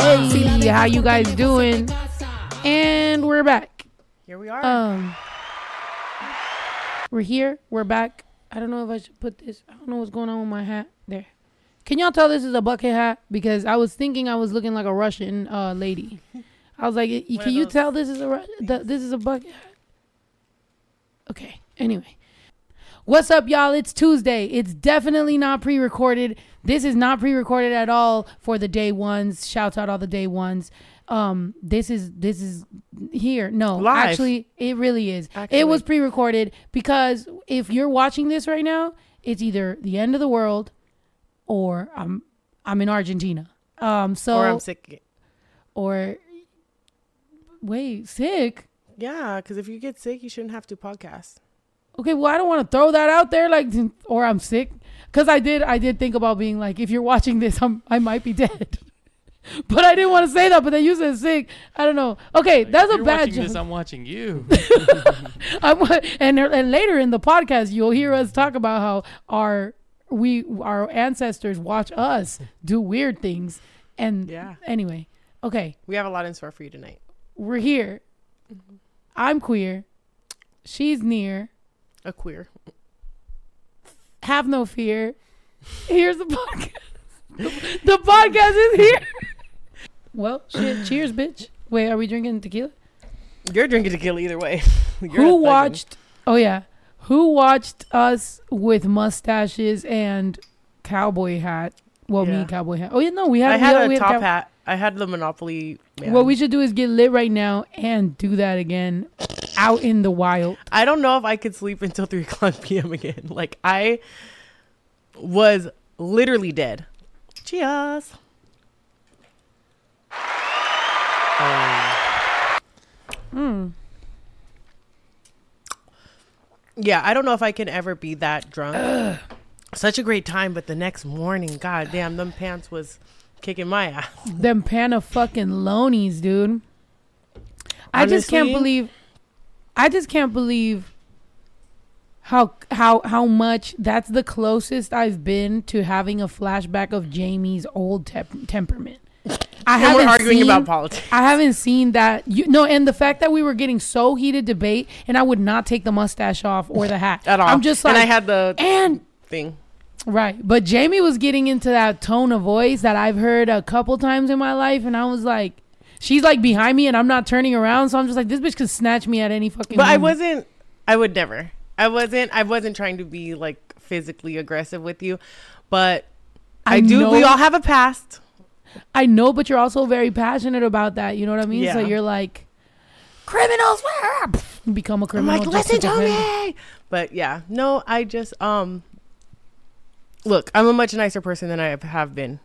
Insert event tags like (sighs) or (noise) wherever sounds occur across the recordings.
Hey, how you guys doing? And we're back. Here we are. Um, we're here. We're back. I don't know if I should put this. I don't know what's going on with my hat. There. Can y'all tell this is a bucket hat? Because I was thinking I was looking like a Russian uh, lady. I was like, can you tell this is a Ru- th- this is a bucket hat? Okay. Anyway. What's up, y'all? It's Tuesday. It's definitely not pre recorded. This is not pre recorded at all for the day ones. Shouts out all the day ones. Um, this is this is here. No, Live. actually, it really is. Actually. It was pre recorded because if you're watching this right now, it's either the end of the world or I'm I'm in Argentina. Um, so or I'm sick. or wait, sick. Yeah, because if you get sick, you shouldn't have to podcast. Okay, well, I don't want to throw that out there, like, (laughs) or I'm sick, because I did, I did think about being like, if you're watching this, (laughs) I'm, I might be dead, (laughs) but I didn't want to say that. But then you said sick. I don't know. Okay, Like, that's if a you're bad watching joke. this, I'm watching you. I'm, and and later in the podcast, you'll hear us talk about how our we our ancestors watch us do weird things. And Yeah. anyway, okay, We have a lot in store for you tonight. we're here. Mm-hmm. I'm queer. She's near. A queer. have no fear. Here's the podcast. the podcast is here. Well, shit. Cheers, bitch. Wait, are we drinking tequila? You're drinking tequila either way. (laughs) You're Who not thugging. watched? Oh yeah, who watched us with mustaches and cowboy hat? Well, Yeah. me cowboy hat. Oh yeah, no, we had. I we had we a top cow- hat. I had the Monopoly. Man. What we should do is get lit right now and do that again, out in the wild. I don't know if I could sleep until three (laughs) o'clock p.m. again. Like I was literally dead. Cheers. Mm. Yeah, I don't know if I can ever be that drunk. (clears throat) Such a great time, but the next morning, god damn, them pants was kicking my ass. (laughs) Them pan of fucking lonies, dude. I just can't believe. I just can't believe how how how much that's the closest I've been to having a flashback of Jamie's old tep- temperament. (laughs) I we're haven't arguing seen, about politics. I haven't seen that. You no, and the fact that we were getting so heated debate, and I would not take the mustache off or the hat (laughs) At all. I'm just like, and I had the and thing. Right. But Jamie was getting into that tone of voice that I've heard a couple times in my life. And I was like, she's like behind me and I'm not turning around. So I'm just like, this bitch could snatch me at any fucking But I wasn't. I would never. I wasn't. I wasn't trying to be like physically aggressive with you, but I, I do. know- We all have a past. I know, but you're also very passionate about that. You know what I mean? So you're like, criminals, where? Become a I'm criminal. like, listen to defend- me. But yeah, no. I just um. Look, I'm a much nicer person than I have been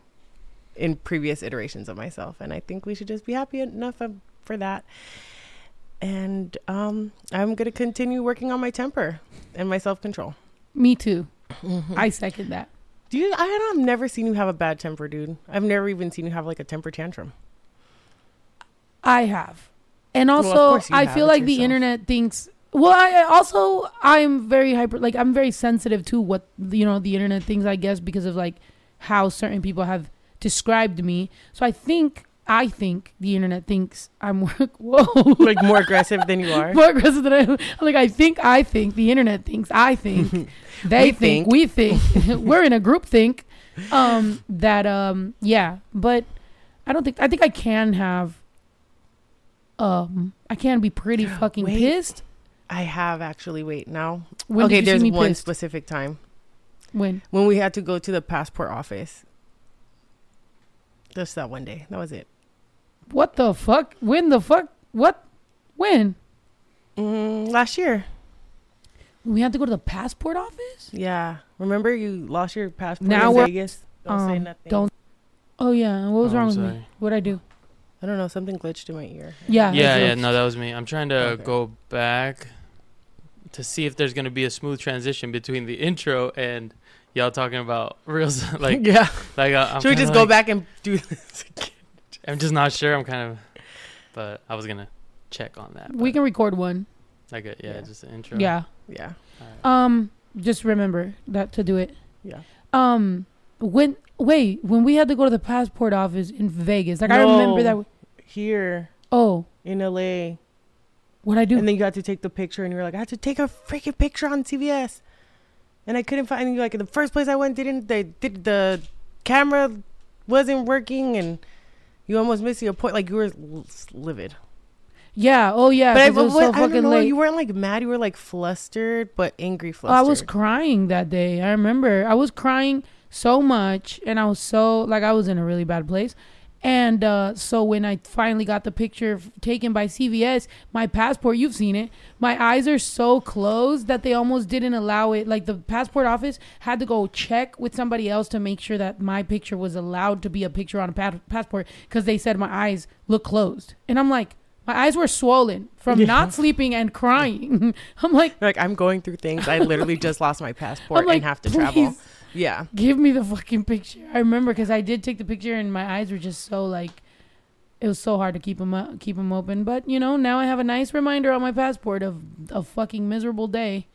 in previous iterations of myself, and I think we should just be happy enough for that. And um, I'm gonna continue working on my temper and my self control. Me too. Mm-hmm. I second that. Do you? I have never seen you have a bad temper, dude. I've never even seen you have like a temper tantrum. I have. And also, you I have. feel It's like the internet thinks. Well, I also I'm very hyper. Like I'm very sensitive to what you know the internet thinks. I guess because of like how certain people have described me. So I think I think the internet thinks I'm (laughs) more- whoa Like more aggressive than you (laughs) are. more aggressive than I. am. Like I think I think the internet thinks I think (laughs) they We think, think. we think we're in a group think um that um yeah but i don't think i think i can have um i can be pretty (gasps) fucking Wait. pissed I have actually. Wait now. when okay, there's one pissed? specific time when when we had to go to the passport office. Just that one day. That was it. what the fuck when the fuck what when Mm, last year. we had to go to the passport office Yeah. Remember you lost your passport Now in we're- Vegas? Don't say um, nothing. don't oh yeah what was Oh, wrong with me what'd i do I don't know. Something glitched in my ear. yeah yeah, yeah, no, that was me. I'm trying to Okay. go back to see if there's gonna be a smooth transition between the intro and y'all talking about reels. (laughs) like, yeah. like uh, I'm Should we kinda just go back and do this again? I'm just not sure. I'm kind of, but I was gonna check on that. we can record one Like, a, yeah, Yeah. just an intro. yeah Yeah. Alright. um just remember that to do it Yeah. Um. when wait when we had to go to the passport office in Vegas. Like I remember No. that. Here Oh, in LA. What I do? And then you got to take the picture, and you were like, I had to take a freaking picture on CVS, and I couldn't find. You're like, the first place I went didn't they did the camera wasn't working, and you almost missed your point. Like you were livid. yeah. Oh yeah. but I, was but so I don't know. late. You weren't like mad. You were like flustered, but angry Oh, flustered. I was crying that day. I remember I was crying so much, and I was so like I was in a really bad place. And uh, so when I finally got the picture taken by CVS, my passport, you've seen it, my eyes are so closed that they almost didn't allow it. Like the passport office had to go check with somebody else to make sure that my picture was allowed to be a picture on a pa- passport because they said my eyes look closed. And I'm like, my eyes were swollen from Yeah. not sleeping and crying. (laughs) I'm like, like I'm going through things. I literally just lost my (laughs) passport like, and have to travel. "Please." Yeah. give me the fucking picture. I remember because I did take the picture and my eyes were just so like, it was so hard to keep them up, keep them open. But you know, now I have a nice reminder on my passport of a fucking miserable day.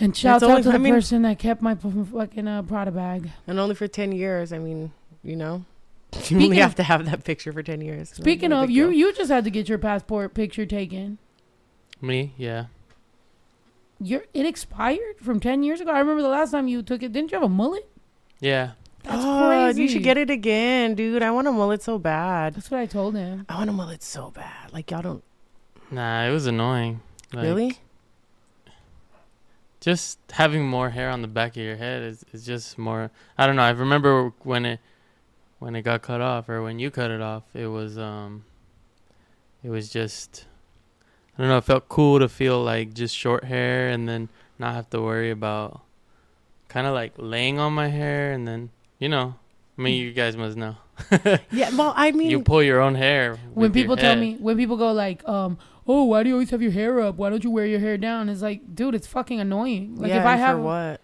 And shouts only- out to the I mean- person that kept my fucking uh, Prada bag. And only for ten years. I mean, you know, (laughs) you Speaking only have to have that picture for ten years. Speaking of, you deal. you just had to get your passport picture taken. Me, yeah. Your it expired from ten years ago. I remember the last time you took it. Didn't you have a mullet? Yeah. That's oh, crazy. You should get it again, dude. I want a mullet so bad. That's what I told him. I want a mullet so bad. Like y'all don't Nah, it was annoying. Like, really. Just having more hair on the back of your head is, is just more. I don't know. I remember when it when it got cut off or when you cut it off. It was um. It was just. I don't know. It felt cool to feel like just short hair and then not have to worry about. Kind of like laying on my hair and then you know. I mean, you guys must know. (laughs) Yeah. Well, I mean, you pull your own hair. when people tell me when people go like um oh why do you always have your hair up why don't you wear your hair down it's like dude it's fucking annoying like yeah, if i have for what?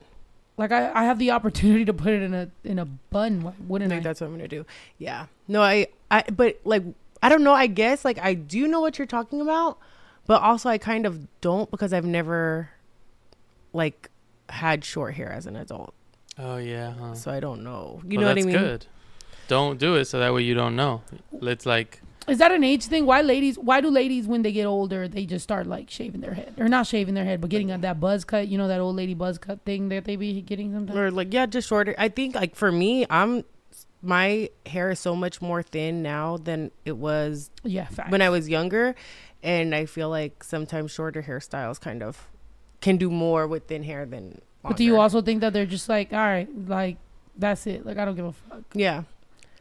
like I, I have the opportunity to put it in a in a bun why wouldn't think i that's what I'm gonna do. Yeah. No, I, I, but like, I don't know. I guess like I do know what you're talking about, but also I kind of don't because I've never, like, had short hair as an adult, Oh yeah. Huh. so I don't know. You Well, know that's what I mean? good. Don't do it so that way you don't know. It's like is that an age thing why ladies why do ladies when they get older they just start like shaving their head or not shaving their head but getting a, that buzz cut you know that old lady buzz cut thing that they be getting sometimes Or like, yeah, just shorter. I think like for me, I'm my hair is so much more thin now than it was yeah fact. when I was younger, and I feel like sometimes shorter hairstyles kind of can do more with thin hair than. but do you also think that they're just like all right like that's it like i don't give a fuck Yeah.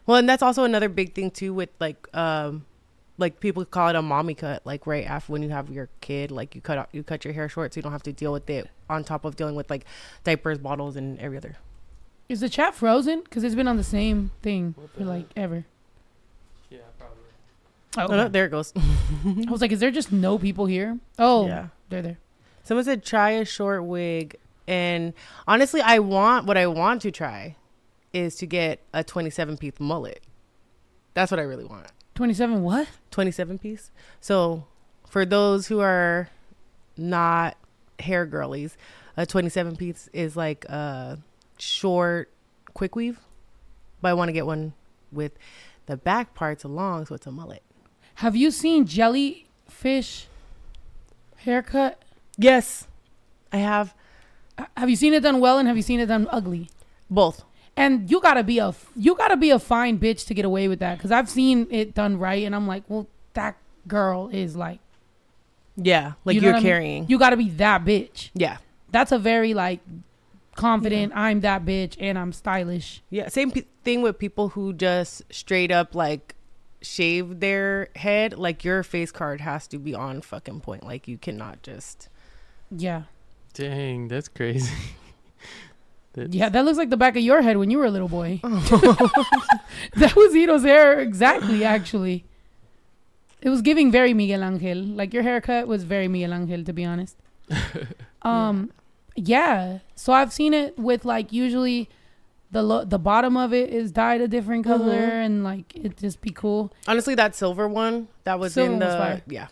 Well, and that's also another big thing too with like um like people call it a mommy cut like right after when you have your kid like you cut out you cut your hair short so you don't have to deal with it on top of dealing with like diapers, bottles and every other. Is the chat frozen because it's been on the same thing for like ever yeah, probably. oh, Oh, there it goes. i was like is there just no people here oh Yeah. they're there Someone said try a short wig and honestly I want what I want to try is to get a 27 piece mullet. That's what I really want. 27 what 27 piece. So for those who are not hair girlies, a 27 piece is like a short quick weave. But I want to get one with the back parts long so it's a mullet. Have you seen jellyfish haircut? Yes. I have Have you seen it done well and have you seen it done ugly? both. And you gotta be a you gotta be a fine bitch to get away with that because I've seen it done right and I'm like, well, that girl is like, Yeah, like You know are what I mean? carrying. you gotta be that bitch. yeah. That's a very like confident. I'm that bitch and I'm stylish. Yeah, same p- thing with people who just straight up like shave their head. Like your face card has to be on fucking point. Like you cannot just. Yeah, Dang, that's crazy. (laughs) That's- yeah. That looks like the back of your head when you were a little boy. (laughs) (laughs) that was Ito's hair exactly. Actually, it was giving very Miguel Angel. Like your haircut was very Miguel Angel, to be honest. Um, yeah. So I've seen it with like usually the lo- the bottom of it is dyed a different color Mhm. and like it just be cool. Honestly, that silver one that was Silver in was the fire. yeah.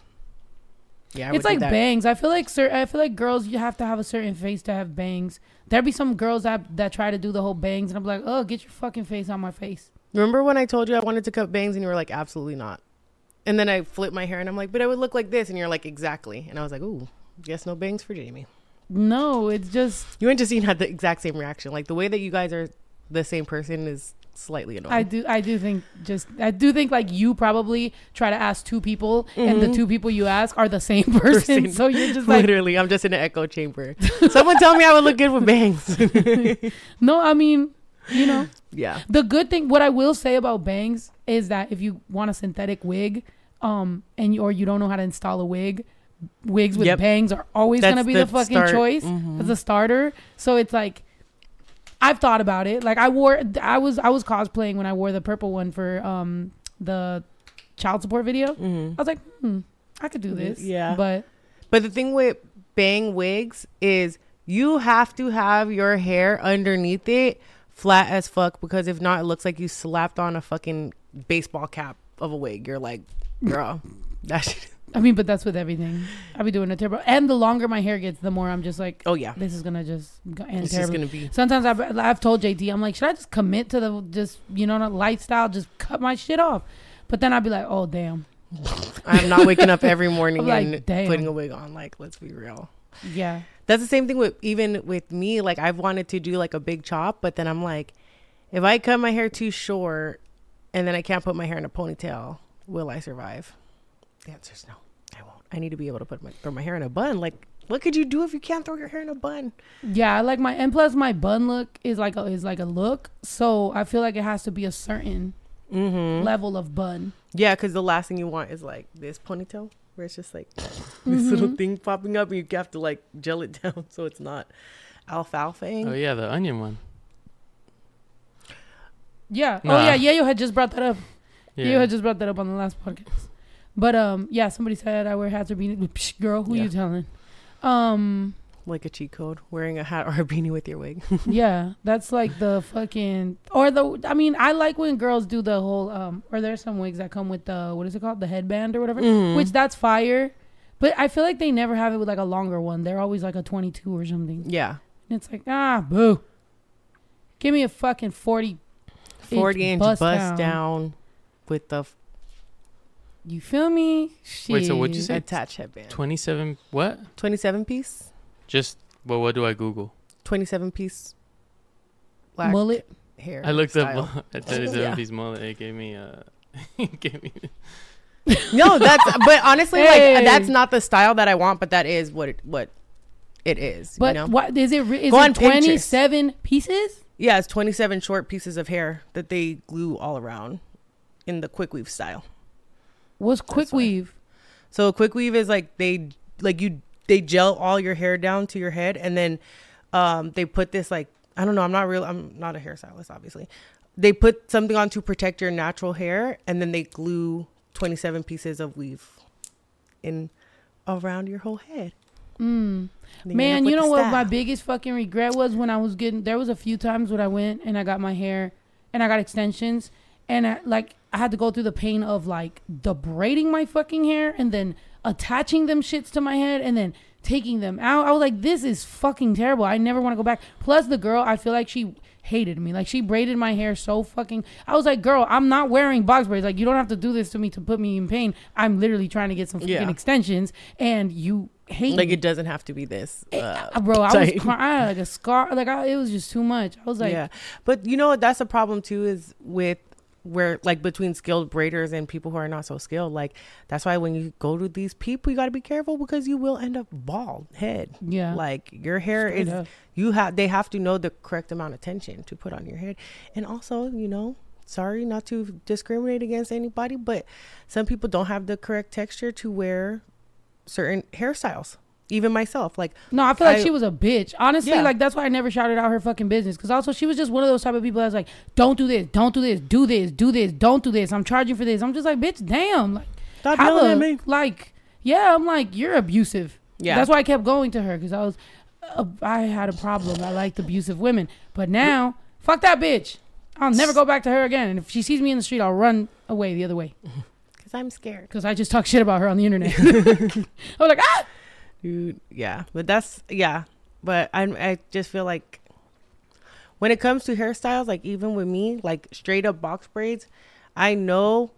Yeah, I would it's like bangs. I feel like cer- I feel like girls you have to have a certain face to have bangs. There be some girls that that try to do the whole bangs, and I'm like, oh, get your fucking face on my face. Remember when I told you I wanted to cut bangs and you were like, absolutely not. And then I flipped my hair and I'm like, but I would look like this. And you're like, exactly. And I was like, ooh, guess no bangs for Jamie. No, it's just You and Justine had the exact same reaction. Like the way that you guys are the same person is slightly annoying. I do I do think just I do think like you probably try to ask two people, and the Mhm. two people you ask are the same (laughs) person. Person. so you're just like, Literally, I'm just in an echo chamber. Someone tell me I would look good with bangs. (laughs) no, I mean, you know. yeah. The good thing, what I will say about bangs is that if you want a synthetic wig, um, and you, or you don't know how to install a wig, wigs with Yep. bangs are always gonna be the, the fucking start. choice Mhm. as a starter. So it's like, I've thought about it. Like I wore, I was, I was cosplaying when I wore the purple one for um the child support video. Mhm. I was like, hmm, I could do this. Yeah. but But the thing with bang wigs is you have to have your hair underneath it flat as fuck because if not, it looks like you slapped on a fucking baseball cap of a wig. You're like, girl, that shit. I mean, but that's with everything. I'll be doing a terrible. And the longer my hair gets, the more I'm just like, Oh yeah, this is gonna just go end just terribly. gonna be. Sometimes I've, I've told JD, I'm like, should I just commit to the just you know lifestyle, just cut my shit off? But then I'd be like, oh damn, (laughs) I'm not waking up every (laughs) morning like, and damn. putting a wig on. Like, let's be real. yeah, That's the same thing with even with me. Like, I've wanted to do like a big chop, but then I'm like, if I cut my hair too short and then I can't put my hair in a ponytail, will I survive? The answer is no. I need to be able to put my throw my hair in a bun. Like, what could you do if you can't throw your hair in a bun? yeah. I like my and plus my bun look is like a is like a look, so I feel like it has to be a certain Mm-hmm. level of bun. Yeah, because the last thing you want is like this ponytail where it's just like (laughs) this little Mhm. thing popping up, and you have to like gel it (laughs) down so it's not alfalfa. Oh yeah, the onion one. Yeah. Nah. Oh yeah, yeah. You had just brought that up. Yeah. You had just brought that up on the last podcast. But um, yeah. Somebody said I wear hats or beanies. Psh, girl, who Yeah. you telling? Um. like a cheat code, wearing a hat or a beanie with your wig. (laughs) yeah, that's like the fucking or the. I mean, I like when girls do the whole um. Or there's some wigs that come with the what is it called, the headband or whatever, Mhm. which that's fire. But I feel like they never have it with like a longer one. They're always like a 22 or something. yeah, And it's like ah boo. Give me a fucking 40. forty inch bust bust, down. down. with the f- You feel me? Wait, so what'd you say? attached headband. Twenty-seven. What? Twenty seven piece. Just well, what do I Google? Twenty seven piece. Black Mullet. hair. I looked style. up at (laughs) thirty-seven Yeah. piece mullet. It gave me uh, (laughs) it gave me. (laughs) no, that's but honestly, Hey. like that's not the style that I want, but that is what it what it is. But you know? what is it? re- Is Go on it Pinterest. 27 pieces? yeah, it's twenty seven short pieces of hair that they glue all around in the quick weave style. What's quick weave? So a quick weave is like they like you they gel all your hair down to your head and then um they put this like I don't know, I'm not real I'm not a hairstylist obviously. They put something on to protect your natural hair and then they glue 27 pieces of weave in around your whole head. Mm. And then end up Man, you know what my biggest fucking regret was when I was getting there was a few times when I went and I got my hair and I got extensions and I, like I had to go through the pain of like the braiding my fucking hair and then attaching them shits to my head and then taking them out. I was like this is fucking terrible. I never want to go back. Plus the girl, I feel like she hated me. Like she braided my hair so fucking I was like, "Girl, I'm not wearing box braids. Like you don't have to do this to me to put me in pain. I'm literally trying to get some fucking Yeah. extensions and you hate like me. it doesn't have to be this. Eh, Uh, uh, bro, I was crying like a scar. Like I, it was just too much. I was like, yeah. But you know what that's a problem too is with where like between skilled braiders and people who are not so skilled. Like that's why when you go to these people you got to be careful because you will end up bald head. yeah, Like your hair straight is up. you have they have to know the correct amount of tension to put on your head. And also, you know, sorry not to discriminate against anybody, but some people don't have the correct texture to wear certain hairstyles. Even myself, like No, I feel like I- she was a bitch. Honestly, Yeah. like that's why I never shouted out her fucking business. Because also she was just one of those type of people that's like, don't do this, don't do this, do this, do this, don't do this. I'm charging for this. I'm just like, bitch, damn. Like, stop yelling at me. like, yeah, I'm like, you're abusive. Yeah. That's why I kept going to her because I was, uh, I had a problem. I liked abusive women, but now, fuck that bitch. I'll never go back to her again. And if she sees me in the street, I'll run away the other way. (laughs) Because I'm scared. (laughs) Because I just talk shit about her on the internet. (laughs) I was like, ah! Yeah, but that's yeah, but I I just feel like when it comes to hairstyles, like even with me, like straight up box braids, I know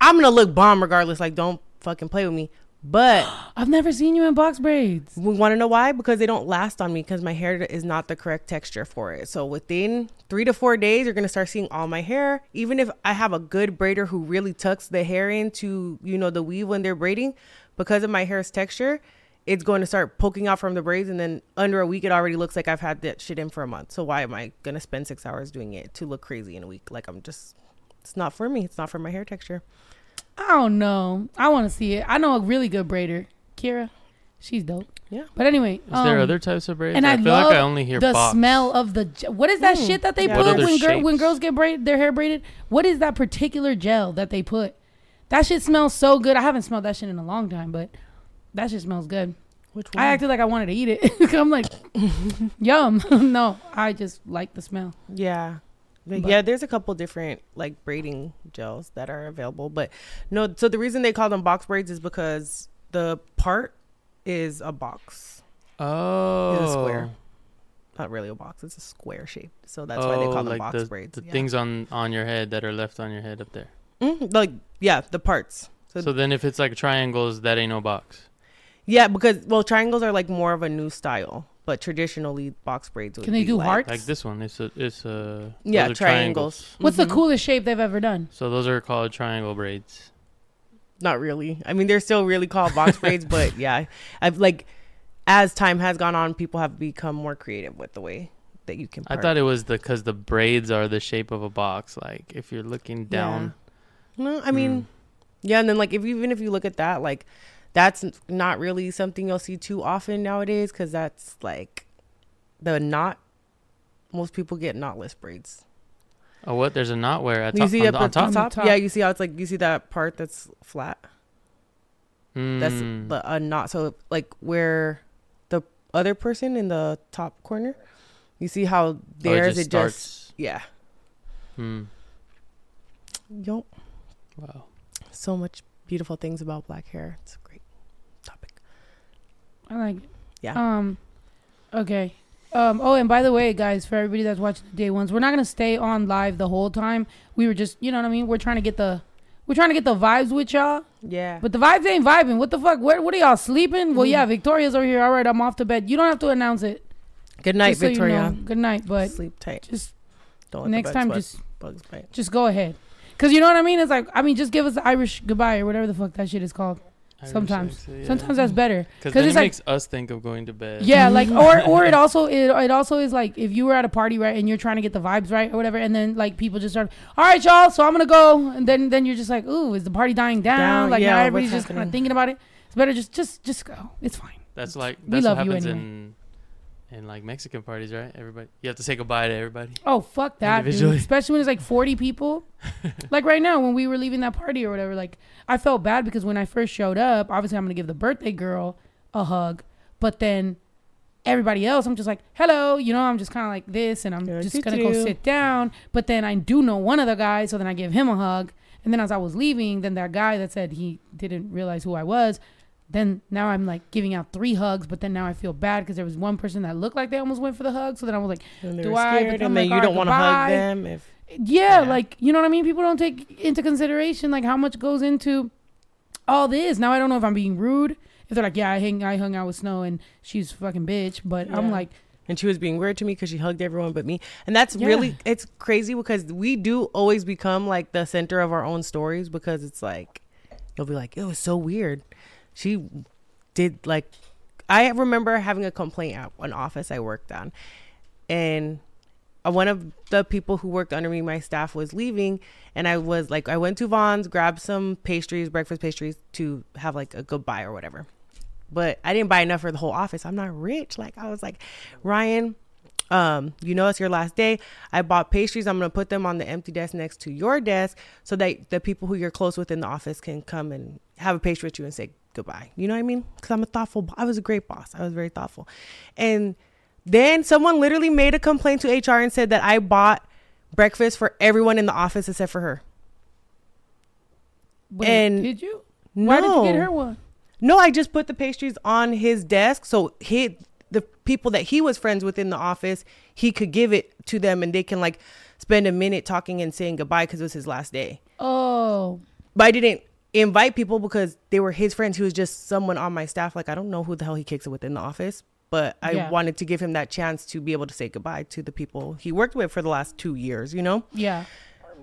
I'm gonna look bomb regardless. Like, don't fucking play with me. But (gasps) I've never seen you in box braids. we want to know why? Because they don't last on me because my hair is not the correct texture for it. So within three to four days, you're gonna start seeing all my hair. Even if I have a good braider who really tucks the hair into you know the weave when they're braiding, because of my hair's texture, it's going to start poking out from the braids, and then under a week, it already looks like I've had that shit in for a month. So why am I gonna spend six hours doing it to look crazy in a week? Like I'm just, it's not for me. It's not for my hair texture. I don't know. I want to see it. I know a really good braider, Kira. She's dope. Yeah. But anyway, Is there um, other types of braids? and I, I, feel love like I only hear the box. smell of the. ge- What is that Mm, shit that they yeah. put when gir- when girls get braid their hair braided? What is that particular gel that they put? That shit smells so good. I haven't smelled that shit in a long time, but that shit smells good. Which one? I acted like I wanted to eat it. (laughs) I'm like, (laughs) yum. (laughs) no, I just like the smell. Yeah. But But- yeah, there's a couple different like braiding gels that are available, but no. So the reason they call them box braids is because the part is a box, Oh, it's a square. not really a box. It's a square shape, so that's why they Oh, call them like box the, braids. The yeah. things on on your head that are left on your head up there. Mhm, like yeah, the parts. So, So then, if it's like triangles, that ain't no box. Yeah, because well, triangles are like more of a new style, but traditionally box braids. Would Can they be do like, hearts? Like this one, it's a it's a Yeah, those are triangles. What's Mhm. the coolest shape they've ever done? So those are called triangle braids. not really. I mean, they're still really called box (laughs) braids, but yeah, I've like as time has gone on, people have become more creative with the way that you can. I thought it was the because the braids are the shape of a box. Like if you're looking down. No, I mean, Mm. yeah, and then like if even if you look at that, like that's not really something you'll see too often nowadays because that's like the knot. Most people get knotless braids. Oh, what? There's a knot where at You top, see on, up on the top. top? top. Yeah, you see how it's like you see that part that's flat. That's Mm. the a knot. So like where the other person in the top corner, you see how Oh, theirs it just, starts. yeah. Hmm. Yup. Wow. So much beautiful things about black hair. It's a great topic. I like it. Yeah. Um. Okay. Um. Oh, and by the way, guys, for everybody that's watching the day ones, we're not gonna stay on live the whole time. We were just, you know what I mean. We're trying to get the, we're trying to get the vibes with y'all. Yeah. But the vibes ain't vibing. What the fuck? What, what are y'all sleeping? Well, Mhm. yeah, Victoria's over here. All right, I'm off to bed. You don't have to announce it. Good night, Just so you Victoria. know. Good night. But Sleep tight. just Don't next time, bugs, just bugs bite. just go ahead. Cause you know what I mean. It's like I mean, just give us the Irish goodbye or whatever the fuck that shit is called. Irish Sometimes. exit, yeah. Sometimes that's better. because then it's it like- makes us think of going to bed. Yeah, like or (laughs) or it also it, it also is like if you were at a party right and you're trying to get the vibes right or whatever, and then like people just start, all right, y'all, so I'm gonna go, and then then you're just like, ooh, is the party dying down? Down, like yeah, now everybody's just kind of thinking about it. It's better just just just go. It's fine. That's like We love what you happens anyway. in in like Mexican parties, right? Everybody, you have to say goodbye to everybody. Oh fuck that, dude. (laughs) Especially when it's like 40 people. (laughs) like right now when we were leaving that party or whatever, like I felt bad because when I first showed up, obviously I'm gonna give the birthday girl a hug, but then everybody else, I'm just like, hello, you know, I'm just kind of like this, and I'm Yeah, just you gonna go sit down. But then I do know one of the guys, so then I give him a hug, and then as I was leaving, then that guy that said he didn't realize who I was. Then now I'm like giving out three hugs, but then now I feel bad because there was one person that looked like they almost went for the hug. So then I was like, And Do I and then like, you don't want to hug them. If yeah, Yeah. like you know what I mean. People don't take into consideration like how much goes into all this. Now I don't know if I'm being rude. If they're like, yeah, I hang, I hung out with Snow and she's a fucking bitch, but I'm like, and she was being weird to me because she hugged everyone but me, and that's Yeah. really it's crazy because we do always become like the center of our own stories because it's like you'll be like, it was so weird. She did like I remember having a complaint at an office I worked on, and uh, one of the people who worked under me, my staff, was leaving, and I was like, I went to Vons, grabbed some pastries, breakfast pastries, to have like a goodbye or whatever. But I didn't buy enough for the whole office. I'm not rich. Like I was like, Ryan, um, you know it's your last day. I bought pastries. I'm gonna put them on the empty desk next to your desk so that the people who you're close with in the office can come and have a pastry with you and say goodbye. You know what I mean? Because I'm a thoughtful. I was a great boss. I was very thoughtful, and then someone literally made a complaint to HR and said that I bought breakfast for everyone in the office except for her. Wait, And- did you? Why did you get her one? No, I just put the pastries on his desk so he the people that he was friends with in the office, he could give it to them and they can like spend a minute talking and saying goodbye because it was his last day. Oh, But I didn't invite people because they were his friends. He was just someone on my staff. Like I don't know who the hell he kicks it with in the office, but I Yeah. wanted to give him that chance to be able to say goodbye to the people he worked with for the last two years. You know. yeah.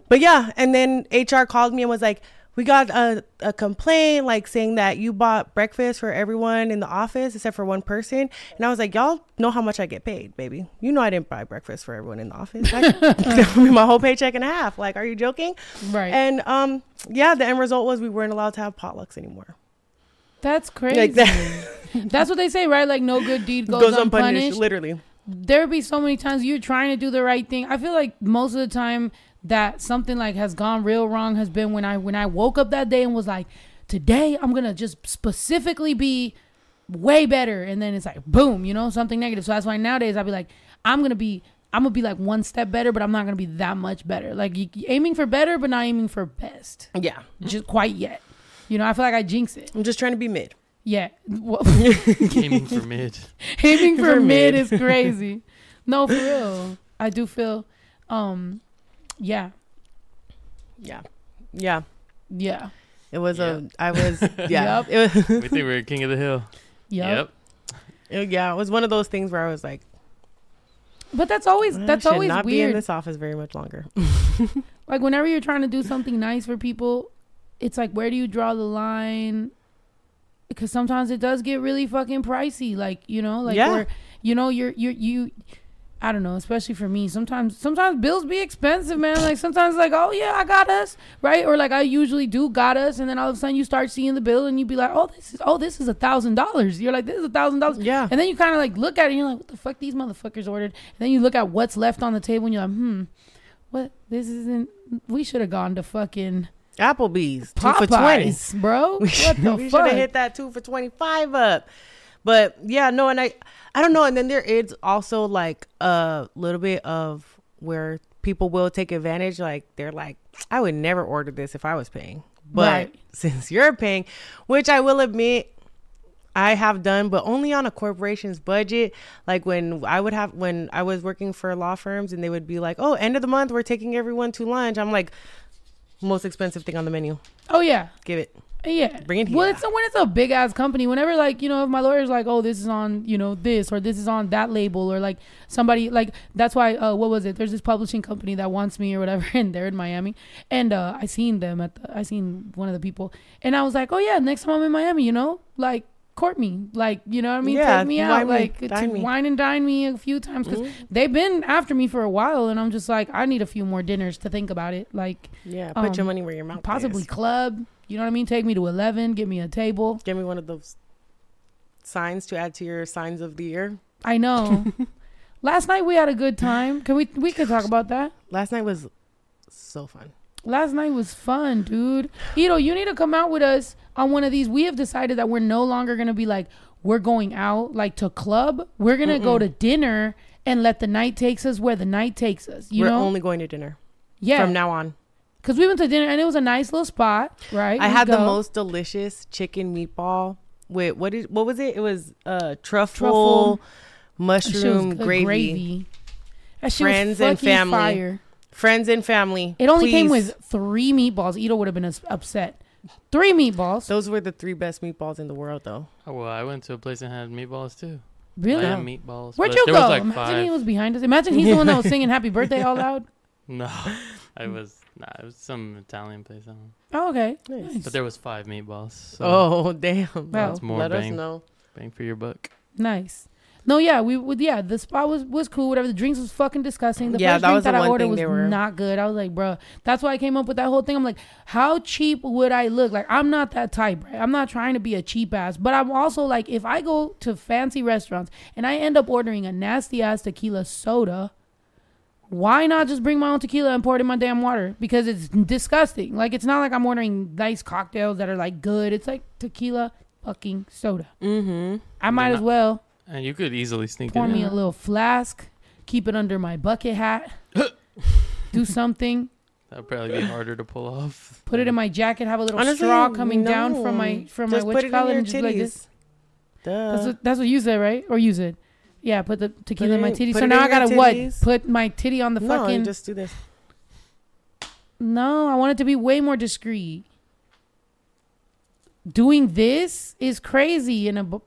But yeah, and then HR called me and was like, "We got a, a complaint, like saying that you bought breakfast for everyone in the office except for one person." And I was like, "Y'all know how much I get paid, baby. You know I didn't buy breakfast for everyone in the office. I, that would be my whole paycheck and a half. Like, are you joking?" Right. And um, yeah, the end result was we weren't allowed to have potlucks anymore. That's crazy. Like that (laughs) That's what they say, right? Like no good deed goes, goes unpunished. unpunished, literally. There'd be so many times you're trying to do the right thing. I feel like most of the time that something like has gone real wrong has been when I when I woke up that day and was like, today I'm gonna just specifically be way better, and then it's like boom, you know, something negative. So that's why nowadays I'd be like, I'm gonna be. I'm gonna be like one step better, but I'm not gonna be that much better. Like you, aiming for better, but not aiming for best, Yeah, just quite yet. You know, I feel like I jinx it. I'm just trying to be mid. Yeah, Well, (laughs) (laughs) Aiming for mid. aiming for, For mid, mid. is crazy. no, for real. I do feel, um, yeah, Yeah, yeah. yeah, It was Yeah. a. I was. (laughs) Yeah. Yep. It was, we think we're king of the hill. yep. it- yeah. It was one of those things where I was like. But that's always I that's should always not be in this office very much longer. (laughs) Like whenever you're trying to do something nice for people, it's like where do you draw the line? Because sometimes it does get really fucking pricey. Like you know, like Yeah. where you know you're you're you. I don't know, especially for me. Sometimes, sometimes bills be expensive, man. Like sometimes, like, oh yeah, I got us, right? Or like I usually do got us, and then all of a sudden you start seeing the bill, and you be like, oh, this is, oh, this is a thousand dollars. You're like, this is a thousand dollars. Yeah. And then you kind of like look at it and you're like, what the fuck these motherfuckers ordered? And then you look at what's left on the table and you're like, hmm, what? This isn't, we should have gone to fucking Applebee's two for twenty. Bro. (laughs) We What should the we should have hit that two for twenty five up. But yeah, no, and I I don't know. And then there is also like a little bit of where people will take advantage. Like they're like, I would never order this if I was paying. But Right. (laughs) since you're paying, which I will admit I have done, but only on a corporation's budget. Like when I would have, when I was working for law firms and they would be like, oh, end of the month, we're taking everyone to lunch. I'm like, most expensive thing on the menu. Oh, yeah. Give it. Yeah. Bring it here. Well, it's when it's a big ass company. Whenever like you know, if my lawyer's like, oh, this is on you know this or this is on that label or like somebody like that's why uh, what was it? There's this publishing company that wants me or whatever, (laughs) and they're in Miami, and uh, I seen them at the I seen one of the people, and I was like, oh yeah, next time I'm in Miami, you know, like court me, like you know what I mean, Yeah, take me out, me, like to dine me. wine and dine me a few times because Mhm. they've been after me for a while, and I'm just like, I need a few more dinners to think about it, like Yeah, put your Um, money where your mouth possibly is. club. You know what I mean? Take me to eleven, give me a table. Give me one of those signs to add to your signs of the year. I know. (laughs) Last night we had a good time. Can we we could talk about that? Last night was so fun. Last night was fun, dude. Ito, you need to come out with us on one of these. We have decided that we're no longer gonna be like we're going out like to club. We're gonna go to dinner and let the night takes us where the night takes us. You We're know? only going to dinner yeah. from now on. Cause we went to dinner and it was a nice little spot, right? I We had the most delicious chicken meatball with what did what was it? It was uh truffle, Truffle. That was mushroom good gravy. That Friends was and family. Fire. Friends and family. It only came with three meatballs. Ito would have been upset. Three meatballs. those were the three best meatballs in the world though. Oh, well, I went to a place and had meatballs too. Really? I had meatballs. Where'd you go? Was like Imagine five. he was behind us. Imagine he's the one that was singing "Happy Birthday" all loud. (laughs) No, I was. Nah, it was some Italian place. I don't know. Oh, okay. Nice. Nice. But there was five meatballs. So Oh damn. Wow. That's more Let us bang. know. bang for your buck. Nice. No, yeah, we would. Yeah, the spot was was cool. Whatever. The drinks was fucking disgusting. The Yeah, first that drink was the that I one ordered thing was they were- not good. I was like, bro, that's why I came up with that whole thing. I'm like, how cheap would I look? Like, I'm not that type, right? I'm not trying to be a cheap ass, but I'm also like, if I go to fancy restaurants and I end up ordering a nasty ass tequila soda. Why not just bring my own tequila and pour it in my damn water? Because it's disgusting. Like it's not like I'm ordering nice cocktails that are like good. It's like tequila fucking soda. Mm-hmm. I might They're as well And you could easily sneak pour it me in. a little flask, keep it under my bucket hat, (laughs) do something. That'd probably be harder to pull off. Put it in my jacket. Have a little Honestly, straw coming down from my from Just my put witch it in collar your and just be like this. Duh. That's what, that's what you said, right? Or use it. Yeah, put the tequila it in my titty. So now I gotta what? Put my titty on the no, fucking. you just do this. No, I want it to be way more discreet. Doing this is crazy in a. bu-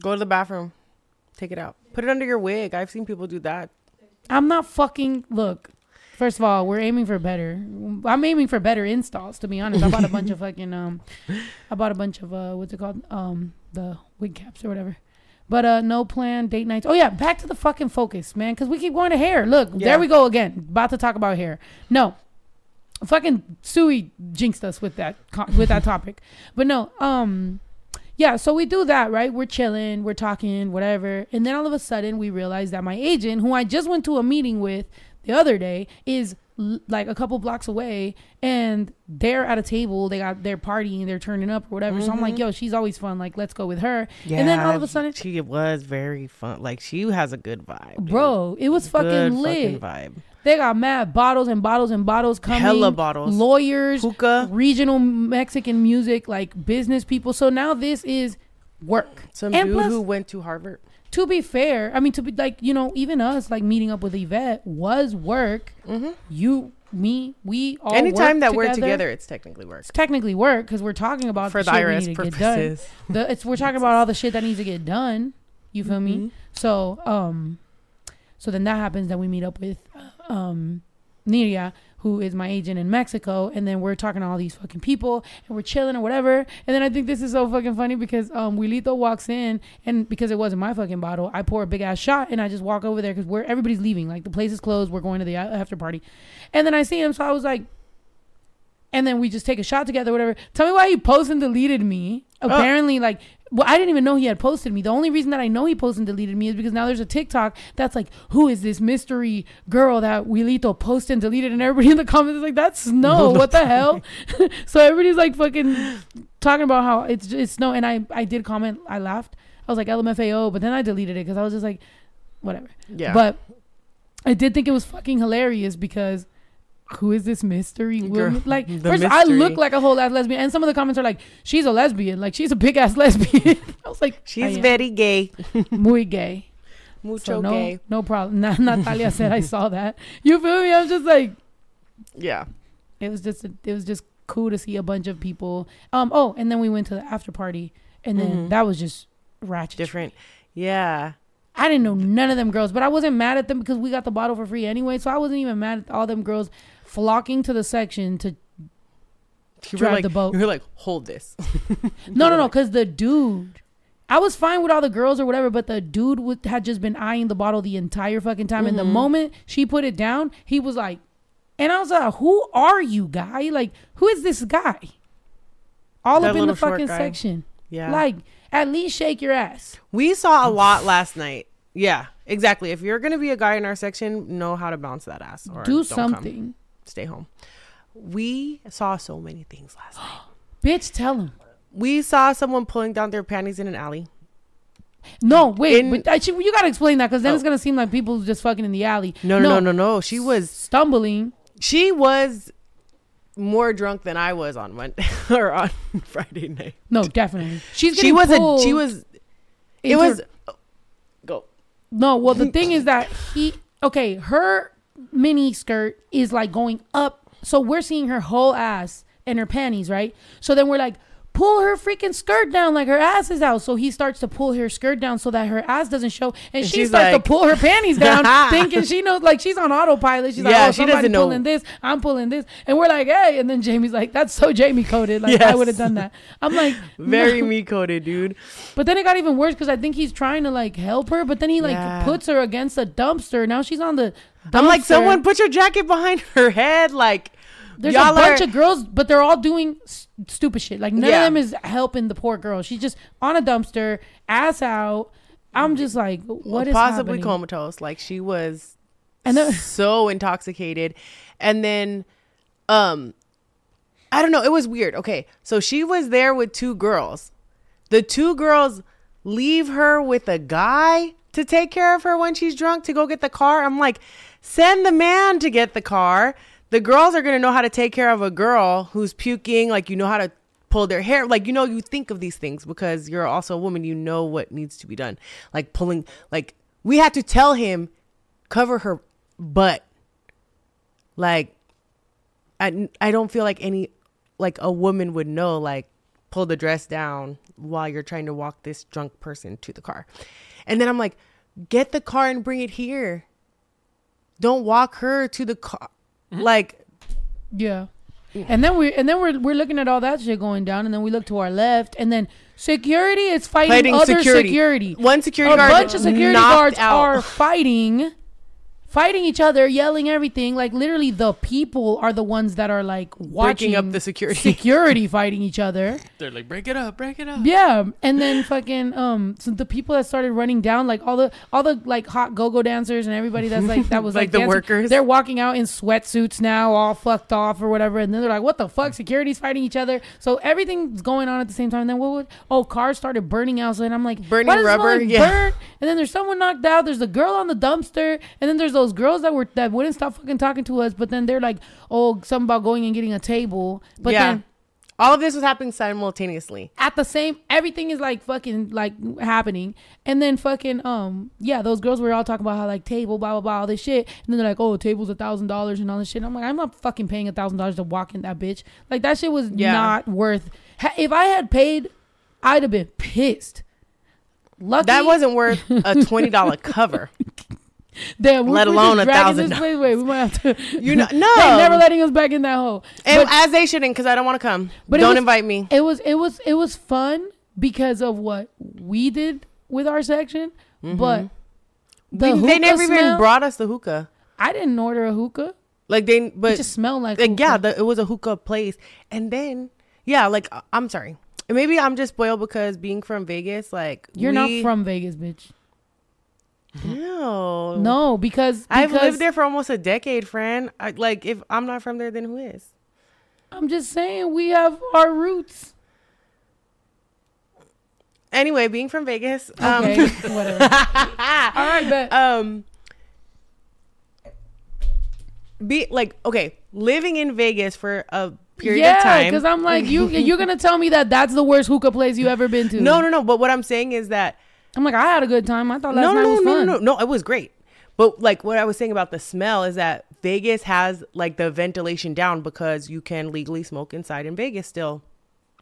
Go to the bathroom. Take it out. Put it under your wig. I've seen people do that. I'm not fucking. Look, first of all, we're aiming for better. I'm aiming for better installs. To be honest, I bought a bunch of (laughs) fucking um, I bought a bunch of uh, what's it called um, the wig caps or whatever. But uh, no plan, date nights. Oh yeah, back to the fucking focus, man, because we keep going to hair. Look, Yeah. there we go again. About to talk about hair. No, fucking Suey jinxed us with that with that topic. But no, um, yeah. So we do that, right? We're chilling, we're talking, whatever, and then all of a sudden we realize that my agent, who I just went to a meeting with the other day, is like a couple blocks away, and they're at a table. They got they're partying, they're turning up or whatever. So I'm like, Mhm. yo, she's always fun. Like, let's go with her. yeah, And then all of a sudden- she was very fun. Like she has a good vibe, dude. Bro, it was fucking Good lit. fucking vibe. They got mad bottles and bottles and bottles coming. Hella bottles. Lawyers, Hookah. regional Mexican music, like business people. So now this is work. Some And dude plus- who went to Harvard. To be fair, I mean, to be like, you know, even us, like meeting up with Yvette was work. Mm-hmm. You, me, we all. Anytime that together. we're together, it's technically work It's technically work because we're talking about for the the shit we IRS need to get done. purposes. The, it's we're talking about all the shit that needs to get done. You feel me? Mhm. So um, so then that happens. Then we meet up with um, Niria, who is my agent in Mexico, and then we're talking to all these fucking people, and we're chilling or whatever. And then I think this is so fucking funny because um, Wilito walks in, and because it wasn't my fucking bottle, I pour a big ass shot, and I just walk over there because we're everybody's leaving, like the place is closed. We're going to the after party, and then I see him, so I was like. And then we just take a shot together, whatever. Tell me why he posted and deleted me. Apparently, like, well, I didn't even know he had posted me. The only reason that I know he posted and deleted me is because now there's a TikTok that's like, who is this mystery girl that Wilito posted and deleted? And everybody in the comments is like, that's (laughs) Snow. What the hell? (laughs) so everybody's like fucking talking about how it's it's Snow. And I, I did comment, I laughed. I was like, LMFAO, but then I deleted it because I was just like, whatever. Yeah. But I did think it was fucking hilarious because who is this mystery Girl, woman? (laughs) Like, the first, I look like a whole ass lesbian, and some of the comments are like, "She's a lesbian, like she's a big ass (laughs) lesbian." I was like, she's very gay. (laughs) muy gay. Mucho So no, gay. no problem. Na- Natalia said I saw that. You feel me? I'm just like, Yeah. it was just, it was just cool to see a bunch of people. Um. Oh, and then we went to the after party, and then Mhm. that was just ratchet. Different. Yeah. I didn't know none of them girls, but I wasn't mad at them because we got the bottle for free anyway. So I wasn't even mad at all them girls flocking to the section to You Drive like, the boat. You were like, hold this. (laughs) No, no, no, because the dude, I was fine with all the girls or whatever, but the dude would, had just been eyeing the bottle the entire fucking time. And the Mhm. moment she put it down, he was like, and I was like, who are you, guy? Like, who is this guy? All That up in the fucking section. Yeah. Like, at least shake your ass. we saw a lot last night. Yeah, exactly. If you're gonna be a guy in our section, know how to bounce that ass or Do don't come. something. Stay home. We saw so many things last night. (gasps) Bitch, tell him. We saw someone pulling down their panties in an alley. No, wait. In- but you got to explain that because then Oh. it's going to seem like people just fucking in the alley. No, no, no, no, no. She was stumbling. she was more drunk than I was on Monday (laughs) or on (laughs) Friday night. No, definitely. She's She was a she was it was oh, go. No, well, the (laughs) thing is that he okay, her mini skirt is like going up, so we're seeing her whole ass and her panties, right? So then we're like, pull her freaking skirt down, like her ass is out. So he starts to pull her skirt down so that her ass doesn't show, and, And she she's starts like- to pull her panties down, (laughs) thinking she knows, like she's on autopilot. She's like, oh, she doesn't know. pulling this, I'm pulling this, and we're like, hey, and then Jamie's like, that's so Jamie coded, like I would have done that. I'm like, (laughs) Very no. me coded, dude. But then it got even worse because I think he's trying to like help her, but then he like Yeah. puts her against a dumpster. Now she's on the. Dumpster. I'm like, someone put your jacket behind her head. Like, There's y'all a bunch are- of girls, but they're all doing stupid shit. Like none Yeah. of them is helping the poor girl. She's just on a dumpster, ass out. I'm just like, what is possibly happening? comatose. Like she was And then- (laughs) so intoxicated. And then um I don't know, it was weird. Okay. So she was there with two girls. The two girls leave her with a guy to take care of her when she's drunk to go get the car. I'm like, send the man to get the car. The girls are gonna know how to take care of a girl who's puking. Like you know how to pull their hair. Like you know you think of these things because you're also a woman. You know what needs to be done. Like pulling. Like we had to tell him cover her butt. Like I I don't feel like any like a woman would know like pull the dress down while you're trying to walk this drunk person to the car. And then I'm like, get the car and bring it here. Don't walk her to the car. Mm-hmm. Like, Yeah. And then we and then we're we're looking at all that shit going down, and then we look to our left, and then security is fighting, Fighting other security. security. one security a guard bunch of security knocked guards out. are fighting, fighting each other, yelling everything. Like literally, the people are the ones that are like watching breaking up the security. security (laughs) fighting each other. They're like, break it up, break it up. Yeah, and then fucking um, so the people that started running down, like all the all the like hot go-go dancers and everybody that's like that was (laughs) Like like, the dancing, workers? They're walking out in sweatsuits now, all fucked off or whatever, and then they're like, "What the fuck?" Security's fighting each other, so everything's going on at the same time. And then what would? Oh, cars started burning out, so then I'm like, Burning why does it smell rubber? (laughs) Yeah. burn? And then there's someone knocked out. There's a girl on the dumpster, and then there's those girls that were that wouldn't stop fucking talking to us, but then they're like, "Oh, something about going and getting a table," but yeah. then All of this was happening simultaneously. at the same everything is like fucking like happening and then fucking um yeah those girls were all talking about how like table blah blah blah all this shit and then they're like oh table's a thousand dollars and all this shit i'm like i'm not fucking paying a thousand dollars to walk in that bitch like that shit was Yeah. not worth if i had paid i'd have been pissed Lucky That wasn't worth a twenty dollar cover. (laughs) Damn, let we're alone a thousand this place. Wait, we might have to. (laughs) You know, (laughs) no. They never letting us back in that hole. and But- as they shouldn't, because I don't want to come. But it don't was- invite me. it was it was it was fun because of what we did with our section, but the Mm-hmm. We- they never even brought us the hookah. I didn't order a hookah. Like they, It but just smelled like, like yeah, the, it was a hookah place, and then yeah, like I- I'm sorry, maybe I'm just spoiled because being from Vegas, like You're we- not from Vegas, bitch. No, No, because, I've lived there for almost a decade, friend. I, like if I'm not from there, then who is? I'm just saying we have our roots. Anyway, being from Vegas, um, Okay, (laughs) whatever. (laughs) All right, but um be like okay living in vegas for a period yeah, of time Yeah, because I'm like you. (laughs) You're gonna tell me that that's the worst hookah place you ever been to? no no no but what i'm saying is that I'm like I had a good time. I thought last no night no was no, fun. no no no it was great but like what i was saying about the smell is that vegas has like the ventilation down because you can legally smoke inside in vegas still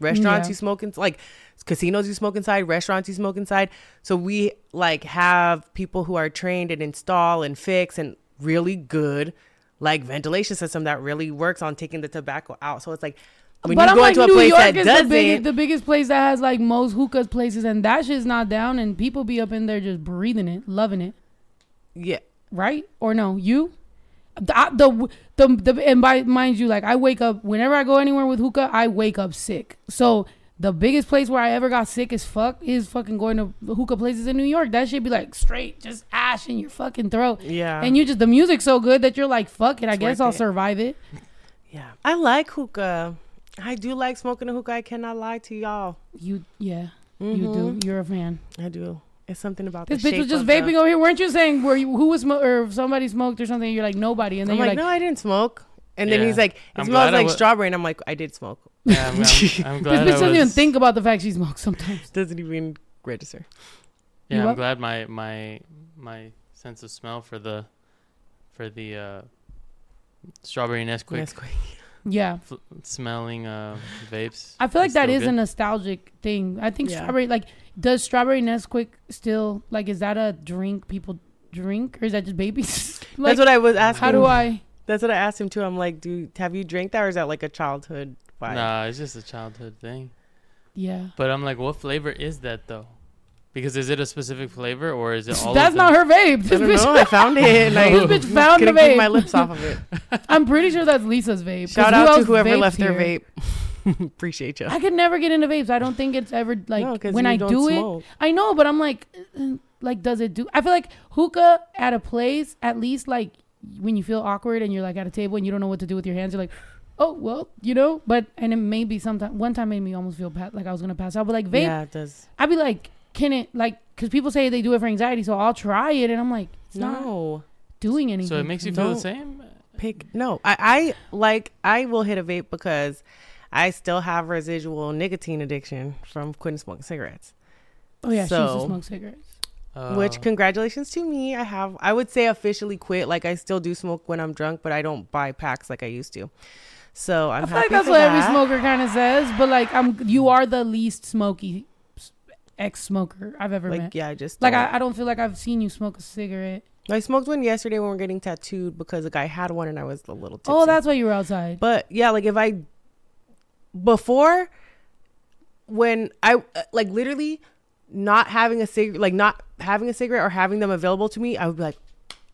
restaurants Yeah. you smoke in like casinos you smoke inside restaurants you smoke inside so we like have people who are trained and install and fix and really good like ventilation system that really works on taking the tobacco out so it's like when but you I'm go like into a New place York that is doesn't the biggest, the biggest place that has like most hookahs places, and that shit's not down, and people be up in there just breathing it, loving it, yeah right? Or no, you? The, I- the the the and by mind you, like I wake up whenever I go anywhere with hookah, I wake up sick. So the biggest place where I ever got sick as fuck is fucking going to hookah places in New York. That shit be like straight, just ash in your fucking throat. yeah And you just the music's so good that you're like, fuck it, I It's guess I'll it. survive it. yeah i like hookah i do like smoking a hookah i cannot lie to y'all You yeah, you Mhm. do. You're a fan. I do. It's something about This the bitch shape was just of the- vaping over here. Weren't you saying where you who was smo- or if somebody smoked or something? You're like nobody, and then I'm you're like, like, no, I didn't smoke. And then Yeah. he's like, it I'm smells like wa- strawberry, and I'm like, I did smoke. (laughs) Yeah, I'm, I'm, I'm (laughs) this bitch I doesn't even think about the fact she smokes sometimes. (laughs) Doesn't even register. You Yeah, I'm what? glad my my my sense of smell for the for the uh, strawberry Nesquik Yes, quick. Yeah, fl- smelling uh, vapes. I feel like that is that still is a nostalgic thing. I think Yeah. strawberry, like, does strawberry Nesquik still like? Is that a drink people drink, or is that just babies? (laughs) like, That's what I was asking. how do I? That's what I asked him too. I'm like, do have you drank that, or is that like a childhood vibe? Nah, it's just a childhood thing. Yeah, But I'm like, what flavor is that though? Because is it a specific flavor or is it (laughs) all? that's of not them? her vape. I This don't bitch, know. I found it. (laughs) And I this bitch found the vape. my lips off of it. (laughs) I'm pretty sure that's Lisa's vape. Shout out to whoever vapes left their vape. Appreciate you. I could never get into vapes. I don't think it's ever like No, 'cause when you I don't do smoke. it. I know, but I'm like, uh, like, does it do? I feel like hookah at a place, at least like when you feel awkward and you're like at a table and you don't know what to do with your hands, you're like, oh well, you know. But and it may be sometimes one time made me almost feel pa- like I was gonna pass out. But like vape, Yeah, it does. I'd be like, can it like? Because people say they do it for anxiety, so I'll try it, and I'm like, it's not No. doing anything. So it makes for you me. feel the same. Pick no. I, I like I will hit a vape because I still have residual nicotine addiction from quitting smoking cigarettes. Oh yeah, she used to smoke cigarettes. Uh, Which congratulations to me. I have I would say officially quit. Like I still do smoke when I'm drunk, but I don't buy packs like I used to. So I'm I feel happy like that's for what every smoker kind of says, but like I'm, you are the least smoky ex smoker I've ever Like met. yeah, I just Like. I, I don't feel like I've seen you smoke a cigarette. I smoked one yesterday when we were getting tattooed because a guy had one and I was a little tipsy. Oh, that's why you were outside. But yeah, like if I before when I uh, like literally not having a cigarette, like not having a cigarette or having them available to me, I would be like,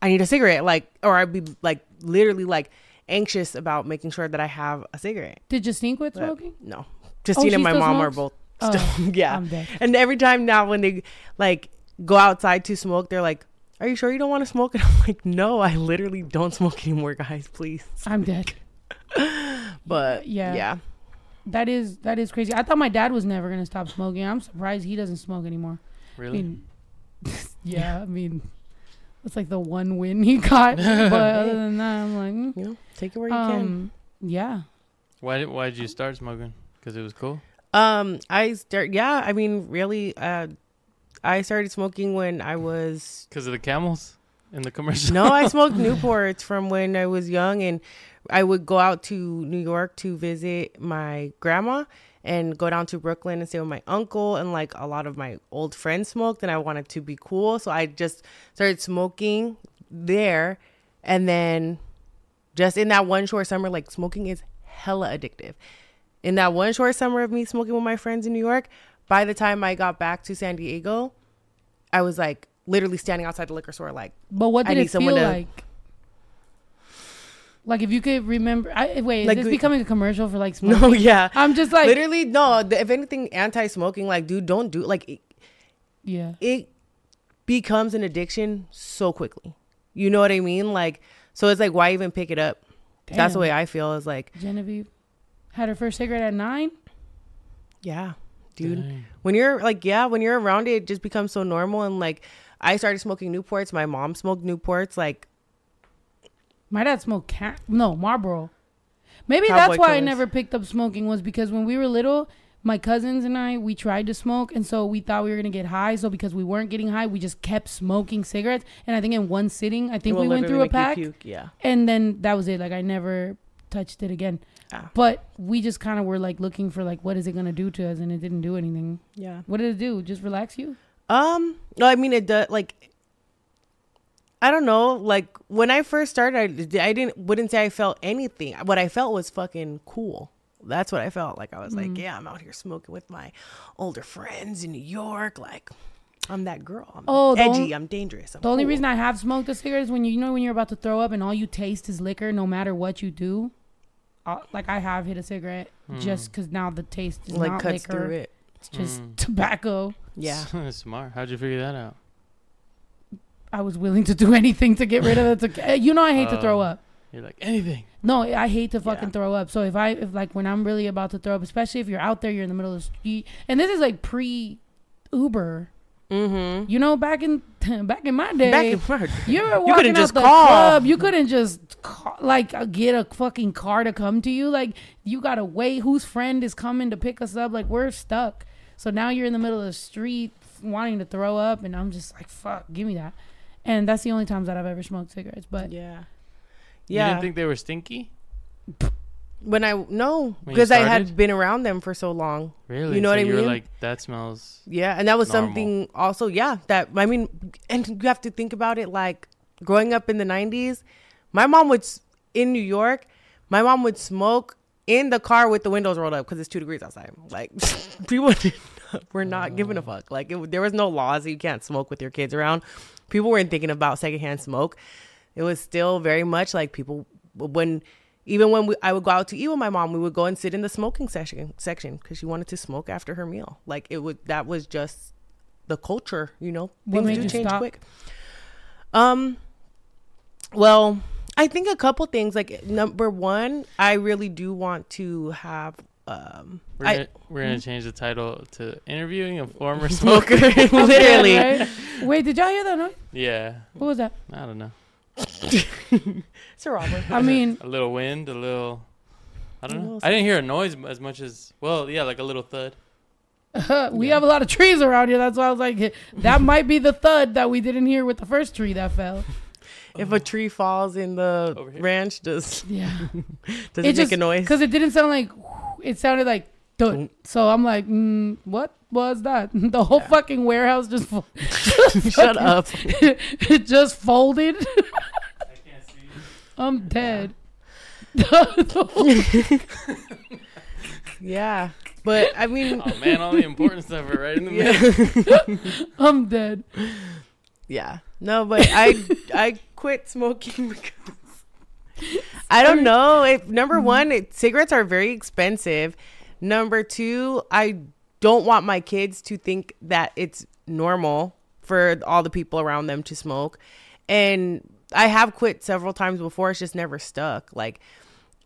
I need a cigarette, like, or I'd be like literally like anxious about making sure that I have a cigarette. Did Justine quit But smoking? No, Oh, Justine she and my mom are smokes? Both Oh, (laughs) yeah. I'm dead. and every time now when they like go outside to smoke, they're like. Are you sure you don't want to smoke? (laughs) And I'm like, no, I literally don't smoke anymore, guys. Please. I'm dead. (laughs) But Yeah. yeah, yeah. That is that is crazy. I thought my dad was never gonna stop smoking. I'm surprised he doesn't smoke anymore. I really. mean, yeah, I mean, it's like the one win he got. but other than that, I'm like, mm. you know, take it where you can. um, yeah. Why did Why did you start smoking? Because it was cool. Um, I start. Yeah, I mean, really, uh, I started smoking when I was. Because of the camels in the commercial. No, I smoked (laughs) Newports from when I was young, and I would go out to New York to visit my grandma and go down to Brooklyn and stay with my uncle. And like a lot of my old friends smoked, and I wanted to be cool, so I just started smoking there, and then just in that one short summer, like smoking is hella addictive. In that one short summer of me smoking with my friends in New York, by the time I got back to San Diego, I was like literally standing outside the liquor store, like, But what I did need it feel to- like? Like if you could remember, I, wait, Like, is this becoming a commercial for like (laughs) smoking? no, yeah. I'm just like, literally no the- if anything anti-smoking like dude don't do like it, yeah. it becomes an addiction so quickly you know what i mean like so it's like why even pick it up that's the way i feel is like Genevieve had her first cigarette at nine. yeah dude Dang. when you're like yeah when you're around it it just becomes so normal and like i started smoking newports my mom smoked newports like My dad smoked cat. No, Marlboro. Maybe Cowboy that's why I never picked up smoking was because when we were little, my cousins and I we tried to smoke, and so we thought we were gonna get high. So because we weren't getting high, we just kept smoking cigarettes. And I think in one sitting, I think we went through a pack, puke, yeah and then that was it. Like I never touched it again. Ah. But we just kind of were like looking for like what is it gonna do to us, and it didn't do anything. yeah What did it do? Just relax you? Um, no, I mean it does. Like, I don't know. Like when I first started, I, I didn't wouldn't say I felt anything. What I felt was fucking cool. That's what I felt like. I was like, Mm. yeah, I'm out here smoking with my older friends in New York. Like, I'm that girl. I'm Oh, edgy. on- I'm dangerous. I'm The only reason I have smoked a cigarette is when you, you know when you're about to throw up and all you taste is liquor, no matter what you do. Uh, like I have hit a cigarette just because now the taste is like not cuts liquor; through it. it's just Mm. tobacco. Yeah. (laughs) Smart. How'd you figure that out? I was willing to do (laughs) anything to get rid of it. (laughs) To, you know, I hate to throw Oh. up. You're like anything. No, I hate to fucking Yeah. throw up. So if I if like when I'm really about to throw up, especially if you're out there, you're in the middle of the street, and this is like pre Uber. Mm-hmm. You know, back in (laughs) back in my day, Back in my You were walking couldn't out just the call. club. You couldn't just call, like uh, get a fucking car to come to you. Like you gotta wait. Whose friend is coming to pick us up? Like we're stuck. So now you're in the middle of the street wanting to throw up, and I'm just like, fuck, give me that. And that's the only times that I've ever smoked cigarettes. But yeah. yeah. You didn't think they were stinky? When I no because I had been around them for so long. Really? You know So what I mean? like, that smells. Yeah, and that was Normal. something also, yeah, that I mean, and you have to think about it like growing up in the 90s, my mom would in New York, my mom would smoke in the car with the windows rolled up because it's 2 degrees outside. Like (laughs) people were not giving a mm. fuck. Like it, there was no laws that you can't smoke with your kids around. People weren't thinking about secondhand smoke. It was still very much like people when even when we, I would go out to eat with my mom, we would go and sit in the smoking section section because she wanted to smoke after her meal. Like it would that was just the culture, you know. What Things made do you change stop? quick. Um, well, I think a couple things. Like number one, I really do want to have um, We're I- gonna, we're gonna change the title to interviewing a former (laughs) smoker, smoker. (laughs) literally. Yeah, (laughs) right? Wait, did y'all hear that noise? yeah, What was that? I don't know. (laughs) It's a robber. I mean, A little wind, a little. I don't know. I didn't hear a noise as much as well. Yeah, like a little thud. (laughs) we Yeah. have a lot of trees around here. That's why I was like, that might be the thud that we didn't hear with the first tree that fell. If a tree falls in the ranch, does Yeah. (laughs) does It it, just- make a noise? Because it didn't sound like, it sounded like thud. So I'm like, mm, what was that? (laughs) The whole Yeah. fucking warehouse just, fo- (laughs) Shut (laughs) up. it just folded. I can't see. I'm dead. Yeah, but I mean, Oh man, all the important stuff are right in the middle. yeah, I'm dead. yeah. No, but I I quit smoking because I don't know. If number one, it, cigarettes are very expensive. Number two, I don't want my kids to think that it's normal for all the people around them to smoke. And I have quit several times before. It's just never stuck. Like,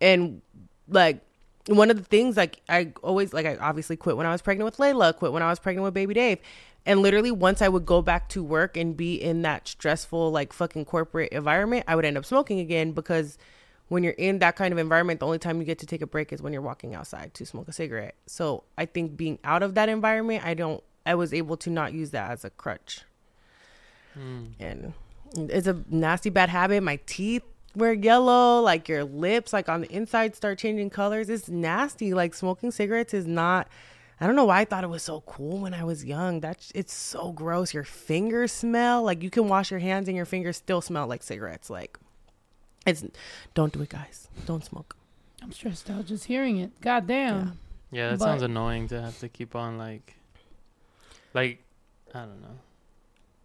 and like one of the things like I always like I obviously quit when I was pregnant with Layla, quit when I was pregnant with baby Dave. And literally once I would go back to work and be in that stressful like fucking corporate environment, I would end up smoking again because when you're in that kind of environment, the only time you get to take a break is when you're walking outside to smoke a cigarette. So I think being out of that environment, I don't I was able to not use that as a crutch. Hmm. And it's a nasty bad habit. My teeth were yellow, like your lips, like on the inside, start changing colors. It's nasty. Like smoking cigarettes is not. I don't know why I thought it was so cool when I was young. That's it's so gross. Your fingers smell like you can wash your hands and your fingers still smell like cigarettes. Like it's don't do it, guys. Don't smoke. I'm stressed out just hearing it. God damn. Yeah, that But- sounds annoying to have to keep on like, like, I don't know,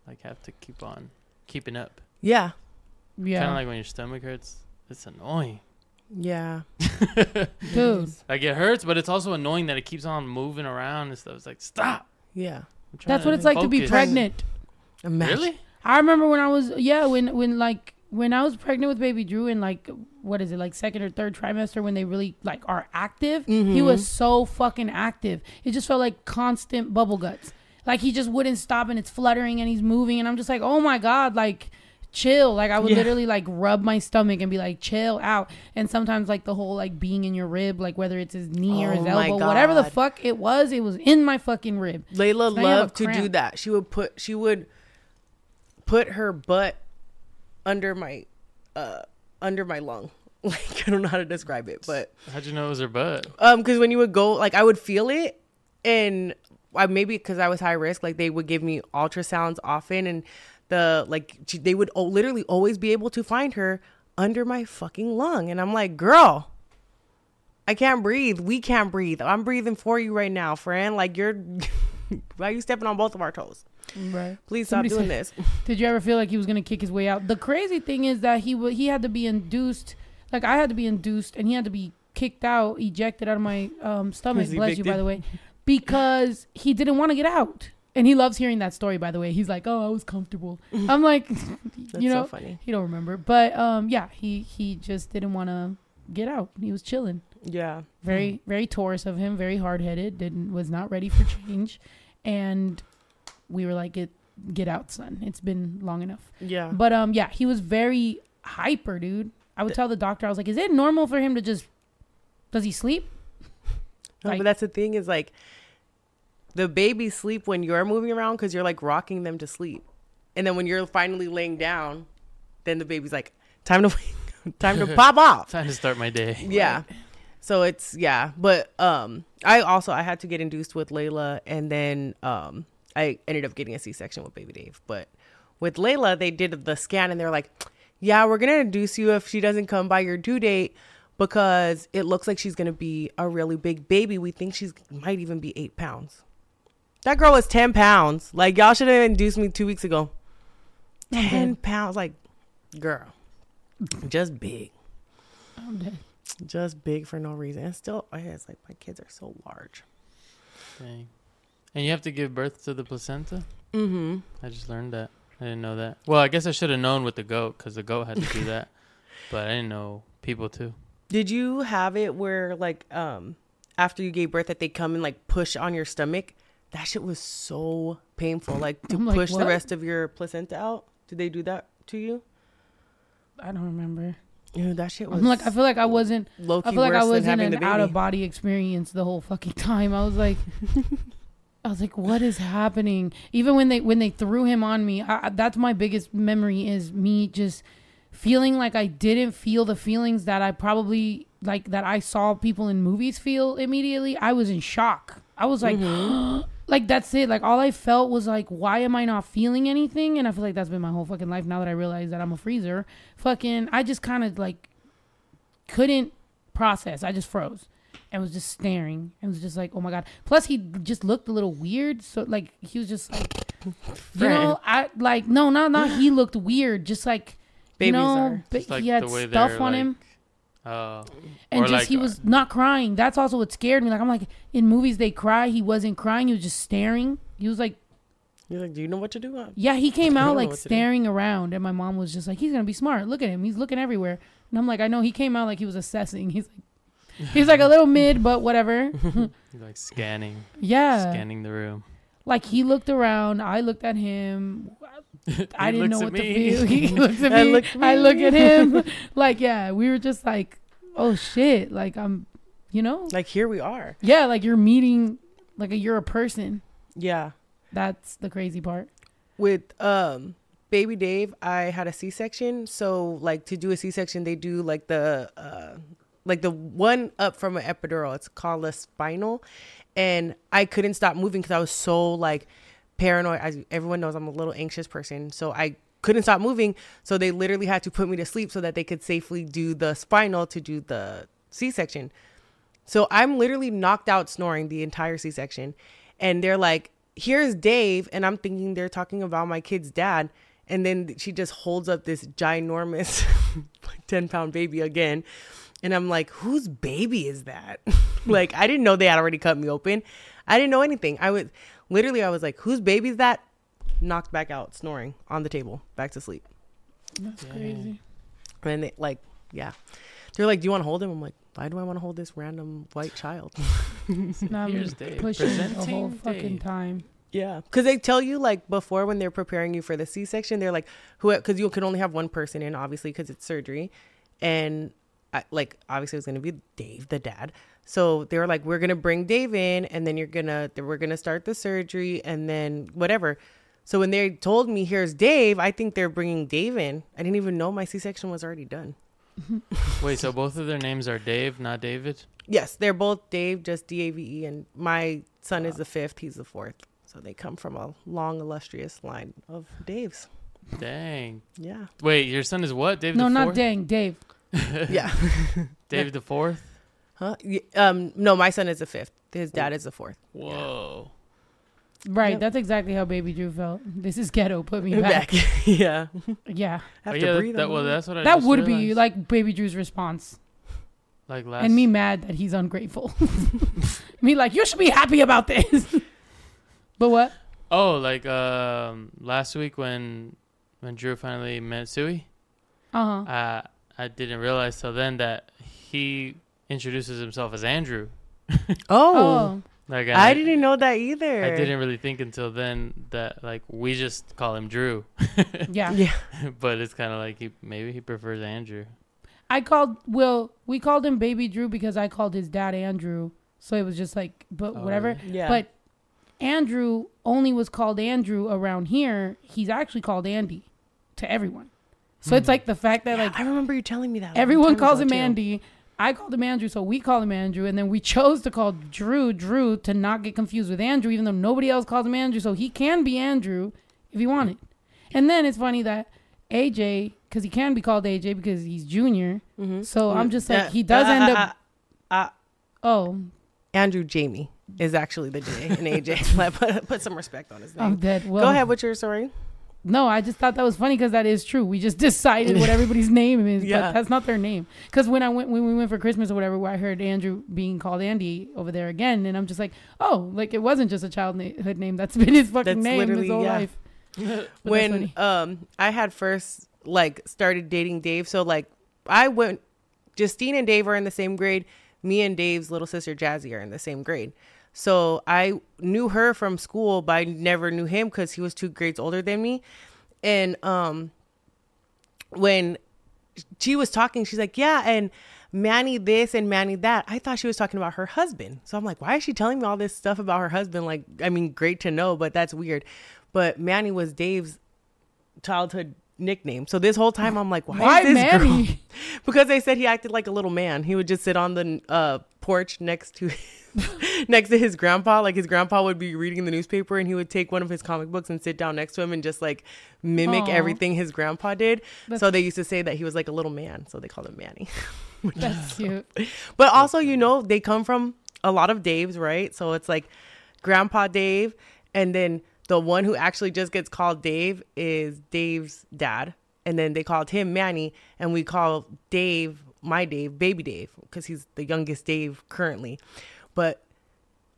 like have to keep on keeping up. Yeah, Yeah. Kind of like when your stomach hurts. It's annoying. yeah, (laughs) Dude. Like it hurts, but it's also annoying that it keeps on moving around and stuff. It's like stop. yeah. That's what it's like to be pregnant. Imagine. Really? I remember when I was yeah when when like when I was pregnant with baby Drew in like what is it like second or third trimester when they really like are active he Mhm. was so fucking active. It just felt like constant bubble guts. Like he just wouldn't stop and it's fluttering and he's moving and I'm just like oh my god like chill. Like I would Yeah. literally like rub my stomach and be like chill out. And sometimes like the whole like being in your rib like whether it's his knee or his Oh elbow whatever the fuck it was it was in my fucking rib. Layla Now you have a loved to do that. She would put she would put her butt under my uh under my lung. (laughs) Like I don't know how to describe it, but How'd you know it was her butt? um cuz when you would go like I would feel it and I maybe cuz I was high risk like they would give me ultrasounds often and the like she, they would o- literally always be able to find her under my fucking lung and I'm like, "Girl, I can't breathe. We can't breathe. I'm breathing for you right now, friend. Like you're (laughs) why are you stepping on both of our toes? Right Please stop Somebody doing said- this. (laughs) Did you ever feel like he was gonna kick his way out? The crazy thing is that he wa he had to be induced, like I had to be induced, and he had to be kicked out, ejected out of my um, stomach. Was he Bless you, by the way, because he didn't want to get out, and he loves hearing that story. By the way, he's like, "Oh, I was comfortable." (laughs) I'm like, (laughs) That's you know, so funny. he don't remember, but um, yeah, he he just didn't want to get out. He was chilling. Yeah. Very very Taurus of him, very hard headed. Didn't was not ready for change, and we were like, "Get get out, son. It's been long enough." Yeah. But um, yeah, he was very hyper, dude. I would tell the doctor, I was like, "Is it normal for him to just? Does he sleep?" No, like- but that's the thing is like the babies sleep when you're moving around because you're like rocking them to sleep, and then when you're finally laying down, then the baby's like, "Time to (laughs) time to (laughs) pop off." Time to start my day. Yeah. So it's yeah, but um I also I had to get induced with Layla and then um I ended up getting a C-section with baby Dave. But with Layla they did the scan and they're like, "Yeah, we're going to induce you if she doesn't come by your due date because it looks like she's going to be a really big baby. We think she's might even be 8 pounds." That girl was 10 pounds. Like y'all should have induced me 2 weeks ago. (laughs) 10 pounds like girl. Just big I'm (laughs) dead. just big for no reason. And still, oh, it's like my kids are so large. Dang. And you have to give birth to the placenta? Mm-hmm. I just learned that. I didn't know that. Well, I guess I should have known with the goat because the goat had to do that. (laughs) But I didn't know people too. Did you have it where like um after you gave birth that they come and like push on your stomach. That shit was so painful. Like to like, push the rest of your placenta out. Did they do that to you? I don't remember. Yeah, that shit was. I'm like, I feel like I wasn't. I feel like I was than in an out of body experience the whole fucking time. I was like, (laughs) I was like, what is happening? Even when they when they threw him on me, I, that's my biggest memory is me just feeling like I didn't feel the feelings that I probably like that I saw people in movies feel immediately. I was in shock. I was like, Mm-hmm. (gasps) like that's it. Like all I felt was like, why am I not feeling anything? And I feel like that's been my whole fucking life. Now that I realize that I'm a freezer, fucking, I just kind of like couldn't process. I just froze and was just staring. and was just like, oh my god. Plus, he just looked a little weird. So like, he was just like, you know, I like no, not not he (laughs) looked weird. Just like Babies you know, are. but like he had stuff on like, him Oh, and or just like, he uh, was not crying. That's also what scared me. Like I'm like in movies they cry. He wasn't crying. He was just staring. He was like, You're like, do you know what to do? Uh, (laughs) yeah. He came out like what to do. staring around, and my mom was just like, he's gonna be smart. Look at him. He's looking everywhere. And I'm like, I know. He came out like he was assessing. (laughs) He's like, he's like a little mid, but whatever. (laughs) (laughs) He's like scanning, Yeah. scanning the room. Like he looked around. I looked at him. (laughs) I didn't know what at to feel. He looks at I me. look I look at him. like yeah, we were just like, oh shit. Like I'm, you know. Like here we are. Yeah, like you're meeting, like a, you're a person. Yeah. That's the crazy part. with um baby dave i had a c-section so like to do a c-section they do like the uh like the one up from an epidural it's called a spinal and i couldn't stop moving because i was so like paranoid. As everyone knows i'm a little anxious person so i couldn't stop moving so they literally had to put me to sleep so that they could safely do the spinal to do the c-section. So i'm literally knocked out snoring the entire c-section and they're like here's dave and i'm thinking they're talking about my kid's dad and then she just holds up this ginormous (laughs) 10 pound baby again and i'm like whose baby is that (laughs) like i didn't know they had already cut me open i didn't know anything i was literally i was like whose baby is that knocked back out snoring on the table back to sleep That's Dang. crazy. and they like yeah they're like do you want to hold him i'm like why do i want to hold this random white child (laughs) Now I'm Here's pushing the whole fucking Dave. time. Yeah, because they tell you like before when they're preparing you for the C-section, they're like, who? Because you can only have one person in, obviously, because it's surgery, and I, like obviously it was gonna be Dave, the dad. So they were like, we're gonna bring Dave in, and then you're gonna we're gonna start the surgery, and then whatever. So when they told me here's Dave, I think they're bringing Dave in. I didn't even know my C-section was already done. (laughs) Wait, so both of their names are Dave, not David? Yes, they're both Dave, just D A V E, and my son is the fifth. He's the fourth. So they come from a long, illustrious line of Daves. Dang. Yeah. Wait, your son is what? Dave? No, the not dang, Dave. (laughs) Yeah. (laughs) David the fourth? huh? Y- Um. No, my son is the fifth. His dad is the fourth. Whoa. Right, Yep. that's exactly how Baby Drew felt. This is ghetto. Put me back. (laughs) yeah. Yeah, Have Oh, to yeah, breathe. that, on well, that's what I that just would be realized. like Baby Drew's response, like last and me mad that he's ungrateful. me like you should be happy about this. but what? Oh, like um last week when when Drew finally met Sui, Uh huh. uh, I didn't realize till then that he introduces himself as Andrew. (laughs) Oh, Oh, Like I didn't know that either. I didn't really think until then that like we just call him Drew, (laughs) yeah. Yeah. (laughs) but it's kind of like he maybe he prefers Andrew. I called Will. We called him Baby Drew because I called his dad Andrew. So it was just like, but Oh, whatever. Yeah. But Andrew only was called Andrew around here. He's actually called Andy to everyone. So it's Hmm. like the fact that Yeah, like I remember you telling me that. everyone calls ago, him too. Andy. I called him Andrew, so we call him Andrew, and then we chose to call Drew Drew to not get confused with Andrew, even though nobody else calls him Andrew. So he can be Andrew if he wanted. And then it's funny that AJ, because he can be called AJ because he's junior. Mhm. So I'm just like Yeah. he does Uh, end uh, up. uh, uh, Oh, Andrew Jamie is actually the J in AJ. Like, (laughs) (laughs) put, put some respect on his name. I'm dead. Well, Go ahead. What's your story? No, I just thought that was funny because that is true. We just (laughs) decided what everybody's name is, Yeah. but that's not their name. Because when I went, when we went for Christmas or whatever, where I heard Andrew being called Andy over there again, and I'm just like, oh, like it wasn't just a childhood name. That's (laughs) been his fucking That's name his whole yeah. life. (laughs) When um I had first like started dating Dave, so like I went Justine and Dave are in the same grade. me and Dave's little sister Jazzy are in the same grade. So I knew her from school, but I never knew him because he was two grades older than me. And um, when she was talking, she's like, "Yeah," and Manny this and Manny that. I thought she was talking about her husband. So I'm like, why is she telling me all this stuff about her husband? Like, I mean, great to know, but that's weird. But Manny was Dave's childhood nickname. So this whole time I'm like, why, Why is this Manny? girl? (laughs) because they said he acted like a little man. He would just sit on the uh, porch next to (laughs) next to his grandpa. Like his grandpa would be reading the newspaper and he would take one of his comic books and sit down next to him and just like mimic Aw. everything his grandpa did. That's- so they used to say that he was like a little man. So they called him Manny. (laughs) That's cute. But also, you know, they come from a lot of Daves, right? So it's like Grandpa Dave, and then the one who actually just gets called Dave is Dave's dad, and then they called him Manny, and we call Dave my Dave Baby Dave because he's the youngest Dave currently. But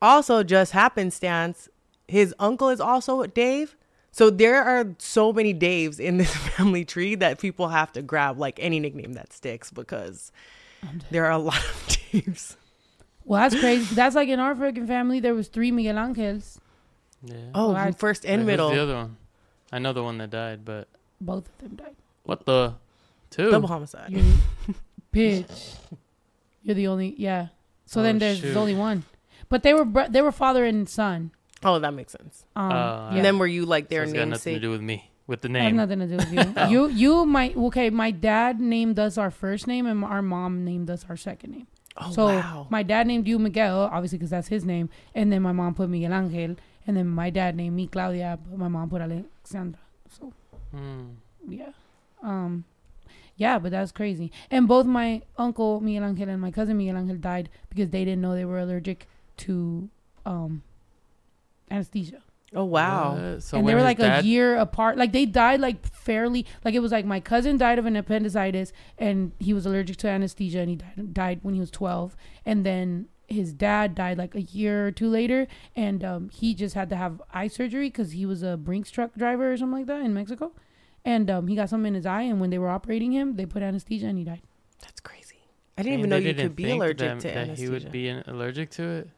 also, just happenstance, his uncle is also Dave. So there are so many Daves in this (laughs) family tree that people have to grab like any nickname that sticks because there are a lot of (laughs) Daves. Well, that's crazy. That's like in our freaking family, there was three Miguel Angels. Yeah. Oh, Well, I- first Wait, and who's middle. the other one? I know the one that died, but Both of them died. what the two? Double homicide. You're, (laughs) bitch. You're the only. Yeah. So Oh, then there's, shoot. only one. But they were br- they were father and son. Oh, that makes sense. Um, Oh, yeah. And then were you like So their it's got nothing to namesake? do with me, with the has name. nothing to do with you. (laughs) you you my okay. My dad named us our first name, and our mom named us our second name. Oh so wow. my dad named you Miguel, obviously because that's his name, and then my mom put Miguel Angel, and then my dad named me Claudia, but my mom put Alexandra. So Hmm. yeah, um, yeah, but that's crazy. And both my uncle Miguel Angel and my cousin Miguel Angel died because they didn't know they were allergic to um anesthesia. oh wow. What? So and they were like dad- a year apart. Like they died like fairly. Like it was like my cousin died of an appendicitis, and he was allergic to anesthesia, and he died, died when he was twelve. And then his dad died like a year or two later, and um, he just had to have eye surgery because he was a Brinks truck driver or something like that in Mexico, and um, he got something in his eye, and when they were operating him, they put anesthesia, and he died. That's crazy. I didn't and even know you could be allergic that, to that anesthesia. he would be an- allergic to it.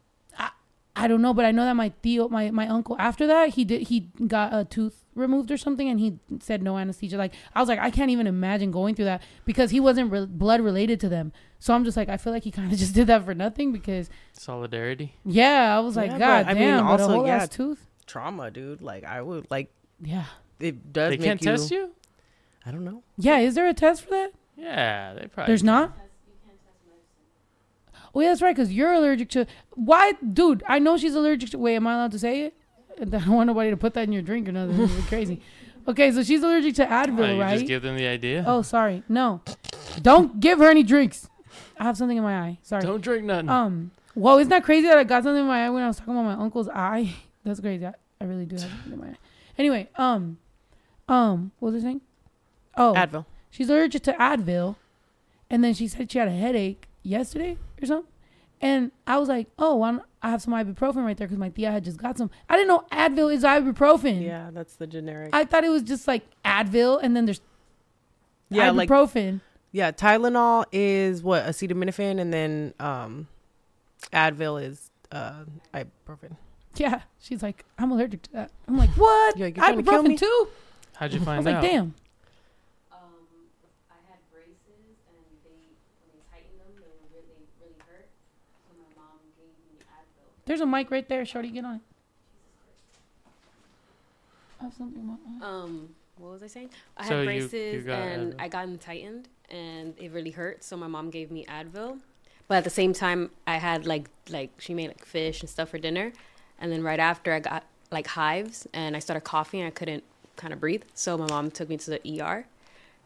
I don't know, but I know that my tio, my, my uncle, after that, he did he got a tooth removed or something, and he said no anesthesia. Like I was like, I can't even imagine going through that because he wasn't re- blood related to them. So I'm just like, I feel like he (laughs) kind of just did that for nothing because Solidarity. yeah, I was like, Yeah, God but, I mean, damn, but a also, whole yeah. ass tooth. Trauma, dude. Like I would like Yeah, it does They make can't you, test you. I don't know. yeah. Is there a test for that? Yeah, they probably. There's not. Oh yeah, that's right. Because you're allergic to why, dude? I know she's allergic to. Wait, am I allowed to say it? (laughs) I don't want nobody to put that in your drink or nothing. It's crazy. (laughs) Okay, so she's allergic to Oh, Advil, you right? just give them the idea. Oh, sorry. No. Don't give her any drinks. I have something in my eye. Sorry. Don't drink nothing. Um. Whoa, isn't that crazy that I got something in my eye when I was talking about my uncle's eye? (laughs) That's crazy. I, I really do have something in my eye. Anyway, um, um, what was I saying? Oh, Advil. she's allergic to Advil, and then she said she had a headache yesterday or something. And I was like, oh, why don't I have some ibuprofen right there because my tia had just got some. I didn't know Advil is ibuprofen. Yeah, that's the generic. I thought it was just like Advil, and then there's yeah, like ibuprofen. Yeah, Tylenol is what acetaminophen, and then um, Advil is uh ibuprofen. Yeah, she's like, I'm allergic to that. I'm like, what? You're like, "You're trying to kill me?" Too? How'd you find that? I find was like, damn. um, I had braces and they tightened them, they really really hurt. So my mom gave me Advil. There's a mic right there, Shorty. Get on it. I have something in my eye. Um, what was I saying? I So had braces you got and Advil. I got them tightened and it really hurt. So my mom gave me Advil, but at the same time, I had like like she made like fish and stuff for dinner, and then right after I got like hives and I started coughing. I couldn't kind of breathe, so my mom took me to the ER.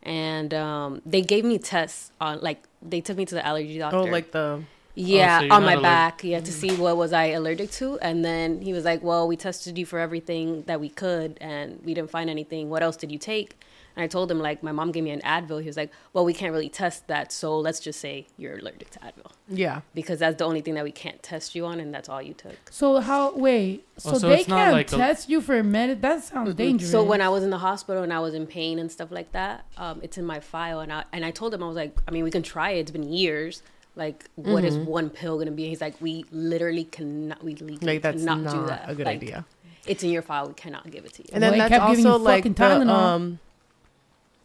And um, they gave me tests on like they took me to the allergy doctor. Oh, like the Yeah, so on my allerg- back. Yeah, to see what was I allergic to, and then he was like, "Well, we tested you for everything that we could, and we didn't find anything. What else did you take?" And I told him like, my mom gave me an Advil. He was like, "Well, we can't really test that, so let's just say you're allergic to Advil yeah. because that's the only thing that we can't test you on, and that's all you took." So how? Wait. So, Oh, so they can't like a- test you for a med? That sounds dangerous. So when I was in the hospital and I was in pain and stuff like that, um, it's in my file, and I and I told him I was like, I mean, we can try it. It's been years, Like, what is Mhm. one pill gonna be? He's like, we literally cannot, we legally Like that's cannot not, do that. a good Like, idea. It's in your file. We cannot give it to you. And then Well, that's kept giving also you like fucking the, Tylenol. um It didn't help.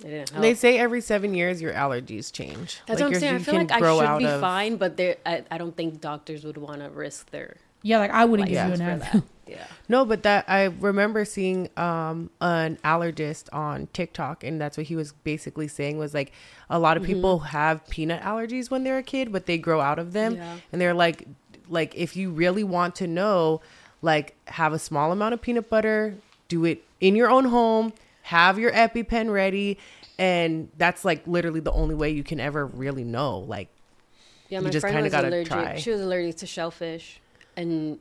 They say every seven years your allergies change. That's like what I'm your- saying. I feel like I should be of- fine, but I, I don't think doctors would want to risk their Yeah, like I wouldn't give you an for Advil. that. (laughs) Yeah. No, but that I remember seeing um an allergist on TikTok and that's what he was basically saying was like a lot of people have peanut allergies when they're a kid, but they grow out of them. Yeah. And they're like like if you really want to know, like have a small amount of peanut butter, do it in your own home, have your EpiPen ready, and that's like literally the only way you can ever really know. Like Yeah, You my just friend was allergic. try. She was allergic to shellfish, and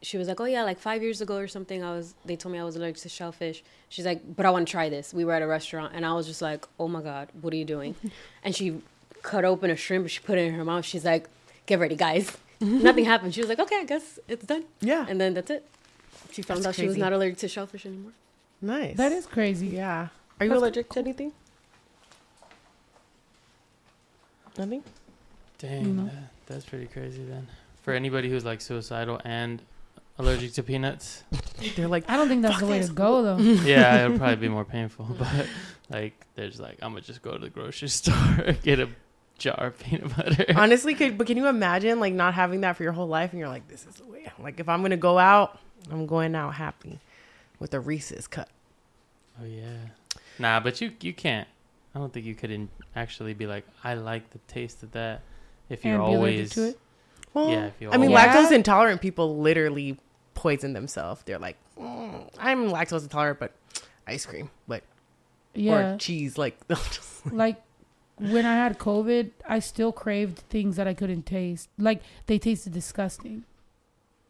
she was like, "Oh yeah, like five years ago or something, I was. They told me I was allergic to shellfish." She's like, "But I want to try this." We were at a restaurant, and I was just like, "Oh my god, what are you doing?" (laughs) and she cut open a shrimp. She put it in her mouth. She's like, "Get ready, guys." (laughs) Nothing happened. She was like, "Okay, I guess it's done." yeah, And then that's it. She found That's out she was not allergic to shellfish anymore. Nice. That is crazy. yeah. Are you That's allergic to anything? Nothing. Dang, know? that, that's pretty crazy then. For anybody who's like suicidal and allergic to peanuts, (laughs) They're like I don't think that's the way to go though. (laughs) yeah, it'll probably be more painful. (laughs) But like, there's like, I'm gonna just go to the grocery store, get a jar of peanut butter. honestly could but can you imagine like not having that for your whole life and you're like this is the way like if i'm gonna go out i'm going out happy with a Reese's cup Oh yeah. Nah, but you you can't. I don't think you could in, actually be like, I like the taste of that. If you're And allergic always to it? well Yeah, if you i mean always- lactose intolerant people literally poison themselves they're like "Mm, i'm lactose intolerant but ice cream but Yeah, or cheese like (laughs) they'll like when I had COVID, I still craved things that I couldn't taste. Like they tasted disgusting.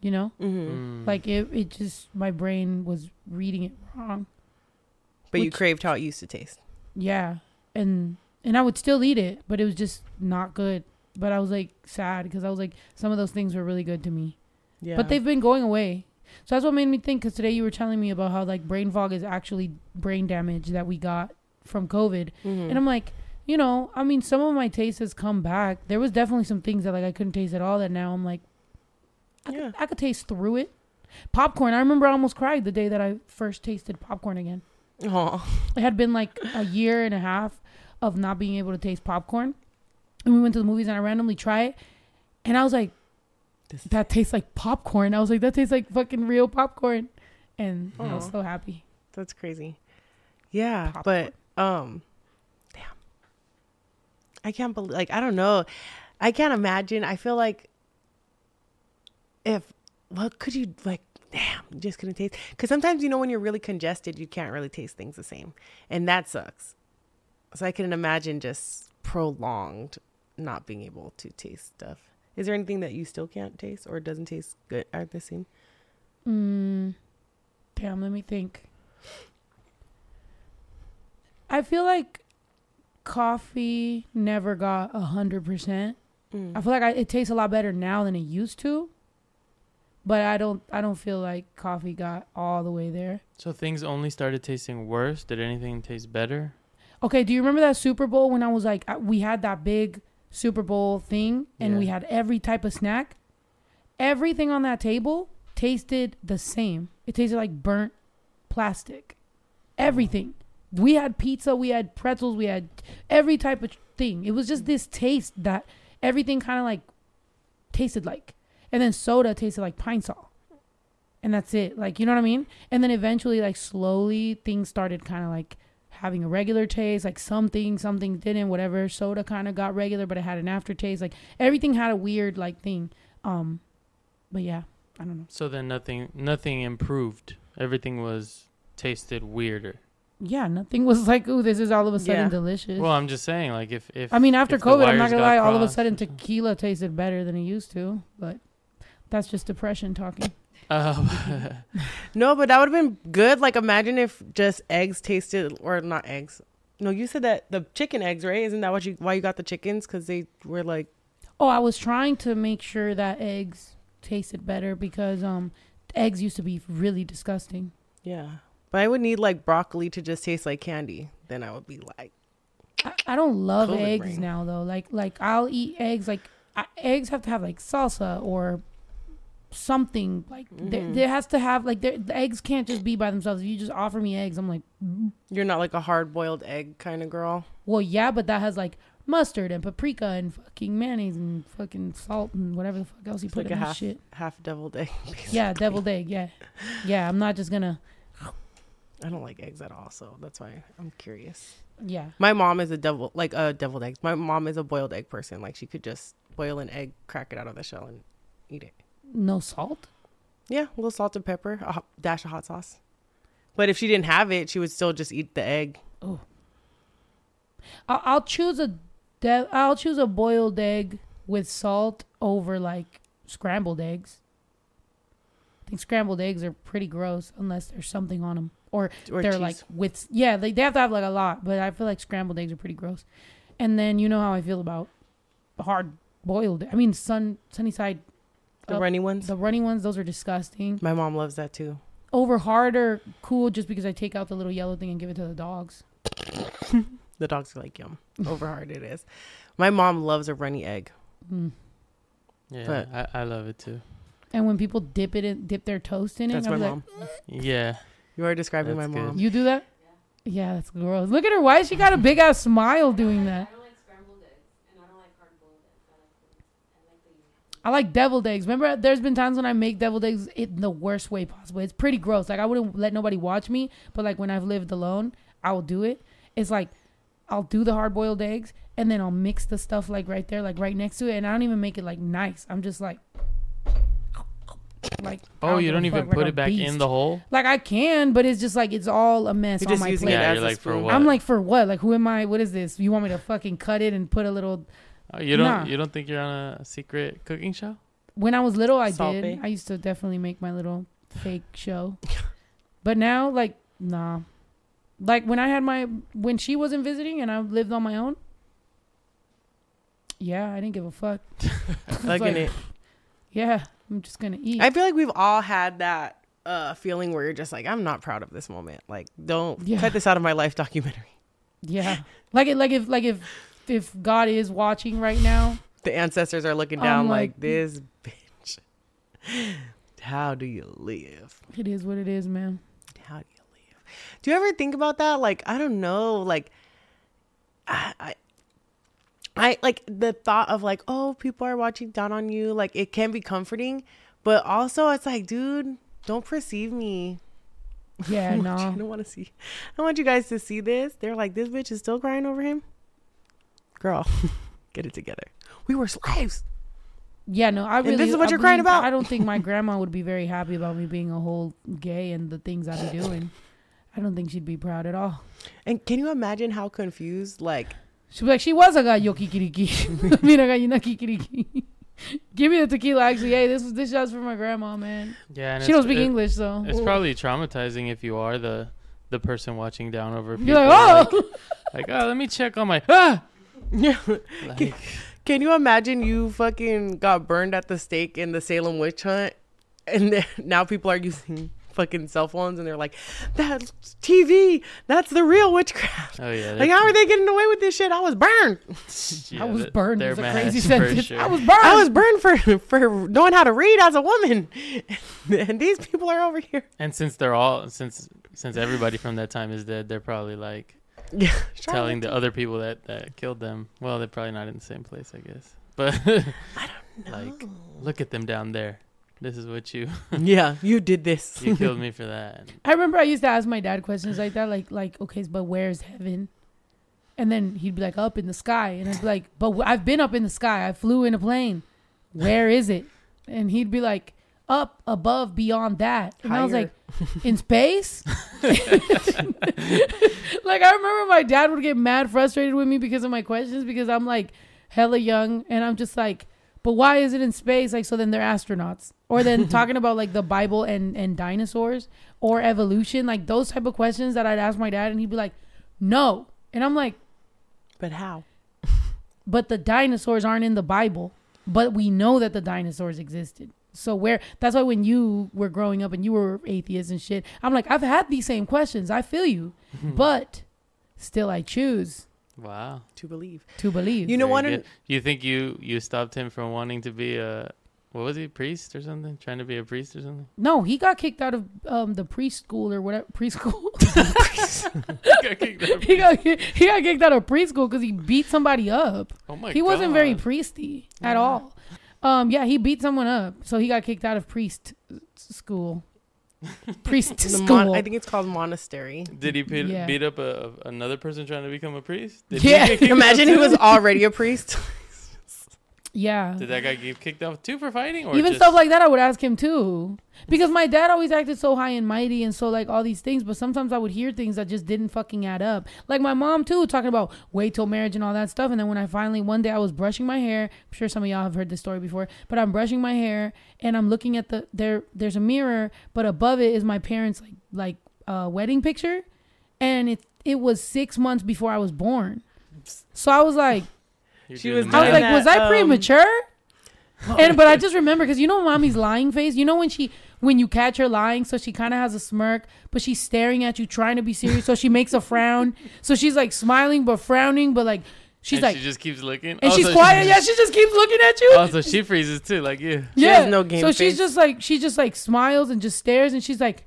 You know, Mhm. Mm. like it. It just my brain was reading it wrong. but you craved how it used to taste Yeah, and and I would still eat it, but it was just not good. But I was like sad because I was like some of those things were really good to me. yeah But they've been going away. So that's what made me think. Because today you were telling me about how like brain fog is actually brain damage that we got from COVID, Mhm. and I'm like, you know, I mean, some of my taste has come back. There was definitely some things that like I couldn't taste at all. That now I'm like, I, Yeah. could, I could taste through it. Popcorn. I remember I almost cried the day that I first tasted popcorn again. It had been like a year and a half of not being able to taste popcorn. And we went to the movies and I randomly tried it. And I was like, This- that tastes like popcorn. I was like, that tastes like fucking real popcorn. And I was so happy. That's crazy. Yeah, Popcorn. but um, damn, I can't believe. Like, I don't know. I can't imagine. I feel like if what could you like? Damn, you just couldn't taste. Because sometimes you know when you're really congested, you can't really taste things the same, and that sucks. So I couldn't imagine just prolonged not being able to taste stuff. Is there anything that you still can't taste or doesn't taste good at the same? Mm, damn, let me think. I feel like coffee never got a hundred percent. Mm. I feel like I, it tastes a lot better now than it used to. But I don't. I don't feel like coffee got all the way there. so things only started tasting worse. Did anything taste better? Okay, do you remember that Super Bowl when I was like, uh, we had that big Super Bowl thing and we had every type of snack? Everything on that table tasted the same. It tasted like burnt plastic. Everything. We had pizza, we had pretzels, we had every type of thing. It was just this taste that everything kind of like tasted like. And then soda tasted like pine sol. And that's it. Like, you know what I mean? And then eventually, like, slowly things started kind of like having a regular taste, like something, something didn't, whatever. Soda kind of got regular, but it had an aftertaste. Like everything had a weird like thing. Um, but yeah, I don't know. So then nothing nothing improved. Everything was tasted weirder. Yeah, nothing was (laughs) like, ooh, this is all of a sudden Yeah. delicious. Well, I'm just saying, like if if I mean, after if COVID, I'm not gonna lie, all of a sudden tequila tasted better than it used to. But that's just depression talking. Um, (laughs) No, but that would have been good. Like, imagine if just eggs tasted, or not eggs. No, you said that the chicken eggs, right? Isn't that what you why you got the chickens? Because they were like, Oh, I was trying to make sure that eggs tasted better because um, eggs used to be really disgusting. yeah. But I would need like broccoli to just taste like candy. Then I would be like, I, I don't love COVID eggs brain. now though. Like like I'll eat eggs like I, eggs have to have like salsa or something like there, Mhm. there has to have like there, the eggs can't just be by themselves. If you just offer me eggs, I'm like, You're not like a hard boiled egg kind of girl. well, yeah, but that has like mustard and paprika and fucking mayonnaise and fucking salt and whatever the fuck else you It's put like in a that half shit. half deviled egg. (laughs) Yeah, deviled egg. Yeah, yeah. I'm not just gonna. (sighs) I don't like eggs at all, so that's why I'm curious. Yeah, My mom is a devil like a uh, deviled egg My mom is a boiled egg person. Like she could just boil an egg, crack it out of the shell, and eat it. No salt. Yeah, a little salt and pepper, a hot, dash of hot sauce. But if she didn't have it, she would still just eat the egg. Oh. I'll, I'll choose a de- I'll choose a boiled egg with salt over like scrambled eggs. I think scrambled eggs are pretty gross unless there's something on them or, Or they're cheese. like with yeah they, they have to have like a lot but I feel like scrambled eggs are pretty gross. And then you know how I feel about hard boiled. I mean sun sunny side the up- runny ones. the runny ones those are disgusting. My mom loves that too. Over hard or cool just because I take out the little yellow thing and give it to the dogs. (laughs) The dogs are like yum. (laughs) Over hard it is. My mom loves a runny egg. Mm. Yeah, But- I, I love it too. And when people dip it in, dip their toast in it, That's I'm my like, mom. Yeah, You are describing That's my good. mom. You do that? Yeah, that's gross. Look at her. Why has she got a big ass smile doing that? I don't like scrambled eggs, and I don't like hard boiled eggs. I like the, I like the I like deviled eggs. Remember, there's been times when I make deviled eggs in the worst way possible. It's pretty gross. Like I wouldn't let nobody watch me, but like when I've lived alone, I will do it. It's like I'll do the hard boiled eggs and then I'll mix the stuff like right there, like right next to it, and I don't even make it like nice. I'm just like, like. I Oh, you don't even fuck, like put it back in the hole. Like I can, but it's just like it's all a mess You're on just my using plate. it Yeah, as you're like, for what? I'm like, for what? Like, who am I? What is this? You want me to fucking cut it and put a little? Oh, you don't Nah. you don't think you're on a secret cooking show? When I was little, I Salt did. Bae? I used to definitely make my little fake show. (laughs) but now, like, nah. Like when I had my when she wasn't visiting and I lived on my own. Yeah, I didn't give a fuck. (laughs) Like, like- it. Yeah, I'm just gonna eat. I feel like we've all had that uh, feeling where you're just like, I'm not proud of this moment. Like, don't Yeah. cut this out of my life documentary. yeah, like it. Like if like if if God is watching right now. The ancestors are looking down like- like, mm. this bitch. (laughs) How do you live? It is what it is, man. How do you live? Do you ever think about that? Like, I don't know. Like, I, I, I like the thought of like, oh, people are watching down on you. Like, it can be comforting, but also it's like, dude, don't perceive me. Yeah, (laughs) no. I don't want to see. I want you guys to see this. They're like, this bitch is still crying over him. Girl, (laughs) get it together. We were slaves. Yeah, no, I And really. this is what I you're crying about? I don't think my (laughs) grandma would be very happy about me being a whole gay and the things I be (laughs) doing. I don't think she'd be proud at all. And can you imagine how confused? Like, She'd be like, she was a gallo kikiriki. Mira gallina kikiriki. Give me the tequila. Actually, hey, this was this shot's for my grandma, man. Yeah, and She don't speak it- English, so It's probably traumatizing if you are the the person watching down over people. you're like, oh, like, oh, let me check on my ah. Yeah. (laughs) Like, Can you imagine you fucking got burned at the stake in the Salem witch hunt, and then (laughs) now people are using fucking cell phones, and they're like, "That's TV. That's the real witchcraft." oh yeah, Like, how are they getting away with this shit? I was burned. yeah, I was burned. they're It's a mad crazy (laughs) sentence. sure. I was burned. I was burned for for knowing how to read as a woman, and these people are over here. And since they're all since since everybody from that time is dead, they're probably like Yeah, (laughs) telling the other people that that killed them. Well, they're probably not in the same place, I guess. But (laughs) I don't (laughs) know. like, look at them down there. This is what you yeah, you did this. you killed me for that. I remember I used to ask my dad questions like that, like like okay, but where's heaven? And then he'd be like, up in the sky, and I'd be like, but w- I've been up in the sky. I flew in a plane. Where is it? And he'd be like, up above, beyond that. And I was like, in space. (laughs) (laughs) like I remember my dad would get mad, frustrated with me because of my questions because I'm like hella young, and I'm just like, but why is it in space? Like, so then they're astronauts, or then (laughs) talking about like the Bible and and dinosaurs or evolution, like those type of questions that I'd ask my dad, and he'd be like, no, and I'm like, but how? but the dinosaurs aren't in the Bible, but we know that the dinosaurs existed. So where that's why when you were growing up and you were atheist and shit, I'm like, I've had these same questions. I feel you, (laughs) but still I choose Wow. to believe. To believe. You know what? good. You think you you stopped him from wanting to be a what was he priest or something? Trying to be a priest or something? no, he got kicked out of um the preschool or whatever preschool. (laughs) Got kicked out. (laughs) he got he got kicked out of preschool because he beat somebody up. oh my god. he wasn't very God. priesty at Yeah. all. Um, yeah, he beat someone up, so he got kicked out of priest school. Priest (laughs) school. mon- I think it's called monastery. Did he beat, Yeah. beat up a, a- another person trying to become a priest? Did Yeah. get Imagine he was already a priest. (laughs) yeah. Did that guy get kicked off too for fighting? Or Even just, stuff like that, I would ask him too, because my dad always acted so high and mighty and so like all these things. But sometimes I would hear things that just didn't fucking add up. Like my mom too, talking about wait till marriage and all that stuff. And then when I finally one day I was brushing my hair, I'm sure some of y'all have heard this story before, but I'm brushing my hair and I'm looking at the there. There's a mirror, but above it is my parents' like like uh, wedding picture, and it it was six months before I was born. So I was like, You're She was I was like, that, was I um, premature? and but I (laughs) just remember because you know mommy's lying face. You know when she when you catch her lying, so she kind of has a smirk, but she's staring at you, trying to be serious. So she makes a frown. So she's like smiling but frowning, but like she's And like, she just keeps looking. and Oh, she's so quiet. She, yeah, she just keeps looking at you. Oh, so she freezes too, like you. She yeah, has no game So she's just like she just like smiles and just stares, and she's like.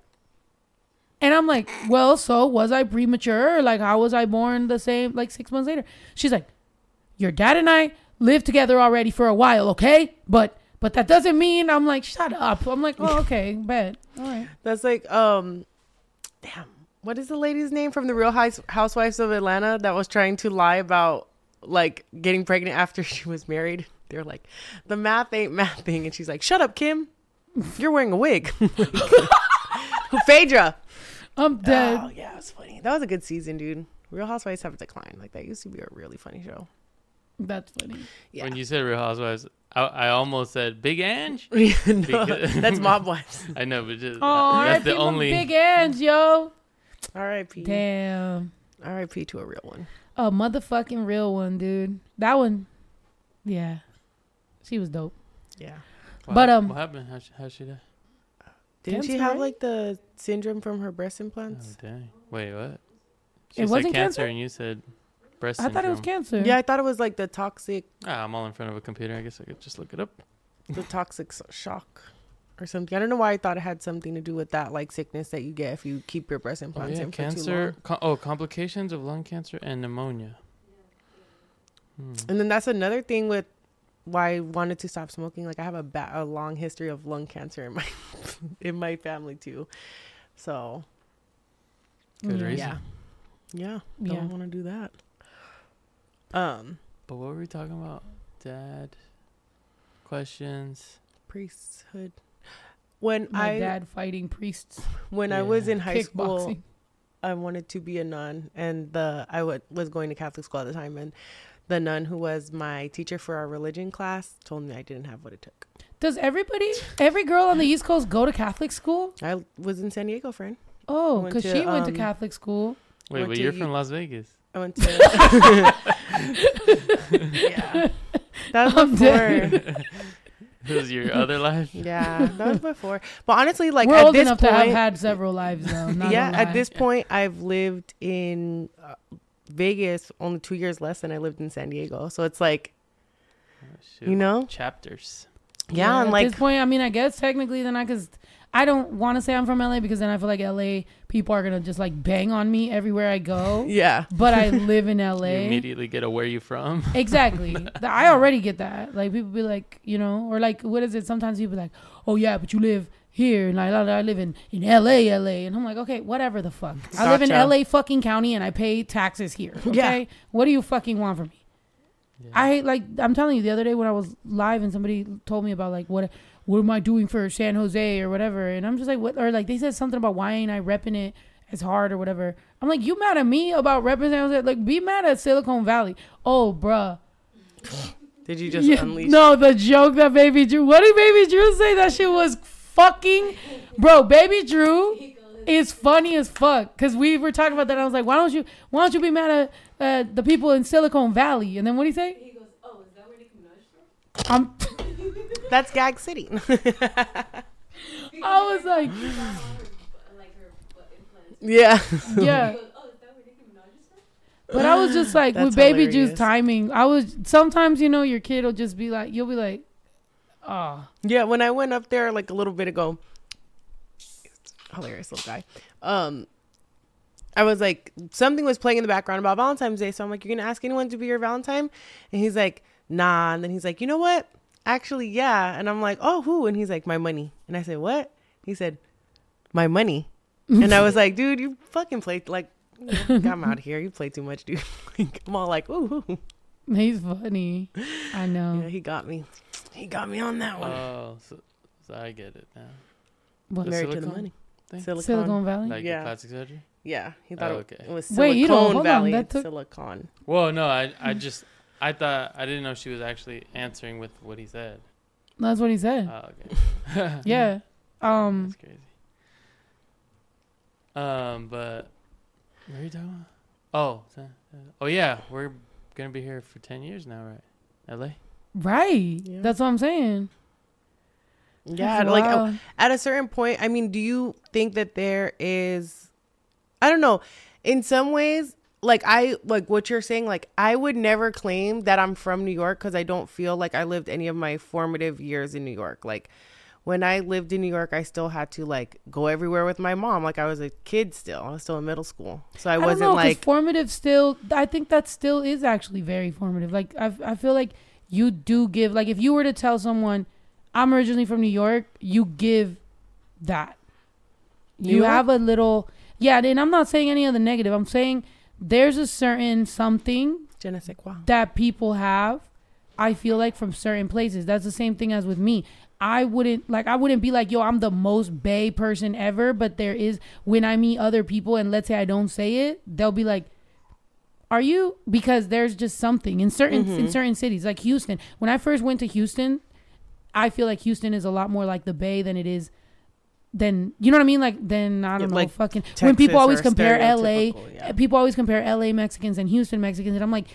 And I'm like, well, so was I premature? Like, how was I born the same, like six months later? She's like, your dad and I lived together already for a while, okay? But but that doesn't mean I'm like, shut up. I'm like, oh, okay, bet. All right. That's like, um, damn. What is the lady's name from the Real Housewives of Atlanta that was trying to lie about like getting pregnant after (laughs) she was married? They're like, the math ain't mathing, and she's like, "Shut up, Kim. You're wearing a wig." (laughs) Phaedra. I'm dead. Oh yeah, it was funny. That was a good season, dude. Real Housewives have declined. Like that used to be a really funny show. That's funny. Yeah. When you said Real Housewives, I, I almost said Big Ang. (laughs) no, Because- that's (laughs) Mob Wives. I know, but just Oh, that's the only. big hands, yo. R.I.P. Damn. R.I.P. to a real one. A motherfucking real one, dude. That one. Yeah. She was dope. Yeah. What But, um, what happened? How she, how she die? Didn't she have right? like the syndrome from her breast Oh implants? dang! Wait, what? It She said wasn't cancer, cancer? and you said breast. I thought it was cancer. Yeah, I thought it was like the toxic, Ah, I'm all in front of a computer. I guess I could just look it up. the toxic s- shock or something. I don't know why I thought it had something to do with that, like sickness that you get if you keep your breast Oh implants yeah, in for too cancer. long. Co- oh, complications of lung cancer and pneumonia. Hmm. And then that's another thing with why I wanted to stop smoking. Like I have a ba- a long history of lung cancer in my (laughs) in my family too. So Good Yeah. reason. yeah, yeah, I don't Yeah. want to do that. Um, But what were we talking about? Dad. Questions. priesthood. When My I dad fighting priests. when I was in high school. I wanted to be a nun, and the I w- was going to Catholic school at the time, and the nun who was my teacher for our religion class told me I didn't have what it took. Does everybody, every girl on the East Coast go to Catholic school? I was in San Diego, friend. Oh, because to, she went to um, Catholic school. Wait, Went but to you're U- from Las Vegas. I went to. (laughs) yeah, that was I'm before. dead. (laughs) This was your other life. Yeah, that was before. But honestly, like We're at old this enough point, to have had several lives, though. Not yeah, at lie. this point, I've lived in uh, Vegas only two years less than I lived in San Diego. So it's like, Oh, you know, Chapters. yeah, and at like this point, I mean, I guess technically, then I cause I don't want to say I'm from LA because then I feel like LA people are gonna just like bang on me everywhere I go. (laughs) yeah, But I live in You LA. immediately get a where you from. (laughs) Exactly. (laughs) I already get that. Like people be like, you know, or like what is it? Sometimes people be like, oh yeah, but you live here, and like I live in in L.A. L.A. And I'm like, okay, whatever the fuck. I live in L.A. fucking county, and I pay taxes here. Okay, Yeah. what do you fucking want from me? Yeah. I hate like. I'm telling you, the other day when I was live and somebody told me about like what what am I doing for San Jose or whatever, and I'm just like, what? Or like they said something about why ain't I repping it as hard or whatever. I'm like, you mad at me about repping San Jose? Like, be mad at Silicon Valley. Oh, bruh. (sighs) did you just Yeah, unleash? No, the joke that Baby Drew. What did Baby Drew say? That shit was fucking, bro. Baby Drew is funny as fuck. Cause we were talking about that. I was like, why don't you, why don't you be mad at uh, the people in Silicon Valley? And then what do he say? He goes, "Oh, is that where Nicki Minaj from?" I'm. (laughs) That's Gag City. (laughs) I was like, like her butt implants. yeah, yeah. He goes, "Oh, is that where Nicki Minaj is from?" But I was just like That's with baby hilarious. juice timing. I was sometimes you know your kid will just be like you'll be like, oh Yeah, when I went up there like a little bit ago, hilarious little guy. Um, I was like, something was playing in the background about Valentine's Day, so I'm like, "You're gonna ask anyone to be your Valentine?" And he's like, "Nah." And then he's like, "You know what? Actually, yeah." And I'm like, "Oh, who?" And he's like, "My money." And I said, "What?" He said, "My money." and I was like, "Dude, you fucking played like." (laughs) I'm out of here. You play too much, dude. (laughs) Like, I'm all like, ooh, ooh. he's funny. I know. yeah, he got me. He got me on that one. Oh, so, so I get it now. What? the Married to the money. thing? Silicone. Silicon Valley. Like Yeah. the plastic surgery? Yeah, he thought Oh, it- okay. it was Wait, Silicon you don't- hold on, Valley. that took- Silicon. Well, no, I I just I thought I didn't know she was actually answering with what he said. That's what he said. Oh, okay. (laughs) yeah. Um. That's crazy. Um, but what are you talking about? Oh, oh yeah, we're gonna be here for ten years now, right? L.A. Right. Yeah. That's what I'm saying. Yeah, That's like uh, at a certain point, I mean, do you think that there is I don't know, in some ways like I like what you're saying like I would never claim that I'm from New York cuz I don't feel like I lived any of my formative years in New York. Like when I lived in New York, I still had to like go everywhere with my mom like I was a kid still. I was still in middle school. So I, I, wasn't know, like formative. Still, I think that still is actually very formative. Like I, I feel like you do give. Like if you were to tell someone, I'm originally from New York, you give that. You have a little. Yeah, and I'm not saying any of the negative. I'm saying there's a certain something je ne sais quoi. that people have i feel like from certain places that's the same thing as with me i wouldn't like i wouldn't be like yo i'm the most bay person ever but there is when i meet other people and let's say i don't say it they'll be like are you because there's just something in certain in Mhm. certain cities like houston when i first went to houston i feel like houston is a lot more like the bay than it is than you know what i mean like then i don't Yeah, know like fucking when people always compare la yeah. people always compare LA Mexicans and Houston Mexicans, and I'm like,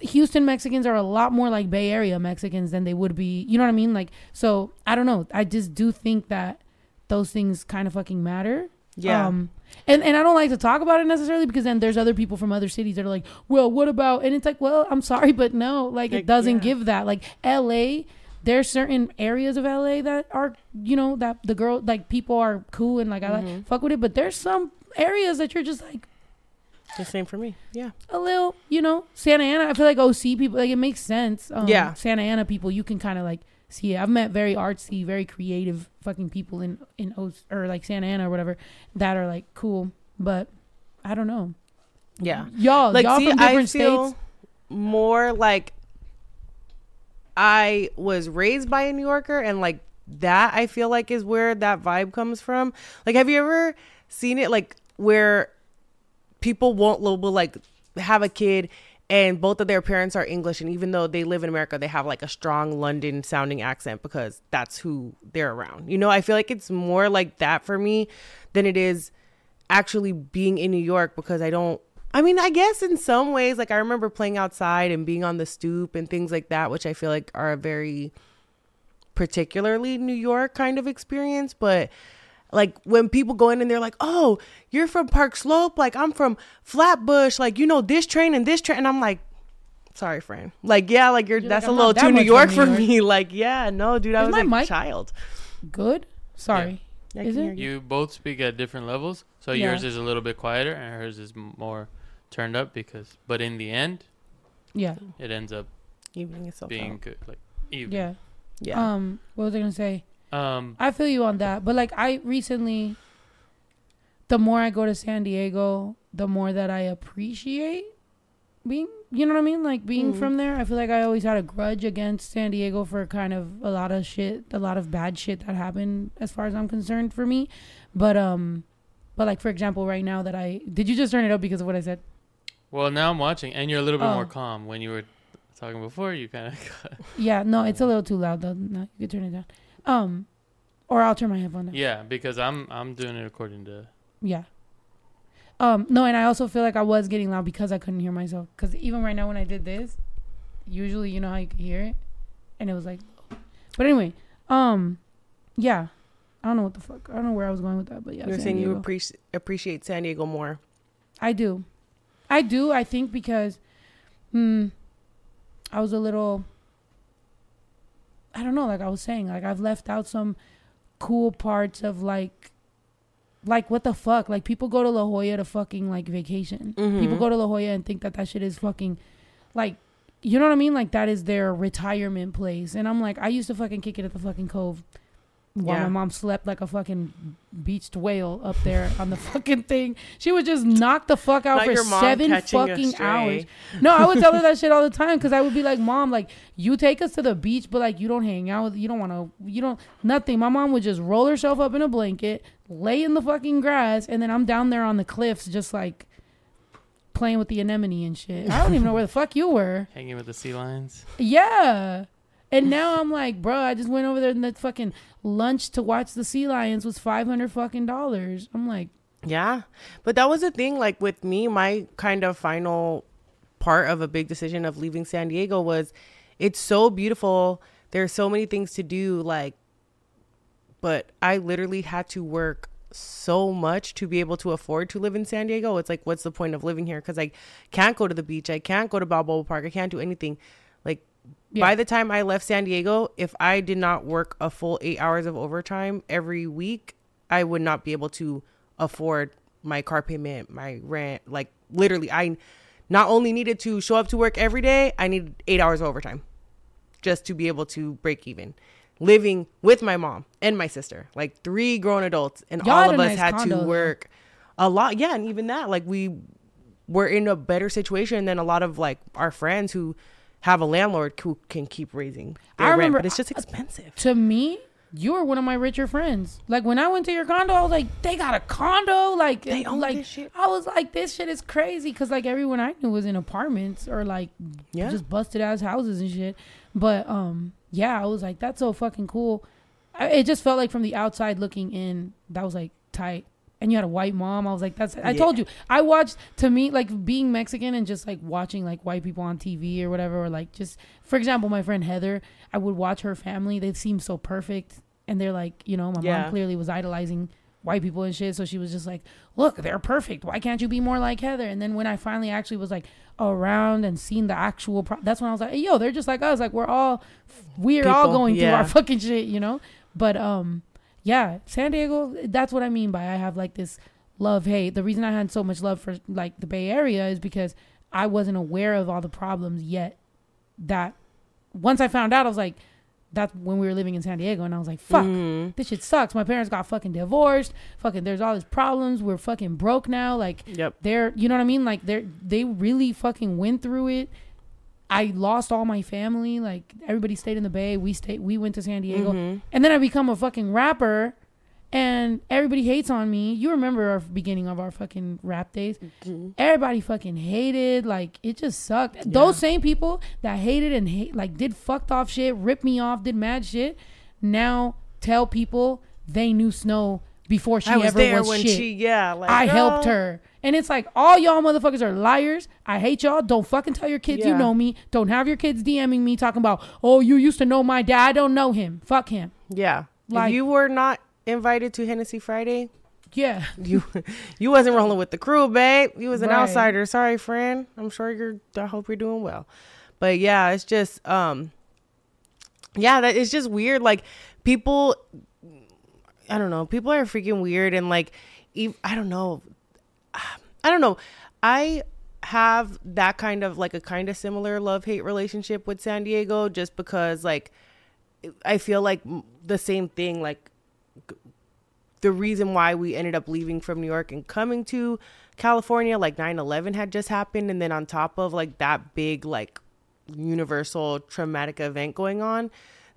Houston Mexicans are a lot more like Bay Area Mexicans than they would be. You know what I mean? Like, so I don't know. I just do think that those things kind of fucking matter. Yeah. Um, and and I don't like to talk about it necessarily because then there's other people from other cities that are like, well, what about? And it's like, well, I'm sorry, but no, like, Like, it doesn't yeah. give that. Like L.A. There's certain areas of LA that are, you know, that the girl like people are cool and like I Mhm. like fuck with it, but there's some areas that you're just like the same for me. Yeah. a little, you know, Santa Ana. I feel like OC people, like it makes sense. Um, Yeah. Santa Ana people, you can kind of like see it. I've met very artsy, very creative fucking people in in O or like Santa Ana or whatever that are like cool, but I don't know. Yeah. y'all, like y'all see, from I different feel states. more like I was raised by a New Yorker, and like that, I feel like is where that vibe comes from. Like, have you ever seen it? Like where people won't will like have a kid. And both of their parents are English, and even though they live in America, they have like a strong London sounding accent because that's who they're around. You know, I feel like it's more like that for me than it is actually being in New York because I don't I mean, I guess in some ways like I remember playing outside and being on the stoop and things like that, which I feel like are a very particularly New York kind of experience, but like when people go in and they're like, "Oh, you're from Park Slope, like I'm from Flatbush, like you know this train and this train." And I'm like, "Sorry, friend." Like, yeah, like you're You're that's like, a little that too New much York from for New me. (laughs) Like, yeah, no, dude, I Is was my a mic- child. Good. Sorry. I Is it? you. You both speak at different levels, so Yeah. yours is a little bit quieter and hers is more turned up because. But in the end, Yeah. it ends up Evening itself. being out. good, like even. Yeah. Yeah. Um. What was I gonna say? Um. I feel you on that. But like I recently the more I go to San Diego, the more that I appreciate being you know what I mean? Like being Mhm. from there. I feel like I always had a grudge against San Diego for kind of a lot of shit, a lot of bad shit that happened as far as I'm concerned for me. But um but like for example right now that I did you just turn it up because of what I said? Well, now I'm watching, and you're a little bit more Oh. calm. When you were talking before, you kind (laughs) of. Yeah, no, it's a little too loud though. No, you can turn it down. Um or I'll turn my headphone down. yeah, because I'm I'm doing it according to. Yeah. Um, no, and I also feel like I was getting loud because I couldn't hear myself. Because even right now when I did this, usually you know how you can hear it, and it was like, but anyway, um, yeah, I don't know what the fuck, I don't know where I was going with that, but yeah, You're San saying you Diego. appreciate appreciate San Diego more. I do. I do. I think because, hmm, I was a little. I don't know. Like I was saying, like I've left out some cool parts of like, like what the fuck? Like people go to La Jolla to fucking like vacation. Mhm. People go to La Jolla and think that that shit is fucking, like, you know what I mean? Like that is their retirement place. And I'm like, I used to fucking kick it at the fucking cove. While Yeah. my mom slept like a fucking beached whale up there on the (laughs) fucking thing. She would just knock the fuck out Not for seven fucking hours. No, I would tell her that shit all the time because I would be like, Mom, like you take us to the beach, but like you don't hang out. with You don't want to. You don't nothing. My mom would just roll herself up in a blanket, lay in the fucking grass, and then I'm down there on the cliffs, just like playing with the anemone and shit. I don't even know where the fuck you were. (laughs) Hanging with the sea lions. Yeah. And now I'm like, bro, I just went over there and that fucking lunch to watch the sea lions was five hundred fucking dollars. I'm like, Yeah. But that was the thing, like with me, my kind of final part of a big decision of leaving San Diego was it's so beautiful. There's so many things to do, like but I literally had to work so much to be able to afford to live in San Diego. It's like, what's the point of living here? Because I can't go to the beach. I can't go to Balboa Park. I can't do anything. Yeah. by the time I left San Diego, if I did not work a full eight hours of overtime every week, I would not be able to afford my car payment, my rent. Like, literally, I not only needed to show up to work every day, I needed eight hours of overtime just to be able to break even. Living with my mom and my sister, like three grown adults, and Y'all all of us nice had condo, to though. work a lot. Yeah, and even that, like we were in a better situation than a lot of like our friends who have a landlord who can keep raising. Their I remember- rent, but it's just expensive. to me, you were one of my richer friends. Like when I went to your condo, I was like, they got a condo. Like, They own like this shit. I was like, this shit is crazy because like everyone I knew was in apartments or like Yeah. just busted ass houses and shit. But um, yeah, I was like, that's so fucking cool. I, it just felt like from the outside looking in, that was like tight. And you had a white mom. I was like, that's. I Yeah. told you. I watched to me like being Mexican and just like watching like white people on TV or whatever, or like just for example, my friend Heather. I would watch her family. They seem so perfect, and they're like, you know, my Yeah. mom clearly was idolizing white people and shit. So she was just like, look, they're perfect. Why can't you be more like Heather? And then when I finally actually was like around and seen the actual, pro- that's when I was like, hey, yo, they're just like us. Like we're all, we're all People, going through our (laughs) fucking shit, you know. But um, yeah, San Diego. That's what I mean by I have like this love hate. The reason I had so much love for like the Bay Area is because I wasn't aware of all the problems yet. That once I found out, I was like, that's when we were living in San Diego, and I was like, fuck, Mhm. this shit sucks. My parents got fucking divorced. Fucking, there's all these problems. We're fucking broke now. Like, Yep. they're, you know what I mean? Like, they're, they really fucking went through it. I lost all my family. Like, everybody stayed in the Bay. We stayed, we went to San Diego. Mhm. And then I become a fucking rapper and everybody hates on me. You remember our beginning of our fucking rap days. Mhm. Everybody fucking hated. Like it just sucked. Yeah. Those same people that hated and hate like did fucked off shit, ripped me off, did mad shit, now tell people they knew Snow before she I was ever was when shit. she, yeah, like I helped her. And it's like all y'all motherfuckers are liars. I hate y'all. Don't fucking tell your kids you know me. Don't have your kids DMing me talking about, oh, you used to know my dad. I don't know him. Fuck him. Yeah. Like- if you were not invited to Hennessy Friday, Yeah. you (laughs) you wasn't rolling with the crew, babe. You was an Right. outsider. Sorry, friend. I'm sure you're. I hope you're doing well. But yeah, it's just um, yeah, that it's just weird. Like people, I don't know. People are freaking weird, and like, I don't know. I don't know. I have that kind of like a kind of similar love hate relationship with San Diego, just because like I feel like the same thing. Like the reason why we ended up leaving from New York and coming to California, like 9 11 had just happened. And then on top of like that big, like universal traumatic event going on,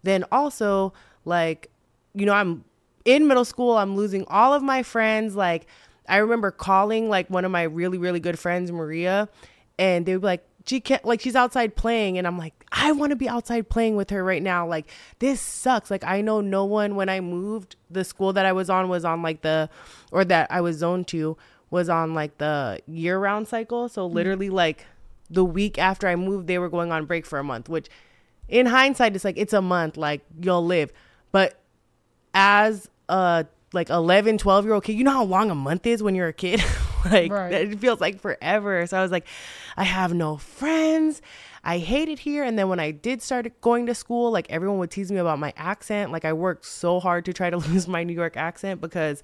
then also like, you know, I'm in middle school, I'm losing all of my friends. Like, I remember calling like one of my really, really good friends, Maria, and they would be like, she can't like she's outside playing and i'm like i want to be outside playing with her right now like this sucks like i know no one when i moved the school that i was on was on like the or that i was zoned to was on like the year round cycle so mm-hmm. literally like the week after i moved they were going on break for a month which in hindsight it's like it's a month like you'll live but as a like 11 12 year old kid you know how long a month is when you're a kid (laughs) like Right. it feels like forever. So I was like, I have no friends. I hate it here. And then when I did start going to school, like everyone would tease me about my accent. Like I worked so hard to try to (laughs) lose my New York accent because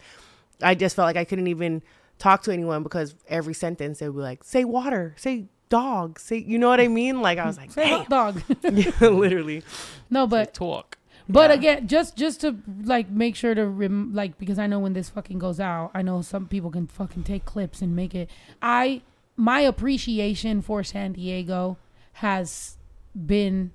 I just felt like I couldn't even talk to anyone because every sentence they would be like, say water, say dog, say, you know what I mean? Like I was like, Say hot dog. (laughs) Yeah, literally. no, but talk. But Yeah. again, just just to like make sure to rem- like because I know when this fucking goes out, I know some people can fucking take clips and make it. I my appreciation for San Diego has been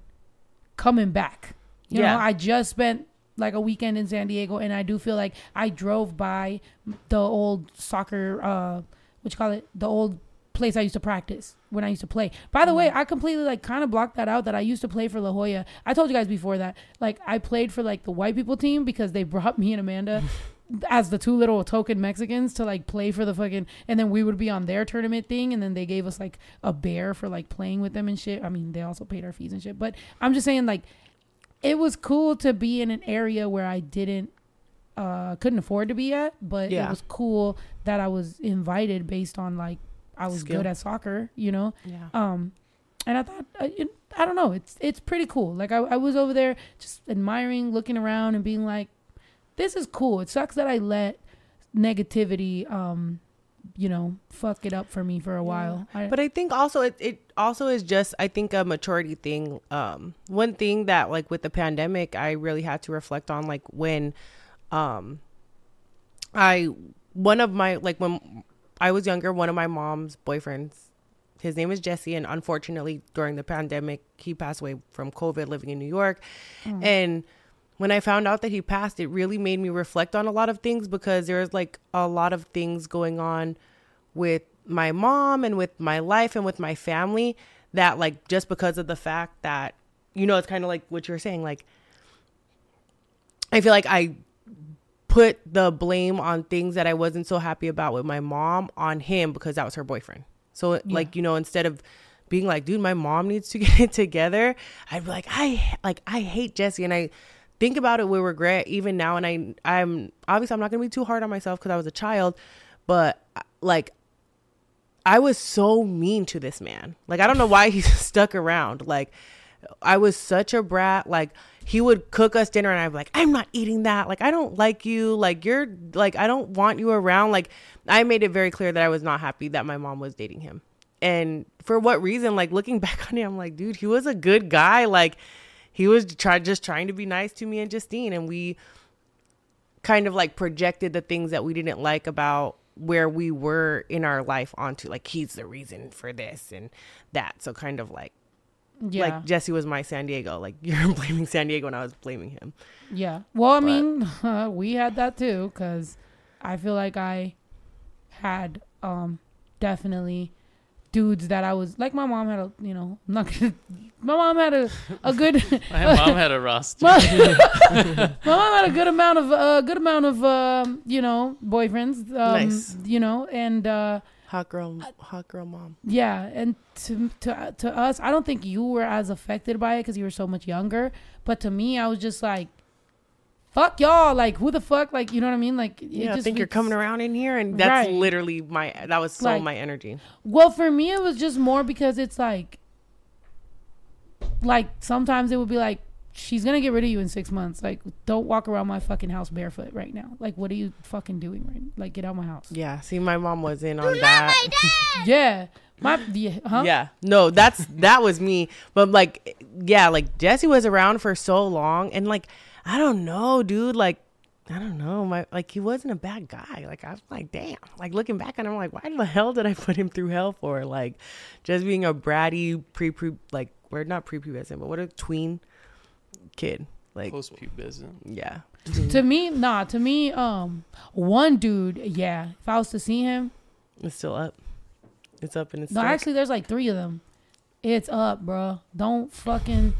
coming back. You Yeah. know, I just spent like a weekend in San Diego, and I do feel like I drove by the old soccer, uh, what you call it, the old place I used to practice when I used to play. By the way, I completely like kind of blocked that out that I used to play for La Jolla. I told you guys before that like I played for like the white people team because they (laughs) brought me and Amanda (laughs) as the two little token Mexicans to like play for the fucking and then we would be on their tournament thing and then they gave us like a bear for like playing with them and shit. I mean, they also paid our fees and shit. But I'm just saying like it was cool to be in an area where I didn't uh couldn't afford to be at, but it was cool that I was invited based on like I was Skill. good at soccer, you know. Yeah. Um, and I thought, uh, it, I don't know, it's it's pretty cool. Like I, I was over there just admiring, looking around, and being like, this is cool. It sucks that I let negativity, um, you know, fuck it up for me for a while. I, But I think also it, it also is just I think a maturity thing. Um, one thing that like with the pandemic, I really had to reflect on like when, um, I one of my like when I was younger, one of my mom's boyfriends, his name is Jesse, and unfortunately during the pandemic he passed away from COVID, living in New York, mm. and when I found out that he passed, it really made me reflect on a lot of things because there's like a lot of things going on with my mom and with my life and with my family that like just because of the fact that you know it's kind of like what you're saying like I feel like I put the blame on things that I wasn't so happy about with my mom on him because that was her boyfriend. So like you know instead of being like dude my mom needs to (laughs) get it together, I'd be like I like I hate Jesse and I think about it with regret even now and I I'm obviously I'm not going to be too hard on myself cuz I was a child, but like I was so mean to this man. Like I don't know why he (laughs) stuck around. Like I was such a brat. Like he would cook us dinner and I'd be like, I'm not eating that. Like I don't like you. Like you're like I don't want you around. Like I made it very clear that I was not happy that my mom was dating him. And for what reason? Like looking (laughs) back on it, I'm like, dude, he was a good guy. Like he was try just trying to be nice to me and Justine and we kind of like projected the things that we didn't like about where we were in our life onto like he's the reason for this and that so kind of like yeah, like jesse was my san diego like (laughs) you're blaming san diego and i was blaming him yeah. Well, I but- mean, (laughs) we had that too because I feel like I had um definitely dudes that I was like. My mom had a, you know, I'm not (laughs) gonna, my mom had a a good. My mom had a roster. My, my mom had a good amount of uh, good amount of um, you know boyfriends. Um, Nice. You know, and uh, hot girl uh, hot girl mom yeah, and to to to us, I don't think you were as affected by it because you were so much younger. But to me, I was just like, "Fuck y'all!" Like, who the fuck? Like, you know what I mean? Like, yeah i think you're coming around in here and that's Right. literally my that was so Like- my energy Well, for me, it was just more because it's like, like sometimes it would be like, she's gonna get rid of you in six months. Like, don't walk around my fucking house barefoot right now. Like, what are you fucking doing right? Like, get out of my house. yeah see my mom was in on that (laughs) Yeah, my yeah, huh? Yeah. No, that's that was me. But like yeah, like Jesse was around for so long and like I don't know, dude, like I don't know, my like he wasn't a bad guy. Like I was like, damn. Like looking back on him, I'm like, why the hell did I put him through hell for? Like just being a bratty pre pre like we're not prepubescent, but what a tween kid. Like Post-pubescent. yeah. To me, nah. To me, um, one dude, yeah. If I was to see him, It's still up. It's up and it's no, stuck. actually, there's like three of them. It's up, bro. Don't fucking,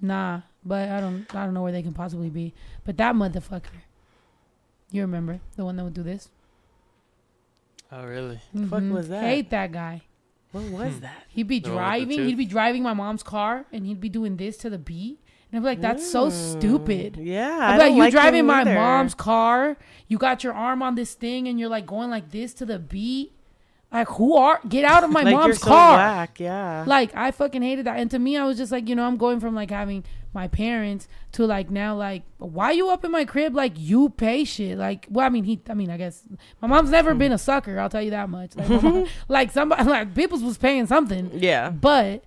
nah. But I don't, I don't know where they can possibly be. But that motherfucker, you remember the one that would do this? Oh, really? fuck Mhm. was that? Hate that guy. what was that? He'd be The one with the driving. He'd be driving my mom's car, and he'd be doing this to the beat. And I'd be like, "That's so Mm, stupid." Yeah. I'd be like, don't "You like driving my either." mom's car? You got your arm on this thing, and you're like going like this to the beat." Like, who are get out of my (laughs) like you're mom's so car? whack. Yeah. Like I fucking hated that. And to me, I was just like, you know, I'm going from like having my parents to like now like why you up in my crib like you pay shit like well i mean he i mean i guess my mom's never been a sucker i'll tell you that much like, my mom- (laughs) like somebody like people's was paying something yeah. but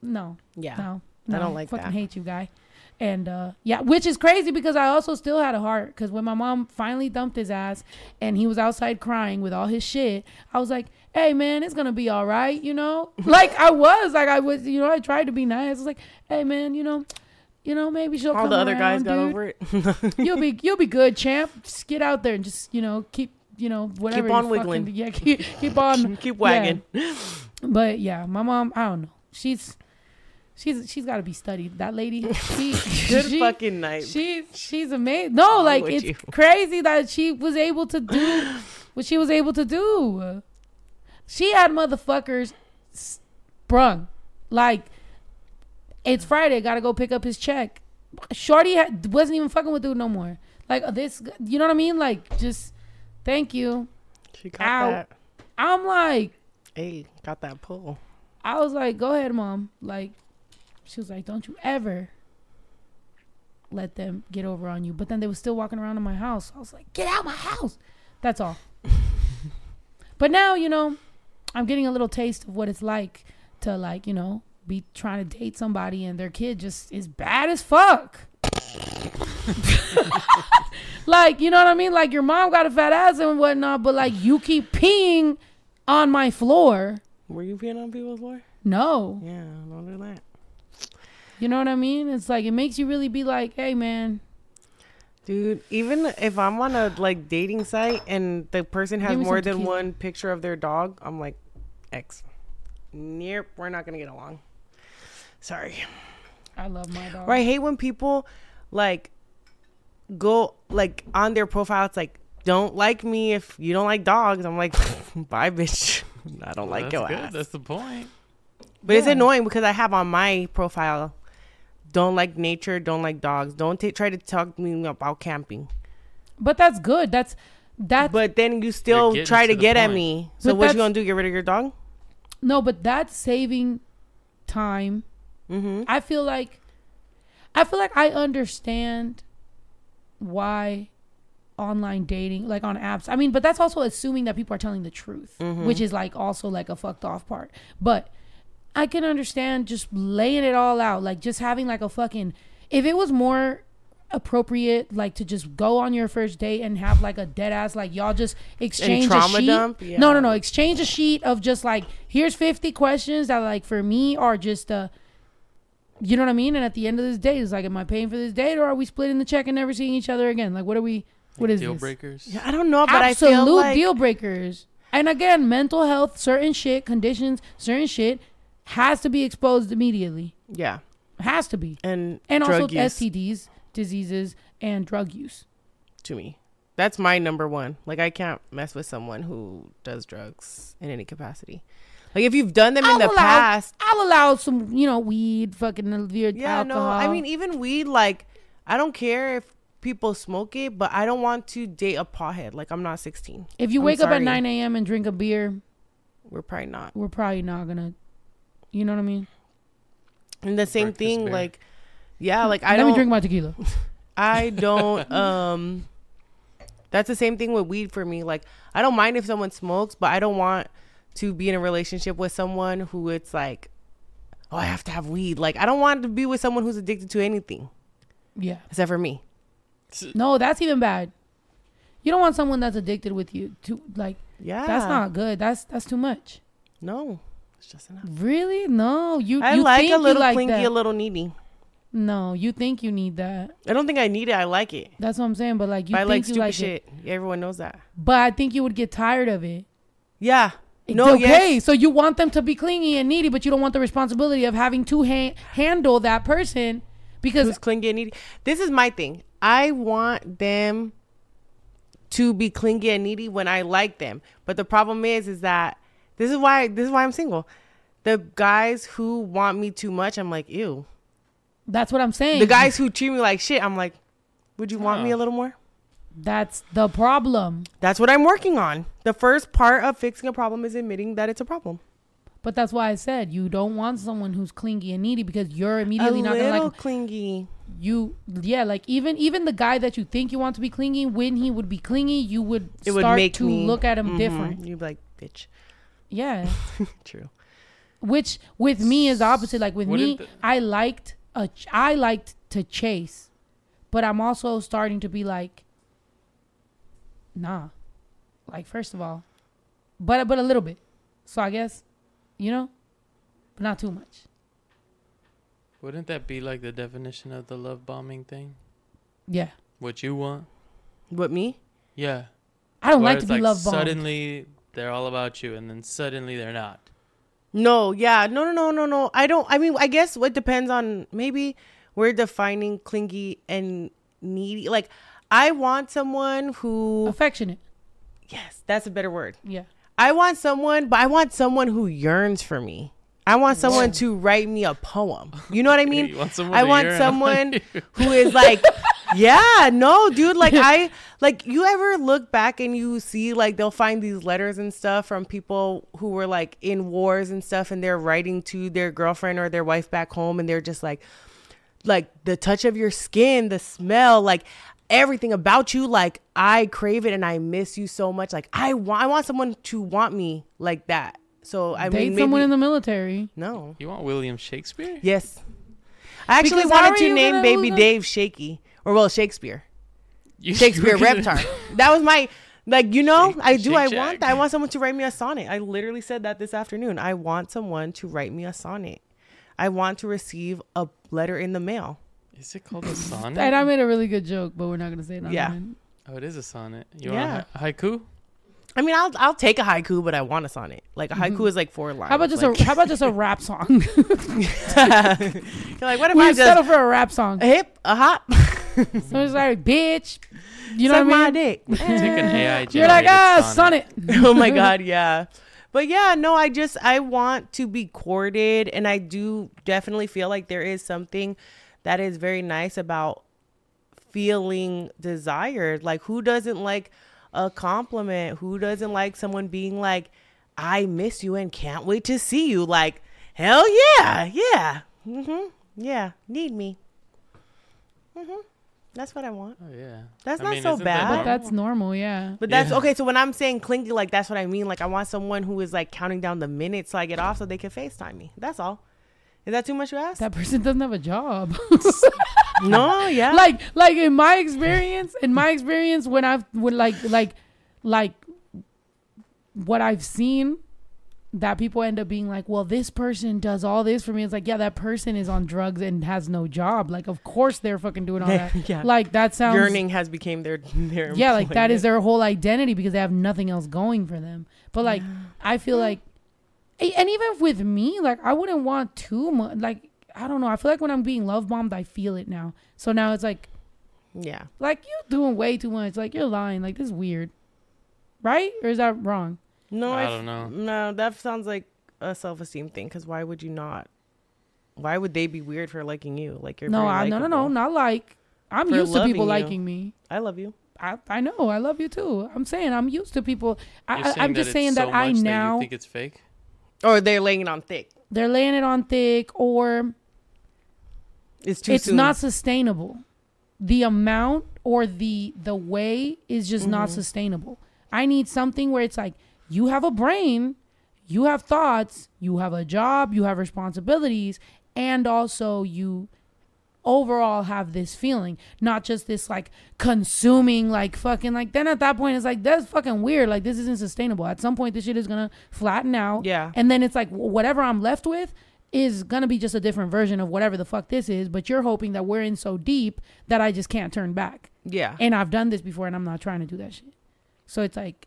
no Yeah. no, I don't like fucking that. hate you, guy. And uh, yeah, which is crazy because I also still had a heart because when my mom finally dumped his ass and he was outside crying with all his shit, I was like, "Hey man, it's gonna be all right," you know. (laughs) like I was, like I was, you know, I tried to be nice. I was like, "Hey man, you know, you know, maybe she'll All come the other guys around, got dude. over it. (laughs) you'll be you'll be good, champ. Just get out there and just you know keep you know whatever. Keep on you fucking- wiggling. yeah, (laughs) keep keep on Keep yeah. wagging. But yeah, my mom, I don't know. She's she's she's got to be studied. That lady, (laughs) she, Good she, fucking night. She she's amazing. No, like it's you? crazy that she was able to do (gasps) what she was able to do. She had motherfuckers sprung. Like it's Friday, got to go pick up his check. Shorty had, wasn't even fucking with dude no more. Like uh, this, you know what I mean? Like just thank you. she got Ow. that. I'm like Hey, got that pull. I was like, "Go ahead, mom." Like, she was like, "Don't you ever let them get over on you." But then they were still walking around in my house. I was like, "Get out my house!" That's all. (laughs) but now, you know, I'm getting a little taste of what it's like to like, you know, be trying to date somebody and their kid just is bad as fuck. (laughs) like, you know what I mean? Like your mom got a fat ass and whatnot, but like you keep peeing on my floor. Were you peeing on people's floor? No. Yeah, don't do that. You know what I mean? It's like it makes you really be like, hey man, Dude, even if I'm on a like dating site and the person has more than tequila. one picture of their dog, I'm like, X. Nope, we're not gonna get along. Sorry. I love my dog. Or I hate when people like go like on their profile. It's like, don't like me if you don't like dogs. I'm like, (laughs) bye, bitch. I don't like That's your good. ass. That's the point. But it's annoying because I have on my profile, don't like nature, don't like dogs. Don't ta try to talk to me about camping. But that's good. That's that's But then you still try to to the get at me. So But what you gonna do? Get rid of your dog? no, but that's saving time. Mm-hmm. I feel like I feel like I understand why online dating like on apps. I mean, but that's also assuming that people are telling the truth, Mm-hmm. which is like also like a fucked off part. But I can understand just laying it all out, like just having like a fucking if it was more appropriate like to just go on your first date and have like a dead ass like y'all just exchange a sheet. dump? No, Yeah. no, no. Exchange a sheet of just like here's 50 questions that like for me are just uh you know what I mean? And at the end of this date, it's like, am I paying for this date or are we splitting the check and never seeing each other again? Like, what are we? What is Deal this? breakers. Yeah, I don't know, but Absolute I feel like deal breakers. And again, mental health, certain shit, conditions, certain shit has to be exposed immediately. yeah, Has to be. and And also use STDs, diseases, and drug use. to me. That's my number one. Like I can't mess with someone who does drugs in any capacity. Like if you've done them in I'll the allow- past, I'll allow some, you know, weed, fucking weird yeah, alcohol. no. I mean, even weed. Like I don't care if people smoke it, but I don't want to date a pothead. Like I'm not 16. if you I'm wake up at 9 a.m. and drink a beer, We're probably not. we're probably not gonna, you know what I mean? And the same Breakfast thing, bear. like yeah, like I Let don't. me drink my tequila. (laughs) I (laughs) don't um that's the same thing with weed for me. Like I don't mind if someone smokes, but I don't want to be in a relationship with someone who it's like oh, I have to have weed. Like I don't want to be with someone who's addicted to anything Yeah. except for me. No, that's even bad. You don't want someone that's addicted with you to like Yeah. that's not good. That's that's too much. No. It's just enough. Really? No. You I you like a little like clingy, that. a little needy. no, you think you need that. I don't think I need it. I like it. That's what I'm saying. But like you But I think like you stupid like it. shit. Everyone knows that. But I think you would get tired of it. Yeah. No, okay, yes. so you want them to be clingy and needy, but you don't want the responsibility of having to ha- handle that person because who's clingy and needy. This is my thing. I want them to be clingy and needy when I like them. But the problem is, is that this is why this is why I'm single. The guys who want me too much, I'm like, ew. that's what I'm saying. The guys who treat me like shit, I'm like, would you want me Oh. a little more? That's the problem. That's what I'm working on. The first part of fixing a problem is admitting that it's a problem. But that's why I said you don't want someone who's clingy and needy because you're immediately a not gonna like clingy. you. Yeah, like even even the guy that you think you want to be clingy, when he would be clingy, you would It would start make to me look at him Mhm. different. You'd be like, bitch. Yeah, (laughs) True. which with me is opposite. Like with me, Wouldn't the- I liked a ch- I liked to chase, but I'm also starting to be like, nah, like first of all, but but a little bit. So I guess, you know, but not too much. Wouldn't that be like the definition of the love bombing thing? Yeah, What you want? What me? Yeah. I don't Where like to it's be love bombed. Suddenly they're all about you, and then suddenly they're not. No, yeah, no, no, no, no, no. I don't. I mean, I guess what depends on maybe we're defining clingy and needy. Like, I want someone who. Affectionate. Yes, that's a better word. Yeah. I want someone, but I want someone who yearns for me. I want someone to write me a poem. You know what I (laughs) mean? You want someone I want yearn someone (laughs) who is like, yeah, no, dude. Like (laughs) I like you ever look back and you see like they'll find these letters and stuff from people who were like in wars and stuff, and they're writing to their girlfriend or their wife back home, and they're just like, like the touch of your skin, the smell, like everything about you. Like I crave it and I miss you so much. Like I want, I want someone to want me like that. So I Date mean, maybe, someone in the military. no. You want William Shakespeare? Yes. I actually Because wanted to name baby Dave Shaky. Or well, Shakespeare. You- Shakespeare (laughs) you could- Reptar. (laughs) That was my like you know, Shake- I do Shake I Shack. want that. I want someone to write me a sonnet. I literally said that this afternoon. I want someone to write me a sonnet. I want to receive a letter in the mail. Is it called a sonnet? And I made a really good joke, but we're not gonna say it. Yeah. mine. oh, it is a sonnet. You Yeah. want a haiku? I mean, I'll I'll take a haiku, but I want a sonnet. Like a haiku is like four lines. Mm-hmm. How about just like, a How about just a rap song? (laughs) You're like what if we I settle for a rap song. a hip, a hop, So it's like, bitch. You know suck what I my mean? dick. (laughs) Take an AI You're like, generated ah, sonnet. (laughs) oh my god (laughs) yeah but yeah no i just i want to be courted and i do definitely feel like there is something that is very nice about feeling desired like who doesn't like a compliment who doesn't like someone being like i miss you and can't wait to see you like hell yeah yeah mm-hmm, yeah need me hmm that's what i want Oh yeah. That's I not mean, so isn't that bad. But that's normal, yeah. But that's Yeah. okay. So when I'm saying clingy, like that's what I mean. Like I want someone who is like counting down the minutes so I get off so they can FaceTime me. That's all. Is that too much to ask? That person doesn't have a job. (laughs) no, yeah. like, like in my experience, in my experience, when I've when like like like what I've seen, that people end up being like, well, this person does all this for me. It's like, yeah, that person is on drugs and has no job. Like, of course they're fucking doing all that. (laughs) yeah. Like that sounds Yearning has became their their yeah like that is their whole identity because they have nothing else going for them. But like i feel like and even with me like i wouldn't want too much like i don't know. I feel like when i'm being love bombed i feel it now. So now it's like yeah. like you're doing way too much. Like you're lying. Like this is weird. Right? Or is that wrong No, I I don't know. No, that sounds like a self esteem thing. Because why would you not? Why would they be weird for liking you? Like you're no very I, no no no not like i'm For used to people you. liking me I love you. I, I know I love you too. I'm saying I'm used to people. I, You're I, I'm that just it's saying so that I much you now think it's fake. Or they're laying it on thick. they're laying it on thick or It's too it's soon. not sustainable the amount or the the way is just not Mm-hmm. sustainable i need something where it's like you have a brain you have thoughts you have a job you have responsibilities and also you overall have this feeling not just this like consuming like fucking like then at that point it's like that's fucking weird like this isn't sustainable at some point this shit is gonna flatten out Yeah. and then it's like whatever I'm left with is gonna be just a different version of whatever the fuck this is. But you're hoping that we're in so deep that I just can't turn back. Yeah. And I've done this before, and I'm not trying to do that shit. So it's like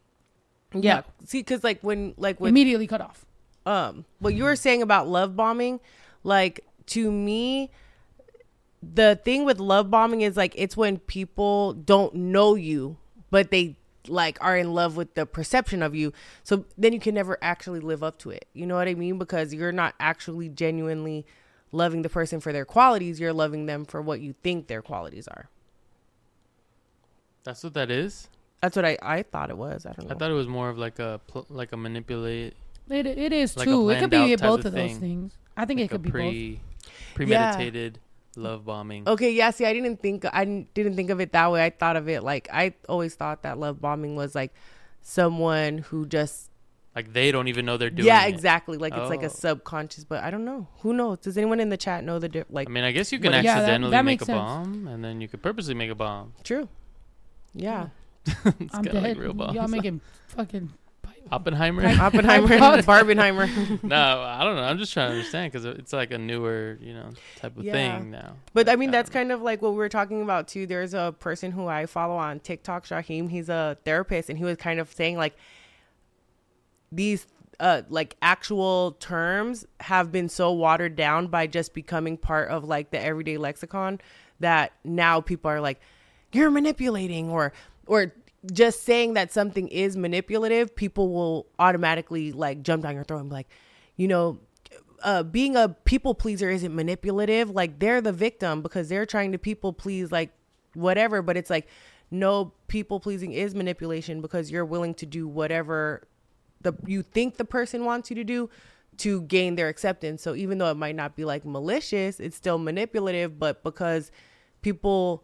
yeah. See, because like when like with immediately cut off. um what you were saying about love bombing like to me the thing with love bombing is like it's when people don't know you but they like are in love with the perception of you so then you can never actually live up to it you know what i mean because you're not actually genuinely loving the person for their qualities you're loving them for what you think their qualities are That's what that is. That's what I, I thought it was. I don't know. I thought it was more of like a pl- like a manipulate, It it is Like too. It could be both of of those thing. things. I think like it could a be both. pre premeditated love bombing. Okay, yeah. See, I didn't think I didn't, didn't think of it that way. I thought of it like I always thought that love bombing was like someone who just Like they don't even know they're doing. yeah, it. exactly. Like it's like Oh. a subconscious, but I don't know. Who knows? Does anyone in the chat know the di- like? I mean, I guess you can What- Yeah, that- accidentally that make a sense. bomb, and then you could purposely make a bomb. true. Yeah, it's I'm dead. like real bombs. Y'all making fucking. Oppenheimer. Oppenheimer, (laughs) I- (laughs) Barbenheimer. (laughs) no, I don't know. I'm just trying to understand because it's like a newer, you know, type of Yeah. thing now. But I mean, Like, that's kind of like what we were talking about too. There's a person who I follow on TikTok, Shaheem. He's a therapist, and he was kind of saying like these uh like actual terms have been so watered down by just becoming part of like the everyday lexicon that now people are like you're manipulating or or just saying that something is manipulative people will automatically like jump down your throat and be like you know uh, being a people pleaser isn't manipulative. Like they're the victim because they're trying to people please, like whatever. But it's like, no, people pleasing is manipulation because you're willing to do whatever the you think the person wants you to do to gain their acceptance. So even though it might not be like malicious, it's still manipulative. But because people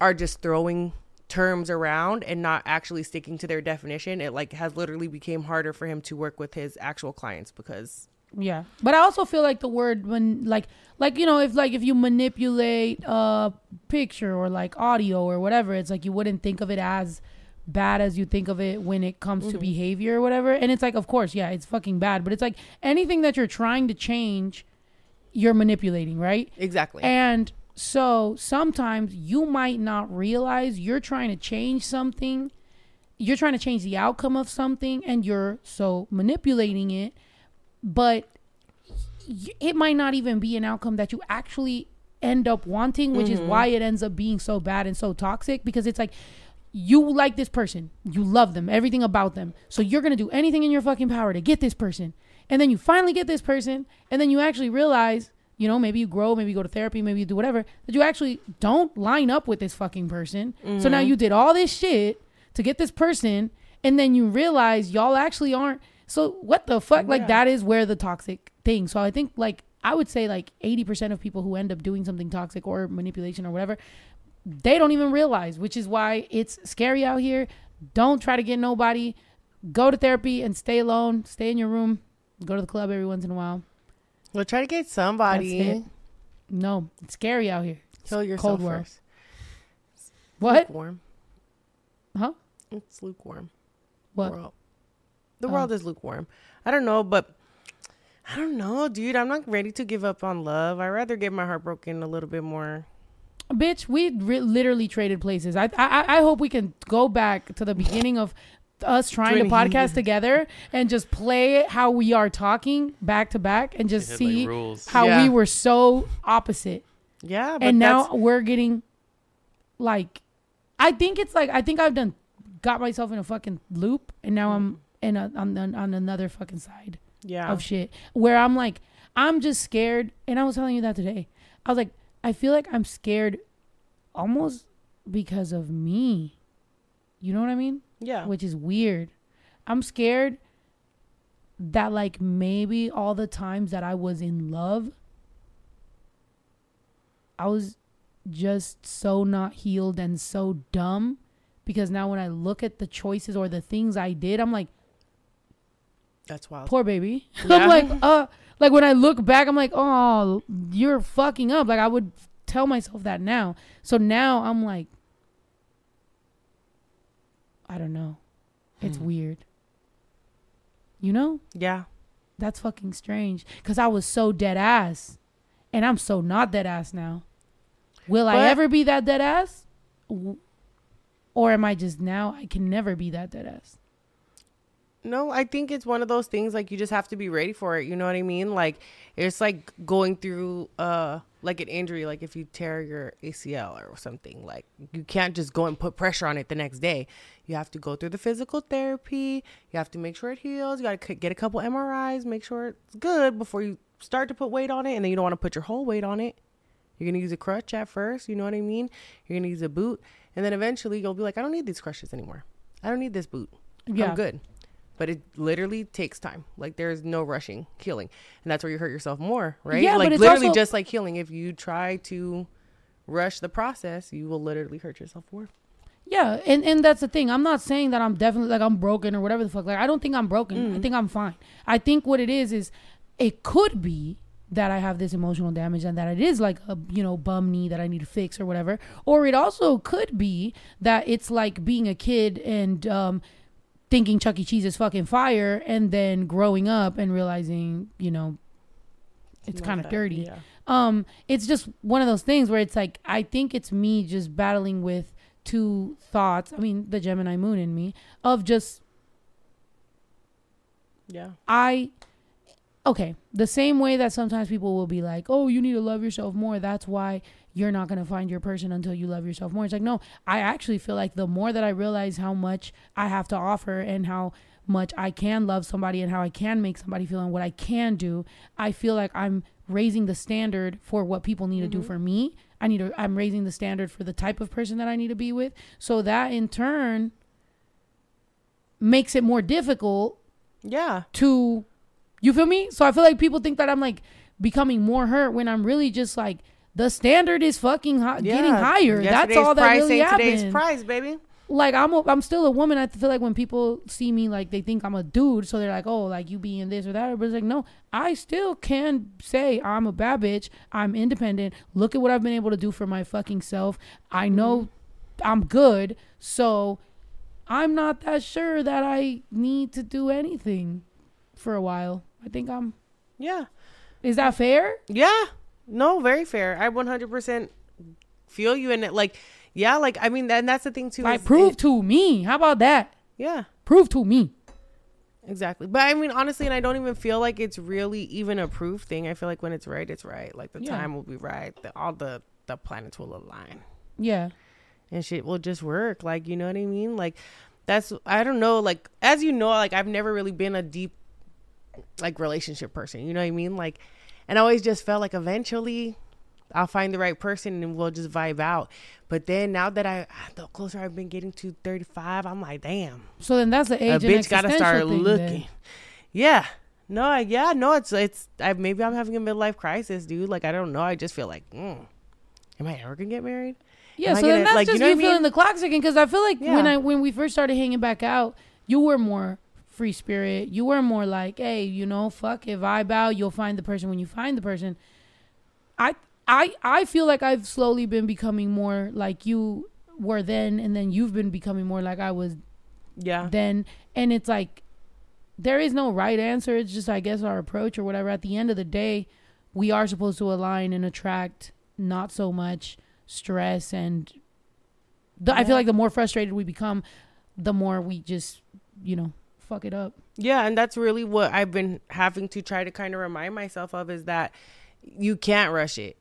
are just throwing terms around and not actually sticking to their definition, it like has literally became harder for him to work with his actual clients because Yeah, but I also feel like the word when like like you know if like if you manipulate a picture or like audio or whatever, it's like you wouldn't think of it as bad as you think of it when it comes to Mhm. behavior or whatever. And it's like, of course, yeah, it's fucking bad, but it's like anything that you're trying to change, you're manipulating, right? exactly. And so sometimes you might not realize you're trying to change something. You're trying to change the outcome of something and you're so manipulating it, but it might not even be an outcome that you actually end up wanting, which is Mhm. why it ends up being so bad and so toxic because it's like you like this person, you love them, everything about them. So you're going to do anything in your fucking power to get this person. And then you finally get this person, and then you actually realize, you know, maybe you grow, maybe you go to therapy, maybe you do whatever, that you actually don't line up with this fucking person. So now Mhm. you did all this shit to get this person, and then you realize y'all actually aren't. So what the fuck? Like that is where the toxic thing. So I think like I would say like 80% of people who end up doing something toxic or manipulation or whatever, they don't even realize, which is why it's scary out here. Don't try to get nobody. Go to therapy and stay alone. Stay in your room. Go to the club every once in a while. Well, try to get somebody. No, it's scary out here. Kill yourself Cold War. first. What? Lukewarm. Huh? It's lukewarm. What? World. The Oh. world is lukewarm. I don't know, but I don't know, dude. I'm not ready to give up on love. I'd rather get my heart broken a little bit more. Bitch, we re- literally traded places. I, I I hope we can go back to the beginning of us trying to podcast years. together and just play how we are talking back to back and just had, see like, how Yeah. we were so opposite. Yeah, but and now we're getting like I think it's like I think I've done got myself in a fucking loop and now I'm in a on, on on another fucking side yeah, of shit where I'm like I'm just scared and I was telling you that today. I was like I feel like I'm scared almost because of me. You know what I mean? Yeah, Which is weird. I'm scared that like maybe all the times that I was in love I was just so not healed and so dumb because now when I look at the choices or the things I did, I'm like, that's wild. poor baby. (laughs) Yeah. I'm like, uh, like when I look back, I'm like, oh, you're fucking up. Like I would tell myself that now. So now I'm like, I don't know. It's Hmm. weird. You know? Yeah, That's fucking strange. Cause I was so dead ass, and I'm so not dead ass now. Will I ever be that dead ass? Or am I just now? I can never be that dead ass. No, I think it's one of those things like you just have to be ready for it. You know what I mean? Like it's like going through uh like an injury, like if you tear your ACL or something, like you can't just go and put pressure on it the next day. You have to go through the physical therapy. You have to make sure it heals. You got to get a couple MRIs, make sure it's good before you start to put weight on it, and then you don't want to put your whole weight on it. You're gonna use a crutch at first. You know what I mean? You're gonna use a boot, and then eventually you'll be like, I don't need these crutches anymore. I don't need this boot. Yeah. I'm good. But it literally takes time. Like there's no rushing healing, and that's where you hurt yourself more, right? Yeah, but like it's literally also- just like healing. If you try to rush the process, you will literally hurt yourself more. Yeah, and and that's the thing. I'm not saying that I'm definitely like I'm broken or whatever the fuck. Like I don't think I'm broken. I think I'm fine. I think what it is is it could be that I have this emotional damage and that it is like a you know bum knee that I need to fix or whatever. Or it also could be that it's like being a kid and um thinking Chuck E. Cheese is fucking fire and then growing up and realizing, you know, it's kind of dirty Yeah. um it's just one of those things where it's like i think it's me just battling with two thoughts i mean the gemini moon in me of just Yeah. i okay the same way that sometimes people will be like oh you need to love yourself more that's why you're not going to find your person until you love yourself more. It's like no i actually feel like the more that i realize how much i have to offer and how much i can love somebody and how i can make somebody feel and what i can do i feel like i'm raising the standard for what people need to do mm-hmm. for me. I need to i'm raising the standard for the type of person that i need to be with. So that in turn makes it more difficult Yeah. to you feel me? So i feel like people think that i'm like becoming more hurt when i'm really just like the standard is fucking hi- getting Yeah. higher. That's all that really ain't today's price, baby. like i'm a, i'm still a woman. I feel like when people see me like they think i'm a dude. So they're like oh like you being this or that. But it's like no i still can say i'm a bad bitch. I'm independent. Look at what i've been able to do for my fucking self. I know mm-hmm. i'm good. So i'm not that sure that i need to do anything for a while. I think i'm Yeah. is that fair? Yeah. No, very fair. I 100% feel you in it. Like, yeah, like, I mean, and that's the thing too. like prove it- to me how about that yeah, prove to me exactly. But I mean, honestly, and I don't even feel like it's really even a proof thing. I feel like when it's right, it's right. Like, the Yeah. time will be right. The, all the, the planets will align. yeah and shit will just work. Like, you know what I mean? Like, that's I don't know. Like, as you know, like I've never really been a deep like relationship person. You know what I mean? Like, and I always just felt like eventually I'll find the right person and we'll just vibe out. But then now that I the closer I've been getting to thirty five, I'm like, damn, so then that's the a age and bitch gotta start looking. then. Yeah. No, I, yeah, no, it's it's I maybe I'm having a midlife crisis, dude. Like I don't know. I just feel like, mm, am I ever gonna get married? Yeah, Am so then gonna- that's like, you just know you, I mean? feeling the clock ticking because I feel like when I when we first started hanging back out, you were more free spirit. You were more like, hey, you know, fuck if I bow, you'll find the person when you find the person. I I I feel like I've slowly been becoming more like you were then, and then you've been becoming more like I was Yeah. then, and it's like there is no right answer. It's just I guess our approach or whatever. At the end of the day, we are supposed to align and attract not so much stress and the, I feel like the more frustrated we become, the more we just you know fuck it up. Yeah, and that's really what I've been having to try to kind of remind myself of is that you can't rush it.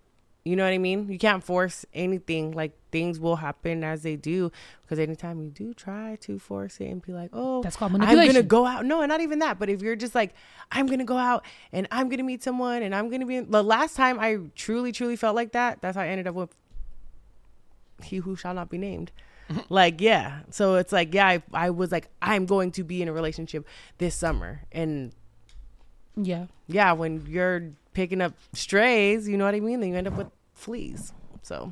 You know what I mean? You can't force anything. Like things will happen as they do. Because anytime you do try to force it and be like, oh, That's called I'm gonna go out. No, not even that. But if you're just like, I'm gonna go out and I'm gonna meet someone and I'm gonna be. The last time I truly, truly felt like that, that's how I ended up with he who shall not be named. Like yeah, so it's like yeah, I, I was like I'm going to be in a relationship this summer, and yeah, yeah, when you're picking up strays, you know what I mean. Then you end up with fleas. So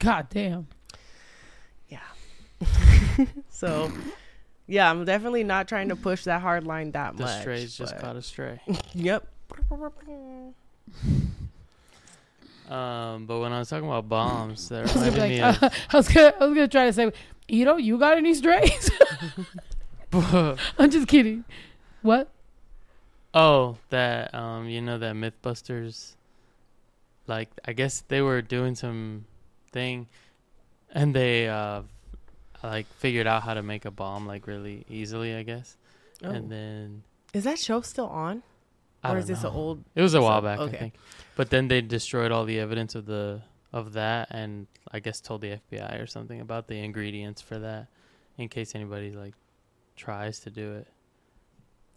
god damn. Yeah. (laughs) so yeah, I'm definitely not trying to push that hard line that The much. strays just but- caught a stray. (laughs) Yep. (laughs) Um, but when I was talking about (laughs) bombs, that (laughs) I was, gonna reminded be me like, (laughs) I was gonna I was gonna try to say, you know, you got any strays? I'm just kidding. What? oh, that um, you know that MythBusters, like I guess they were doing some thing, and they uh, like figured out how to make a bomb like really easily, I guess. Oh. And then Is that show still on, I or don't is this an old? It was a while back, okay. I think. But then they destroyed all the evidence of the of that, and I guess told the FBI or something about the ingredients for that, in case anybody like tries to do it.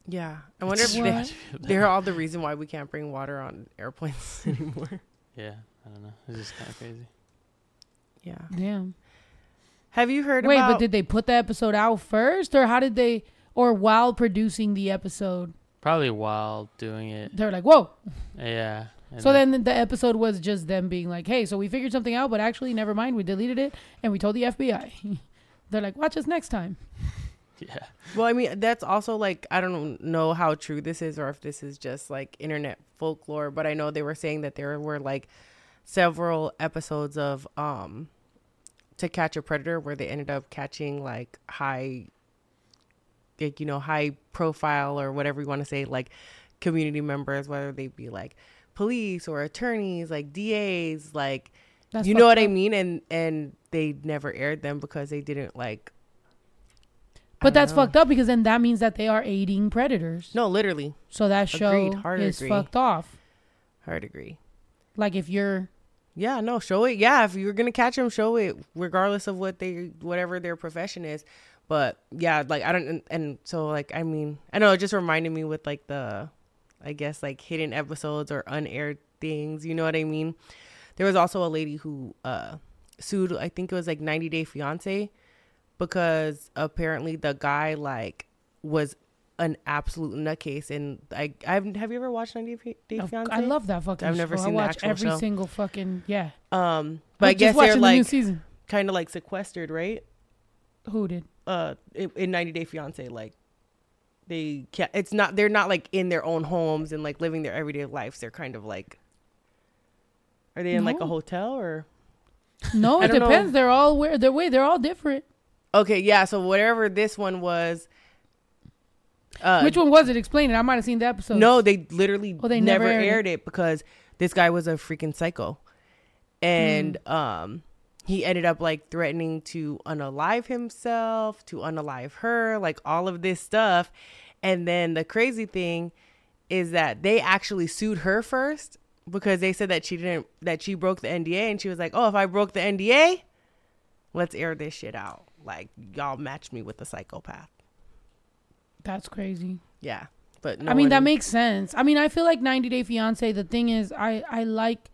Yeah, I wonder if they, (laughs) they're all the reason why we can't bring water on airplanes (laughs) anymore. Yeah, I don't know. It's just kind of crazy. Yeah. Damn. Have you heard Wait, about? but did they put the episode out first, or how did they, or while producing the episode, Probably while doing it. they're like, "Whoa!" Yeah. And So then the episode was just them being like, "Hey, so we figured something out, but actually, never mind. We deleted it, and we told the FBI." (laughs) they're like, "Watch us next time." (laughs) Yeah. well, I mean, that's also like I don't know how true this is or if this is just like internet folklore, but I know they were saying that there were like several episodes of um To Catch a Predator where they ended up catching like high like you know high profile or whatever you want to say like community members whether they be like police or attorneys like DAs like That's you know what I mean and and they never aired them because they didn't like But that's know. fucked up because then that means that they are aiding predators. no literally So that show Agreed. Hard is agree. fucked off. hard agree Like if you're Yeah, no, show it. Yeah, if you're gonna catch them, show it, regardless of what they, whatever their profession is. But yeah, like I don't, and, and so like I mean, I know it just reminded me with like the, I guess like hidden episodes or unaired things. You know what I mean? There was also a lady who uh sued. I think it was like 90 Day Fiance because apparently the guy like was an absolute nutcase. And I, I've have you ever watched 90 Day Fiance? I love that fucking I've never show. seen I watch every show. single fucking yeah. Um, but I'm I just guess they're the like kind of like sequestered, right? Who did? Uh, in, in 90 Day Fiance, like they can't. It's not. They're not like in their own homes and like living their everyday lives. They're kind of like. Are they in like a hotel or? No, it don't know. depends. They're all where they're way. They're all different. Okay, yeah. So whatever this one was. Uh, Which one was it? Explain it. I might have seen the episode. No, they literally Oh, they never, never aired aired, it. because this guy was a freaking psycho. And um he ended up like threatening to unalive himself, to unalive her, like all of this stuff. And then the crazy thing is that they actually sued her first because they said that she didn't that she broke the NDA and she was like, "Oh, if I broke the NDA, let's air this shit out." Like y'all matched me with a psychopath. That's crazy. Yeah. But no I mean, that makes sense. I mean, I feel like 90 Day Fiance. The thing is, I I like.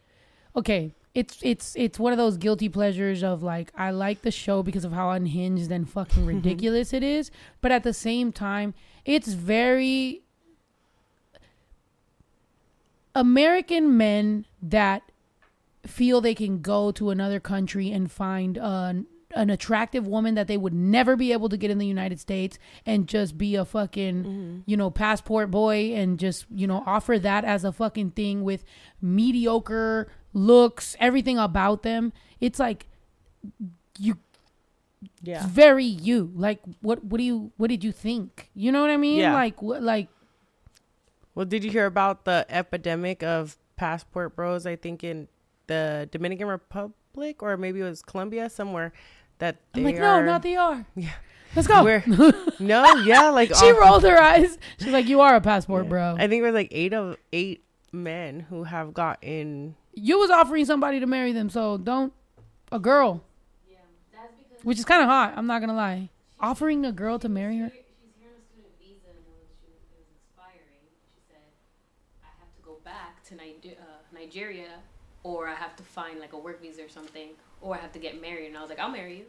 Okay, it's it's it's one of those guilty pleasures of like I like the show because of how unhinged and fucking (laughs) ridiculous it is, but at the same time, it's very American men that feel they can go to another country and find an an attractive woman that they would never be able to get in the United States and just be a fucking mm-hmm. you know passport boy and just you know offer that as a fucking thing with mediocre looks everything about them it's like you yeah. it's very you like what what do you what did you think you know what i mean Yeah. like what like Well, did you hear about the epidemic of passport bros? I think in the Dominican Republic or maybe it was Colombia somewhere that they i'm like are. no not the r (laughs) Yeah. let's go Where- (laughs) no, yeah, like she all- rolled her eyes she's like you are a passport yeah. bro I think it was like eight of eight men who have gotten. You was offering somebody to marry them so don't a girl Yeah, that's because which is kind of hot i'm not gonna lie offering a girl to marry her she's here a student visa and when she was, it was expiring, she said, I have to go back to Niger- uh, Nigeria or I have to find like a work visa or something or I have to get married. And I was like, I'll marry you.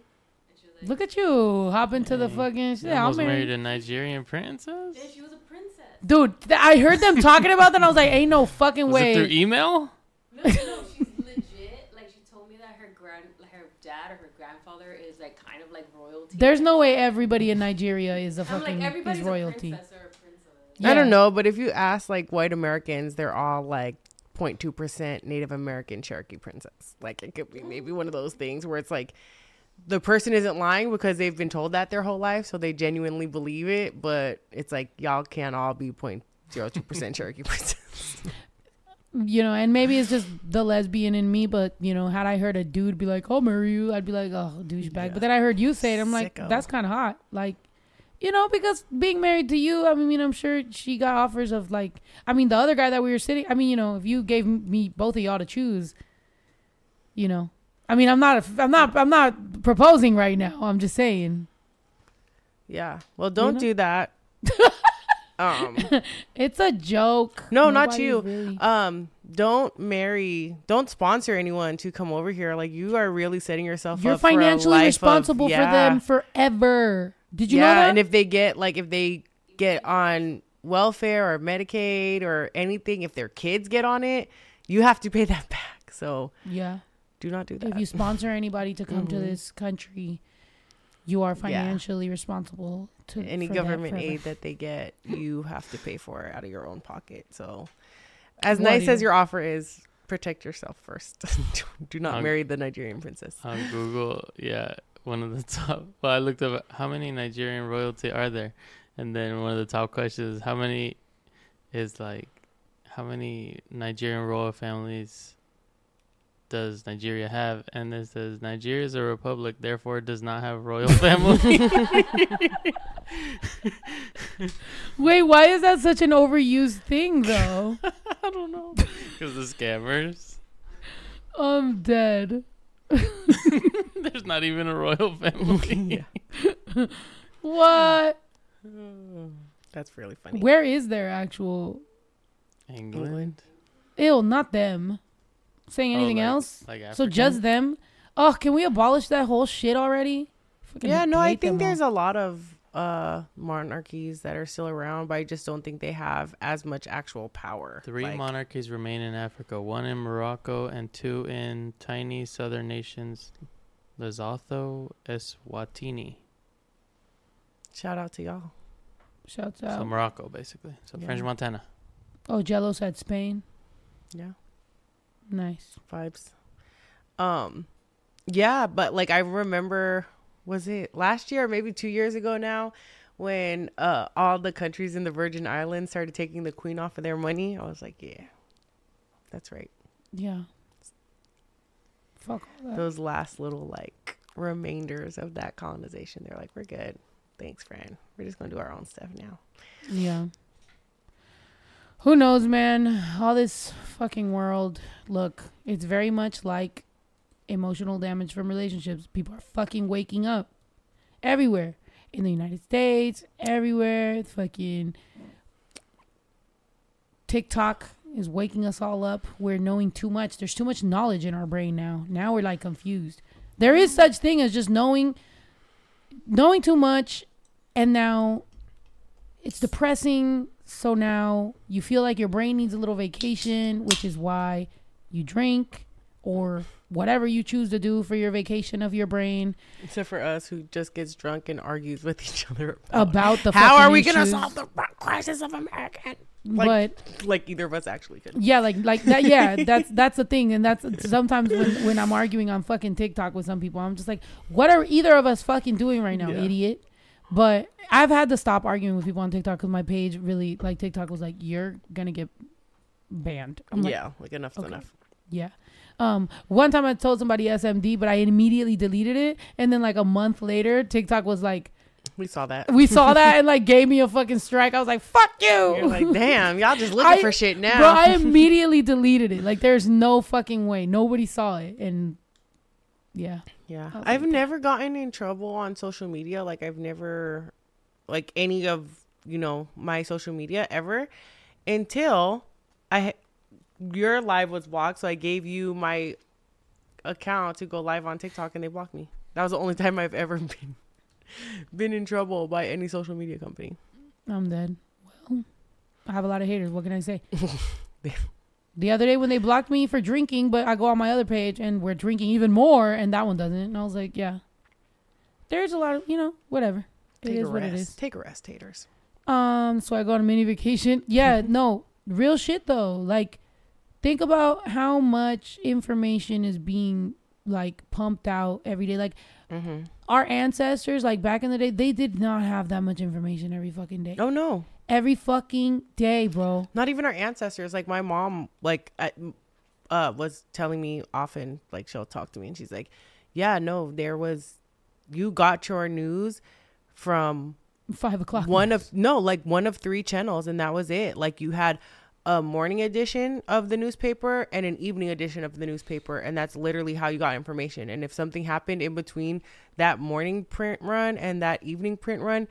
And she was like, Look at you hop into the fucking You yeah, I'm almost married. married a Nigerian princess. and she was a princess. Dude, th- I heard them talking about that. and I was like, ain't no fucking Was it way. through email? No, no, no, (laughs) she's legit. Like she told me that her grand, like her dad or her grandfather is like kind of like royalty. There's no way everybody in Nigeria is a I'm fucking like is royalty. a princess or a princess. Yeah. I don't know, but if you ask like white Americans, they're all like 0.2 percent Native American Cherokee princess. Like it could be maybe one of those things where it's like the person isn't lying because they've been told that their whole life, so they genuinely believe it. But it's like y'all can't all be 0.02 percent Cherokee (laughs) princess. You know, and maybe it's just the lesbian in me, but you know, had I heard a dude be like, "I'll marry you," I'd be like, "Oh, douchebag." Yeah. But then I heard you say it, I'm like, "That's kind of hot." Like, you know, because being married to you, I mean, I'm sure she got offers of like, I mean, the other guy that we were sitting, I mean, you know, if you gave me both of y'all to choose, you know, I mean, I'm not, a, I'm not, I'm not proposing right now. I'm just saying, Yeah. Well, don't know? do that. (laughs) um. (laughs) it's a joke. No, not you. really- Um. don't marry, don't sponsor anyone to come over here. Like you are really setting yourself You're up for a financially life of- responsible for them forever. Did you yeah, know that? and if they get like if they get on welfare or Medicaid or anything, if their kids get on it, you have to pay that (laughs) back. So yeah. do not do that. If you sponsor anybody to come to Mhm. this country, you are financially responsible to Any for that government aid that they get, you have to pay for it out of your own pocket. So, as What nice do as your offer is, protect yourself first. (laughs) do not Um, marry the Nigerian princess. on Google, yeah, one of the (laughs) top. Well, I looked up how many Nigerian royalty are there, and then one of the top questions is how many is like how many Nigerian royal families does Nigeria have? And it says Nigeria is a republic, therefore it does not have royal (laughs) family. (laughs) Wait, why is that such an overused thing though? (laughs) I don't know (laughs) because the scammers. I'm dead. There's not even a royal family. yeah. What? (sighs) That's really funny. Where is their actual England, Ew, not them. Saying Oh, anything like- else? like So just them? Oh, can we abolish that whole shit already? Fucking yeah, no, I think there's all. a lot of uh monarchies that are still around, but I just don't think they have as much actual power. Three Like, monarchies remain in Africa, one in Morocco and two in tiny southern nations, Lesotho, Eswatini. Shout out to y'all. Shouts out. So. Morocco, basically. So Yeah. French Montana. Oh, Jello said Spain. Yeah. Nice. vibes. Um, yeah, but like I remember, was it last year or maybe two years ago now, when uh all the countries in the Virgin Islands started taking the Queen off of their money? I was like, yeah, that's right. Yeah. Fuck all that. Those last little like remainders of that colonization, they're like, we're good. Thanks, friend. We're just gonna do our own stuff now. Yeah. Who knows, man? All this fucking world. Look, it's very much like emotional damage from relationships. People are fucking waking up everywhere in the United States, everywhere. It's fucking TikTok is waking us all up. We're knowing too much. There's too much knowledge in our brain now. Now we're like confused. There is such thing as just knowing knowing too much and now it's depressing. So now you feel like your brain needs a little vacation, which is why you drink or whatever you choose to do for your vacation of your brain Except for us, who just gets drunk and argues with each other about, about the how are we gonna solve the crisis of America. but like- Like either of us actually could. yeah, like like that. Yeah, (laughs) that's that's the thing, and that's sometimes when when I'm arguing on fucking TikTok with some people, I'm just like, what are either of us fucking doing right now, Yeah. idiot? But I've had to stop arguing with people on TikTok because my page really like TikTok was like, you're gonna get banned. I'm like, yeah, like enough's okay. enough. Yeah. Um, one time I told somebody SMD, but I immediately deleted it. And then like a month later, TikTok was like, We saw that. we saw that and like gave me a fucking strike. I was like, fuck you. You're like, (laughs) damn, y'all just looking I- for shit now. Bro, I immediately deleted it. Like there's no fucking way. Nobody saw it. And yeah. yeah, I've like, never gotten in trouble on social media. Like I've never, like any of you know my social media ever, until I your live was blocked. So I gave you my account to go live on TikTok, and they blocked me. That was the only (laughs) time I've ever been been in trouble by any social media company. I'm dead. Well, I have a lot of haters. What can I say? (laughs) the other day when they blocked me for drinking, but I go on my other page and we're drinking even more, and that one doesn't. And I was like, yeah, there's a lot of you know whatever. It Take is what it is. Take a rest, haters. Um, so I go on a mini vacation. Yeah, (laughs) no, real shit though. Like, think about how much information is being like pumped out every day. Like Mm-hmm. our ancestors, like back in the day, they did not have that much information every fucking day. Oh no, Every fucking day, bro. not even our ancestors like my mom like I, uh was telling me often like she'll talk to me and she's like yeah no there was you got your news from Five o'clock. one of no like one of three channels and that was it like you had a morning edition of the newspaper and an evening edition of the newspaper and that's literally how you got information and if something happened in between that morning print run and that evening print run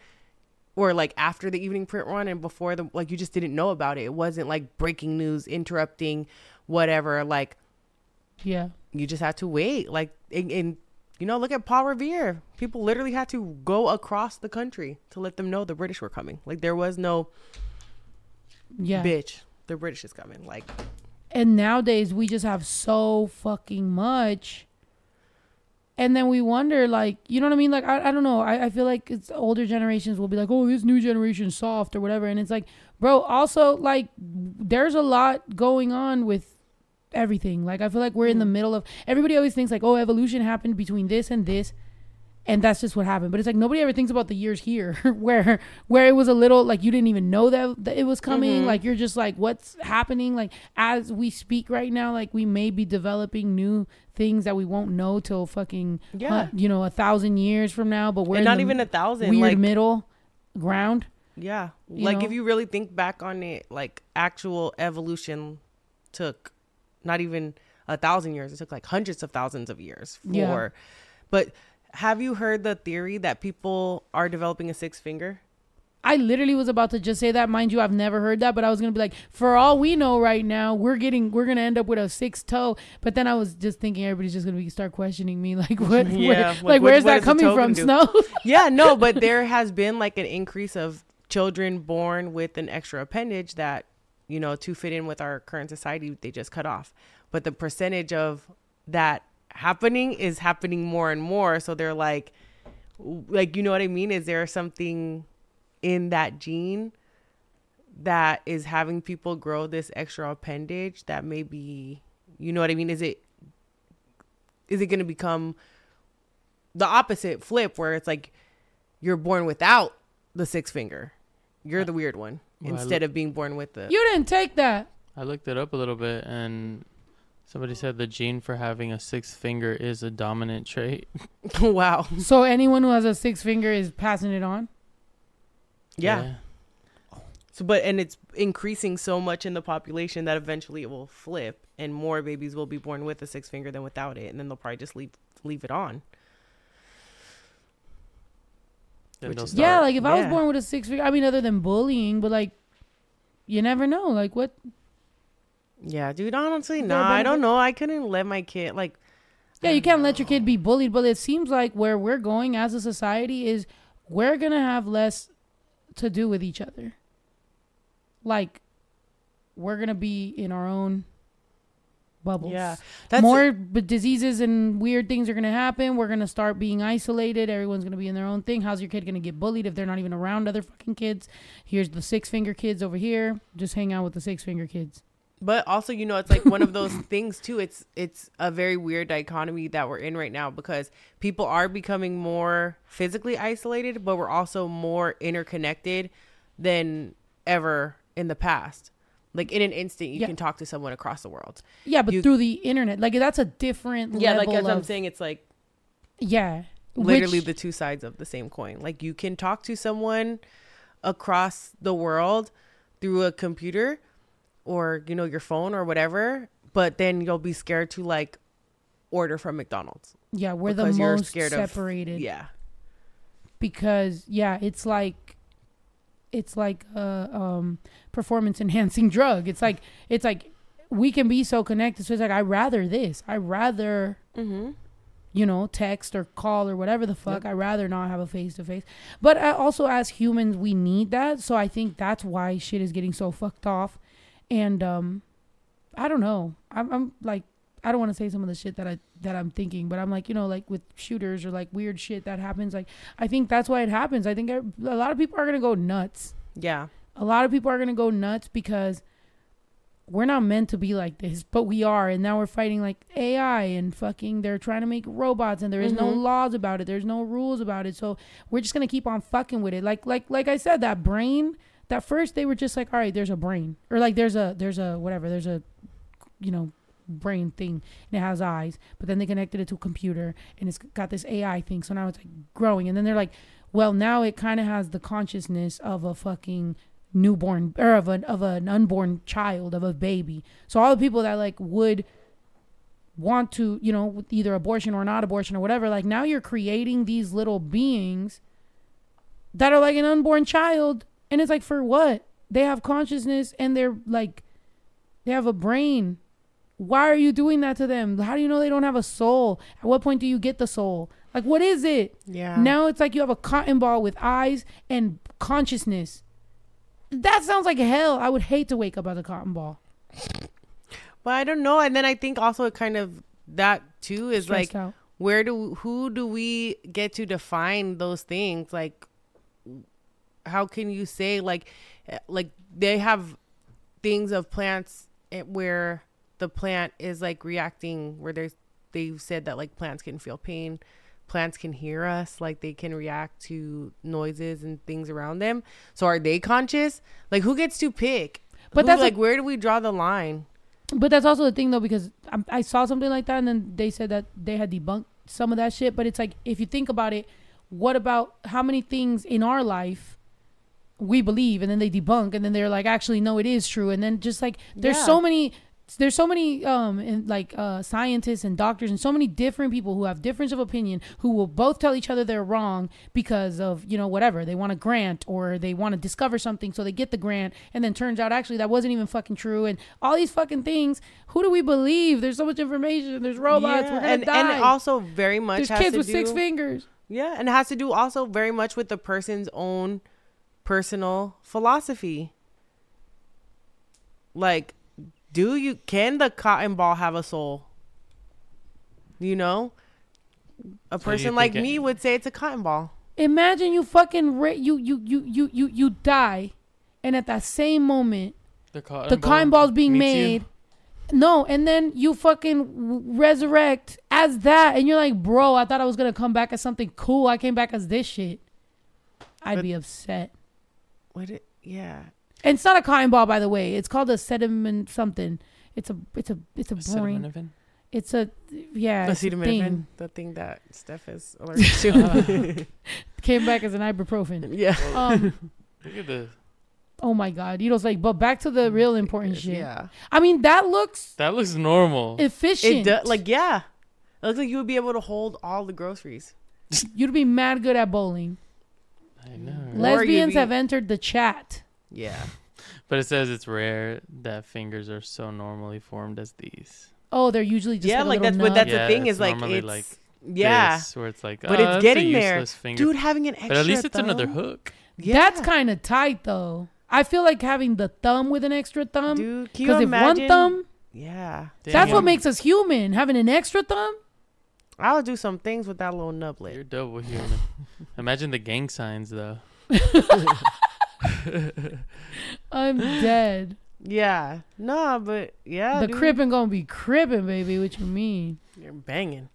or like after the evening print run and before the like you just didn't know about it it wasn't like breaking news interrupting whatever. Like Yeah. you just had to wait. Like in, in you know, look at Paul Revere. People literally had to go across the country to let them know the British were coming. Like there was no Yeah. bitch, the British is coming. Like And nowadays we just have so fucking much. And then we wonder, like, you know what I mean? Like, I, I don't know. I, I feel like it's older generations will be like, oh, this new generation soft or whatever. And it's like, bro, also, like, there's a lot going on with everything. Like, I feel like we're in the mm. middle of, everybody always thinks, like, oh, evolution happened between this and this. And that's just what happened. But it's like nobody ever thinks about the years here (laughs) where where it was a little like you didn't even know that, that it was coming. Mhm. Like you're just like, what's happening? Like as we speak right now, like we may be developing new things that we won't know till fucking Yeah. huh, you know, a thousand years from now. But we're and not even a thousand. weird like middle ground. Yeah. Like know? if you really think back on it, like actual evolution took not even a thousand years. It took like hundreds of thousands of years for Yeah. but have you heard the theory that people are developing a six finger? I literally was about to just say that. Mind you, I've never heard that, but I was gonna be like, for all we know right now, we're getting we're gonna end up with a six toe. But then I was just thinking everybody's just gonna be start questioning me, (laughs) like what, (laughs) Yeah, where- like, like what- where's what that coming from? do? Snow? (laughs) yeah, no, but there has been like an increase of children born with an extra appendage that, you know, to fit in with our current society, they just cut off. But the percentage of that happening is happening more and more. So they're like, like, you know what I mean? Is there something in that gene that is having people grow this extra appendage that maybe, you know what I mean? Is it, is it going to become the opposite flip where it's like you're born without the six finger. You're the weird one Well, I instead of being born with the. you didn't take that. I looked it up a little bit, and somebody said the gene for having a sixth finger is a dominant trait. (laughs) wow. So anyone who has a six finger is passing it on. Yeah. So, but and it's increasing so much in the population that eventually it will flip, and more babies will be born with a six finger than without it, and then they'll probably just leave leave it on. Which is- Yeah, like if I was born with a six finger, I mean, other than bullying, but like, you never know. Like what? Yeah, dude. Honestly, no, nah. I don't know. I couldn't let my kid like. Yeah, you don't can't let your kid be bullied, but it seems like where we're going as a society is we're gonna have less to do with each other. Like, we're gonna be in our own bubbles. Yeah, that's more but diseases and weird things are going to happen. We're going to start being isolated. Everyone's going to be in their own thing. How's your kid going to get bullied if they're not even around other fucking kids? Here's the six finger kids over here. Just hang out with the six finger kids. But also, you know, it's like one of those (laughs) things too. It's it's a very weird dichotomy that we're in right now because people are becoming more physically isolated, but we're also more interconnected than ever in the past. Like in an instant, you Yeah. can talk to someone across the world. Yeah, but You- through the internet, like that's a different Yeah, like as I'm saying, it's like Yeah, literally Which- the two sides of the same coin. Like you can talk to someone across the world through a computer or you know your phone or whatever, but then you'll be scared to like order from McDonald's. yeah, we're the most scared of- separated Yeah. because yeah, it's like it's like a um, performance enhancing (laughs) drug. It's like it's like we can be so connected. So it's like I rather this. I rather Mm-hmm. you know, text or call or whatever the fuck. I'd rather not have a face to face. But uh, also, as humans, we need that. So I think that's why shit is getting so fucked off. And um, I don't know. I'm, I'm like, I don't want to say some of the shit that I that I'm thinking, but I'm like, you know, like with shooters or like weird shit that happens. Like, I think that's why it happens. I think a a lot of people are gonna go nuts. Yeah. A lot of people are gonna go nuts because we're not meant to be like this, but we are, and now we're fighting like AI and fucking. They're trying to make robots, and there is no Mhm. laws about it. There's no rules about it. So we're just gonna keep on fucking with it. Like like like I said, that brain. That first they were just like, all right, there's a brain, or like there's a there's a whatever, there's a, you know, brain thing, and it has eyes. But then they connected it to a computer, and it's got this AI thing. So now it's like growing, and then they're like, well, now it kind of has the consciousness of a fucking newborn or of an of an unborn child of a baby. So all the people that like would want to, you know, either abortion or not abortion or whatever, like now you're creating these little beings that are like an unborn child and it's like for what? They have consciousness and they're like they have a brain Why are you doing that to them? How do you know they don't have a soul? At what point do you get the soul? Like, what is it? Yeah. Now it's like you have a cotton ball with eyes and consciousness. That sounds like hell. I would hate to wake up as a cotton ball. But I don't know. And then I think also it kind of that too is like out. where do who do we get to define those things? Like how can you say like eh, like they have things of plants eh, where the plant is like reacting where there's they've said that like plants can feel pain plants can hear us like they can react to noises and things around them. So are they conscious? Like who gets to pick? But Who- that's like a- where do we draw the line? But that's also the thing though, because I, I saw something like that, and then they said that they had debunked some of that shit. But it's like if you think about it, what about how many things in our life we believe, and then they debunk, and then they're like, actually, no, it is true, and then just like there's Yeah. so many. There's so many um in, like uh scientists and doctors and so many different people who have difference of opinion who will both tell each other they're wrong because of you know whatever. They want a grant or they want to discover something so they get the grant and then turns out actually that wasn't even fucking true. And all these fucking things who do we believe? There's so much information. There's robots. Yeah, we're gonna and, die. and also very much there's kids with do, six fingers. Yeah, and it has to do also very much with the person's own personal philosophy. Like, do you can the cotton ball have a soul? You know, a So person like think it- me would say it's a cotton ball. imagine you fucking ra- you you you you you you die and at that same moment The cotton, the cotton ball's being meets you. made. No, and then you fucking resurrect as that, and you're like, bro, I thought I was gonna come back as something cool. I came back as this shit. I'd But- be upset. What? It, yeah, And it's not a cotton ball, by the way. It's called a sediment something. It's a it's a it's a brain. Acetaminophen? It's a yeah. the It's a acetaminophen, thing. the thing that Steph is allergic (laughs) to. (laughs) Came back as an ibuprofen. yeah, Um. (laughs) Look at this. oh my god. You know, it's like, but back to the real important shit. yeah. I mean, that looks That looks normal. efficient. It does. Like, yeah, it looks like you would be able to hold all the groceries. You'd be mad good at bowling. I know. Or right? you'd Lesbians have entered the chat. Yeah. (laughs) But it says it's rare that fingers are so normally formed as these. Oh, they're usually just yeah, like, like a that's little what that's. Yeah, the thing is like normally it's like yeah, This, where it's like, But oh, it's getting there. Finger. dude having an extra. but at least it's another hook. Yeah. That's kind of tight though. I feel like having the thumb with an extra thumb. dude. Can you Because if imagine? one thumb, yeah, that's what makes us human. Having an extra thumb. I would do some things with that little nublet. You're double human. (laughs) Imagine the gang signs though. (laughs) I'm dead. Yeah, no, but yeah, the dude, crippin' gonna be crippin', baby. What you mean? You're banging.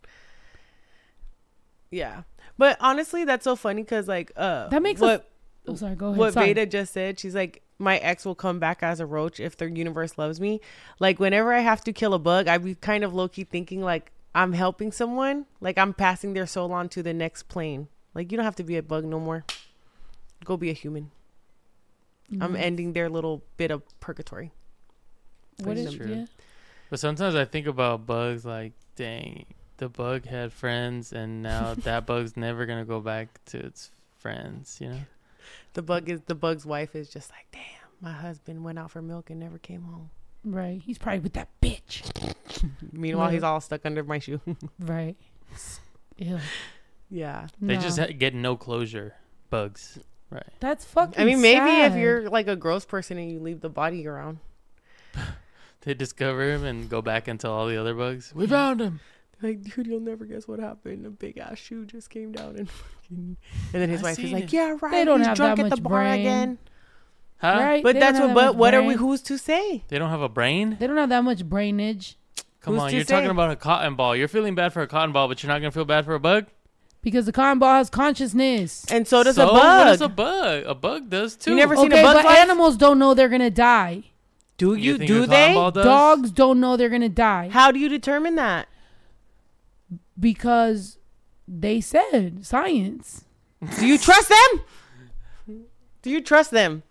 Yeah, but honestly, that's so funny because like uh, That makes what Oh, sorry. Go ahead. what Sorry. Veda just said. She's like, my ex will come back as a roach if the universe loves me. Like whenever I have to kill a bug, I be kind of low key thinking like I'm helping someone, like I'm passing their soul on to the next plane. Like you don't have to be a bug no more. Go be a human. I'm ending their little bit of purgatory. What That's is true. yeah? But sometimes I think about bugs like, dang, the bug had friends and now (laughs) that bug's never gonna go back to its friends, you know? The bug is the bug's wife is just like, damn, my husband went out for milk and never came home. Right. He's probably with that bitch. (laughs) Meanwhile, Yeah. he's all stuck under my shoe. (laughs) Right. Ew. yeah. They just No. ha- get no closure. Bugs. Right. That's fucking. I mean, maybe if you're like a gross person and you leave the body around. (laughs) They discover him and go back and tell all the other bugs. We found him. Like, dude, you'll never guess what happened. A big ass shoe just came down and fucking. And then his I wife is like, it. "Yeah, right. They don't he's have drunk that at the much bar brain. again." Huh? Right. But They that's don't what. have that But much what are we? brain. Who's to say? They don't have a brain? They don't have that much brainage Come Who's on, to you're say? talking about a cotton ball. You're feeling bad for a cotton ball, but you're not gonna feel bad for a bug. because the cotton ball has consciousness. And so does so a bug. What does a bug? A bug does too. You never seen a Okay, bug's but life? animals don't know they're gonna die. do You you? think do a cotton they? ball does? Dogs don't know they're gonna die How do you determine that? because they said science. Do you trust them? Do you trust them?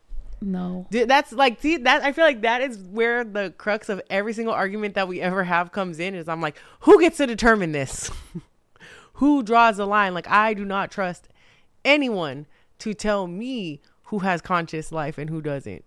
No. Dude, That's like see that I feel like that is where the crux of every single argument that we ever have comes in is I'm like, who gets to determine this? (laughs) who draws the line? Like I do not trust anyone to tell me who has conscious life and who doesn't.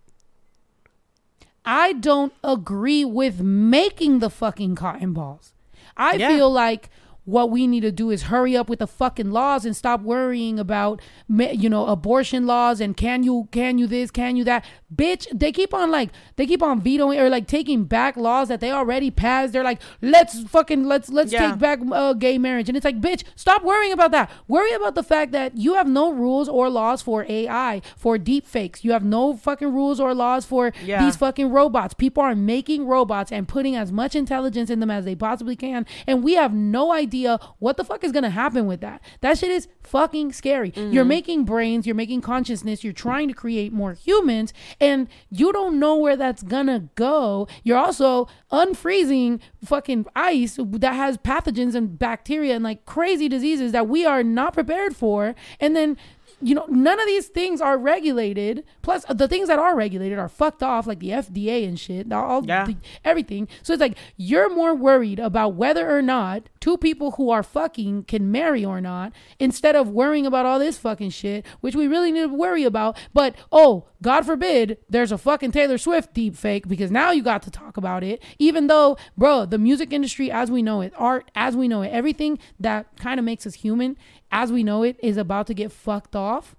I don't agree with making the fucking cotton balls. I Yeah. feel like what we need to do is hurry up with the fucking laws and stop worrying about you know abortion laws and can you can you this can you that bitch they keep on like they keep on vetoing or like taking back laws that they already passed they're like let's fucking let's let's Yeah. take back uh, gay marriage and it's like bitch stop worrying about that worry about the fact that you have no rules or laws for AI for deep fakes you have no fucking rules or laws for Yeah. these fucking robots. People are making robots and putting as much intelligence in them as they possibly can. And we have no idea what the fuck is going to happen with that. That shit is fucking scary. You're making brains, you're making consciousness, you're trying to create more humans, and you don't know where that's to go. You're also unfreezing fucking ice that has pathogens and bacteria and like crazy diseases that we are not prepared for. And then you know, none of these things are regulated. Plus, the things that are regulated are fucked off, like the FDA and shit. All Yeah. the, everything. So it's like you're more worried about whether or not two people who are fucking can marry or not, instead of worrying about all this fucking shit, which we really need to worry about. But oh, God forbid, there's a fucking Taylor Swift deep fake because now you got to talk about it. Even though, bro, the music industry as we know it, art as we know it, everything that kind of makes us human as we know it is about to get fucked off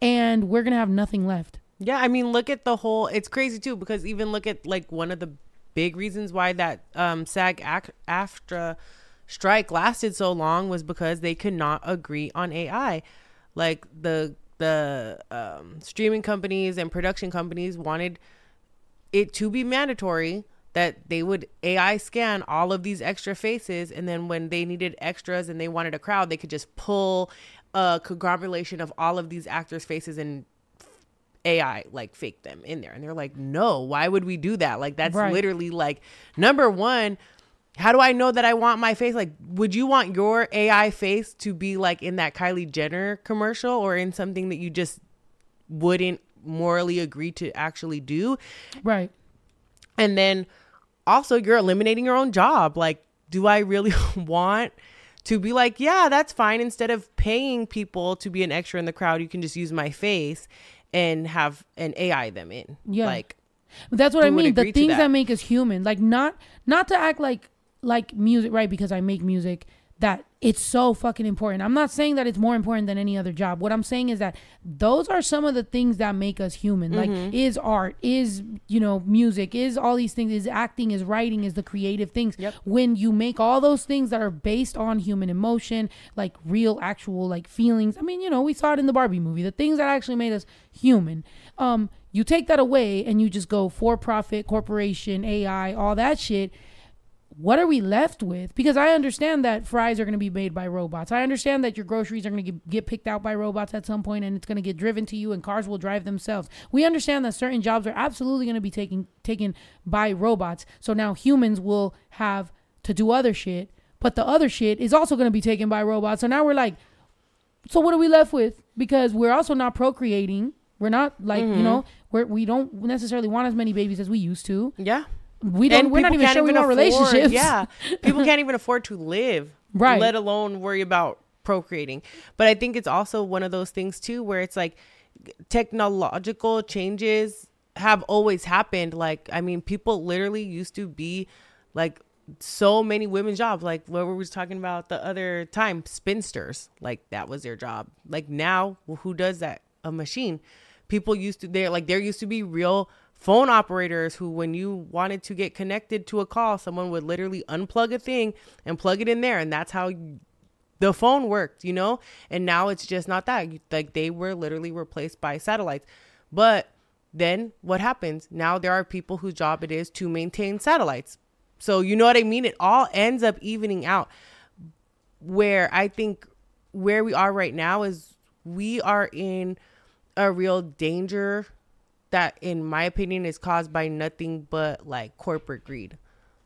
and we're gonna have nothing left. Yeah, I mean, look at the whole. It's crazy too because even look at like one of the big reasons why that um, SAG AFTRA strike lasted so long was because they could not agree on AI. Like the the um, streaming companies and production companies wanted it to be mandatory that they would AI scan all of these extra faces, and then when they needed extras and they wanted a crowd, they could just pull a conglomeration of all of these actors' faces and AI like fake them in there. And they're like, no, why would we do that? Like, that's Right. literally like, number one, how do I know that I want my face? Like, would you want your AI face to be like in that Kylie Jenner commercial or in something that you just wouldn't morally agree to actually do? Right. And then also, you're eliminating your own job. Like, do I really (laughs) want to be like, yeah, that's fine. Instead of paying people to be an extra in the crowd, you can just use my face and have an AI them in. Yeah. Like, That's what I mean. The things that? that? make us human, like not not to act like like music, right? Because I make music, that it's so fucking important. I'm not saying that it's more important than any other job. What I'm saying is that those are some of the things that make us human. Like Mm-hmm. is art, is you know music, is all these things, is acting, is writing, is the creative things. Yep. When you make all those things that are based on human emotion, like real, actual, like feelings. I mean, you know, we saw it in the Barbie movie. The things that actually made us human. Um, you take that away and you just go for profit, corporation, AI, all that shit what are we left with? Because I understand that fries are going to be made by robots. I understand that your groceries are going to get, picked out by robots at some point and it's going to get driven to you and cars will drive themselves. We understand that certain jobs are absolutely going to be taken taken by robots. So now humans will have to do other shit, but the other shit is also going to be taken by robots. So now we're like so what are we left with? Because we're also not procreating. We're not like, you mm-hmm. know, we're we don't necessarily want as many babies as we used to. yeah. We don't we're not even sure afford- relationships. Yeah. (laughs) People can't even afford to live, Right. Let alone worry about procreating. But I think it's also one of those things too where it's like technological changes have always happened. Like, I mean, people literally used to be like so many women's jobs. Like what we were talking about the other time, spinsters. Like that was their job. Like now, well, who does that? A machine. People used to there like there used to be real phone operators who when you wanted to get connected to a call, someone would literally unplug a thing and plug it in there and that's how the phone worked, you know? And now it's just not that. Like they were literally replaced by satellites. But then what happens? Now there are people whose job it is to maintain satellites. So you know what I mean? It all ends up evening out. Where I think where we are right now is we are in a real danger that in my opinion is caused by nothing but like corporate greed.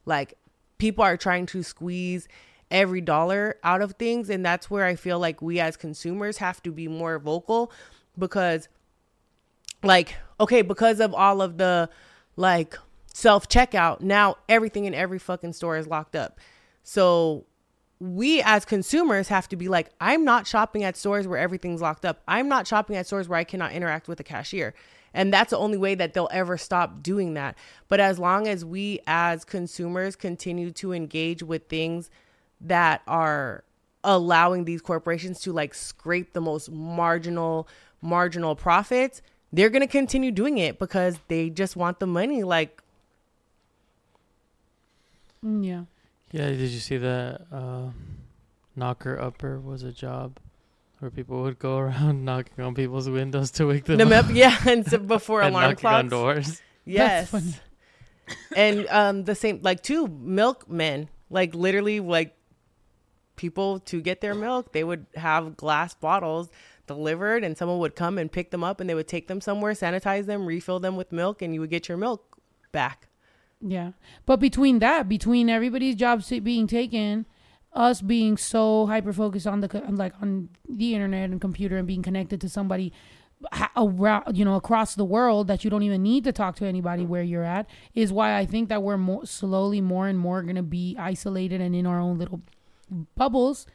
Like people are trying to squeeze every dollar out of things and that's where I feel like we as consumers have to be more vocal because like okay because of all of the like self checkout now everything in every fucking store is locked up so we as consumers have to be like, I'm not shopping at stores where everything's locked up. I'm not shopping at stores where I cannot interact with a cashier. And that's the only way that they'll ever stop doing that. But as long as we as consumers continue to engage with things that are allowing these corporations to like scrape the most marginal marginal profits, they're going to continue doing it because they just want the money like Mm, Yeah. Yeah, did you see that uh, knocker upper was a job where people would go (laughs) around knocking on people's windows to wake them them up. up (laughs) yeah and so before (laughs) and alarm knocking on doors. yes. and um the same like two milkmen like literally like people to get their milk they would have glass bottles delivered and someone would come and pick them up and they would take them somewhere sanitize them refill them with milk and you would get your milk back. Yeah. But between that, between everybody's jobs being taken, us being so hyper focused on the like on the internet and computer and being connected to somebody ha- around you know across the world that you don't even need to talk to anybody where you're at is why I think that we're more slowly more and more going to be isolated and in our own little bubbles.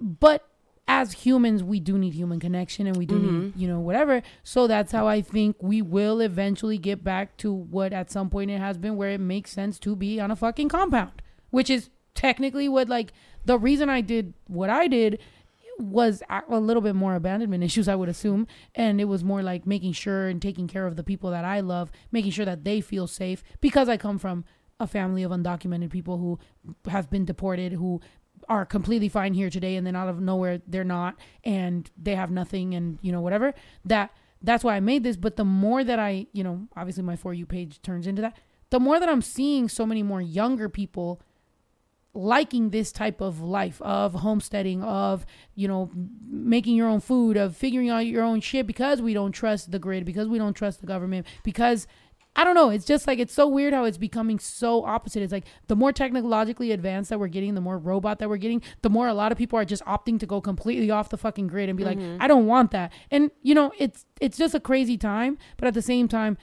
But as humans, we do need human connection and we do need, mm-hmm. you know, whatever. So that's how I think we will eventually get back to what at some point it has been where it makes sense to be on a fucking compound, which is technically what, like, the reason I did what I did was a little bit more abandonment issues, I would assume. And it was more like making sure and taking care of the people that I love, making sure that they feel safe because I come from a family of undocumented people who have been deported, who are completely fine here today and then out of nowhere they're not and they have nothing and you know whatever. That that's why i made this. But the more that i you know obviously my for you page turns into that. The more that i'm seeing so many more younger people liking this type of life of homesteading of you know making your own food of figuring out your own shit because we don't trust the grid because we don't trust the government because I don't know. It's just like it's so weird how it's becoming so opposite. It's like the more technologically advanced that we're getting, the more robot that we're getting, the more a lot of people are just opting to go completely off the fucking grid and be like, mm-hmm. I don't want that. And you know, it's it's just a crazy time, but at the same time,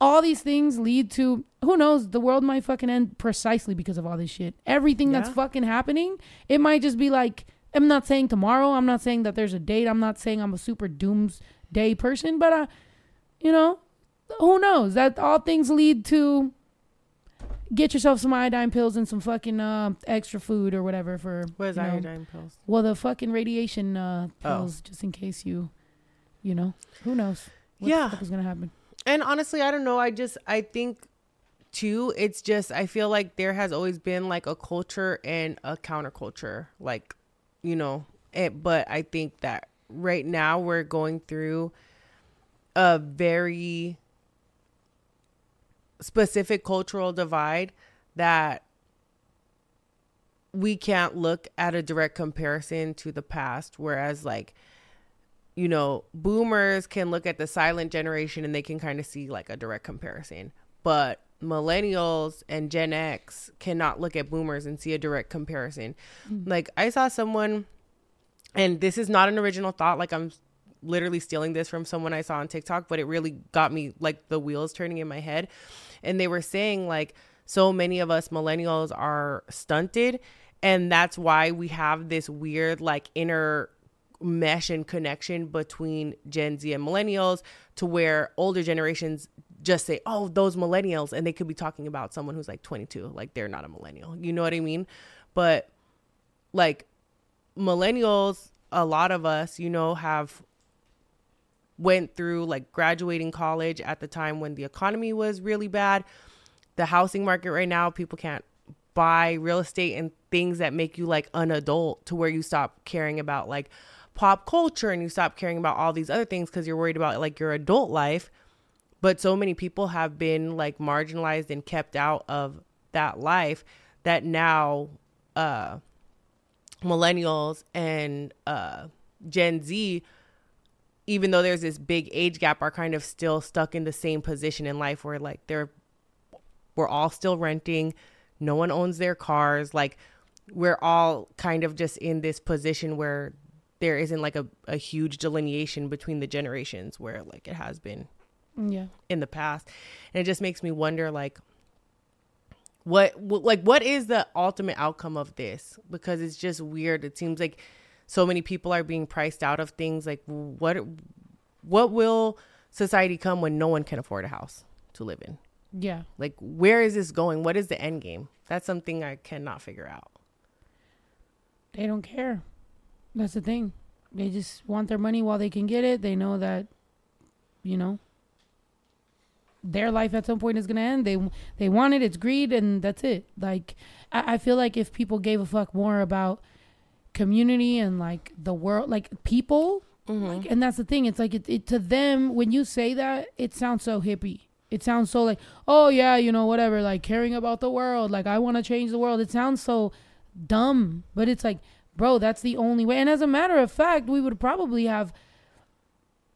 all these things lead to who knows, the world might fucking end precisely because of all this shit. Everything that's fucking happening, it might just be like I'm not saying tomorrow, I'm not saying that there's a date, I'm not saying I'm a super doomsday person, but uh you know, who knows? That all things lead to get yourself some iodine pills and some fucking uh, extra food or whatever for what is you know, iodine pills well the fucking radiation uh, Oh. pills just in case you you know who knows what Yeah. the is gonna happen And honestly, I don't know. I just I think too. It's just I feel like there has always been like a culture and a counterculture, like you know. It, but I think that right now we're going through a very specific cultural divide that we can't look at a direct comparison to the past whereas like you know, boomers can look at the silent generation and they can kind of see like a direct comparison. But millennials and Gen X cannot look at boomers and see a direct comparison. Mm-hmm. Like I saw someone and this is not an original thought like I'm literally stealing this from someone I saw on TikTok, but it really got me like the wheels turning in my head. And they were saying like so many of us millennials are stunted and that's why we have this weird like inner mesh and connection between Gen Z and millennials to where older generations just say, "Oh, those millennials," and they could be talking about someone who's like 22, like they're not a millennial. You know what I mean? But like millennials, a lot of us, you know, have went through like graduating college at the time when the economy was really bad. The housing market right now, people can't buy real estate and things that make you like an adult to where you stop caring about like pop culture and you stop caring about all these other things because you're worried about like your adult life. But so many people have been like marginalized and kept out of that life that now uh millennials and uh Gen Z even though there's this big age gap are kind of still stuck in the same position in life where like they're we're all still renting. No one owns their cars. Like we're all kind of just in this position where there isn't like a, a huge delineation between the generations where like it has been yeah. in the past. And it just makes me wonder like what, what like what is the ultimate outcome of this? Because it's just weird. It seems like so many people are being priced out of things. Like what what will society come when no one can afford a house to live in? Yeah. like where is this going? What is the end game? That's something i cannot figure out. They don't care. That's the thing. They just want their money while they can get it. They know that, you know, their life at some point is gonna end. They they want it. It's greed, and that's it. Like I, I feel like if people gave a fuck more about community and like the world, like people, mm-hmm. like, and that's the thing. It's like it, it to them when you say that, it sounds so hippie. It sounds so like, oh yeah, you know, whatever, like caring about the world, like I want to change the world. It sounds so dumb, but it's like, bro, that's the only way. And as a matter of fact, we would probably have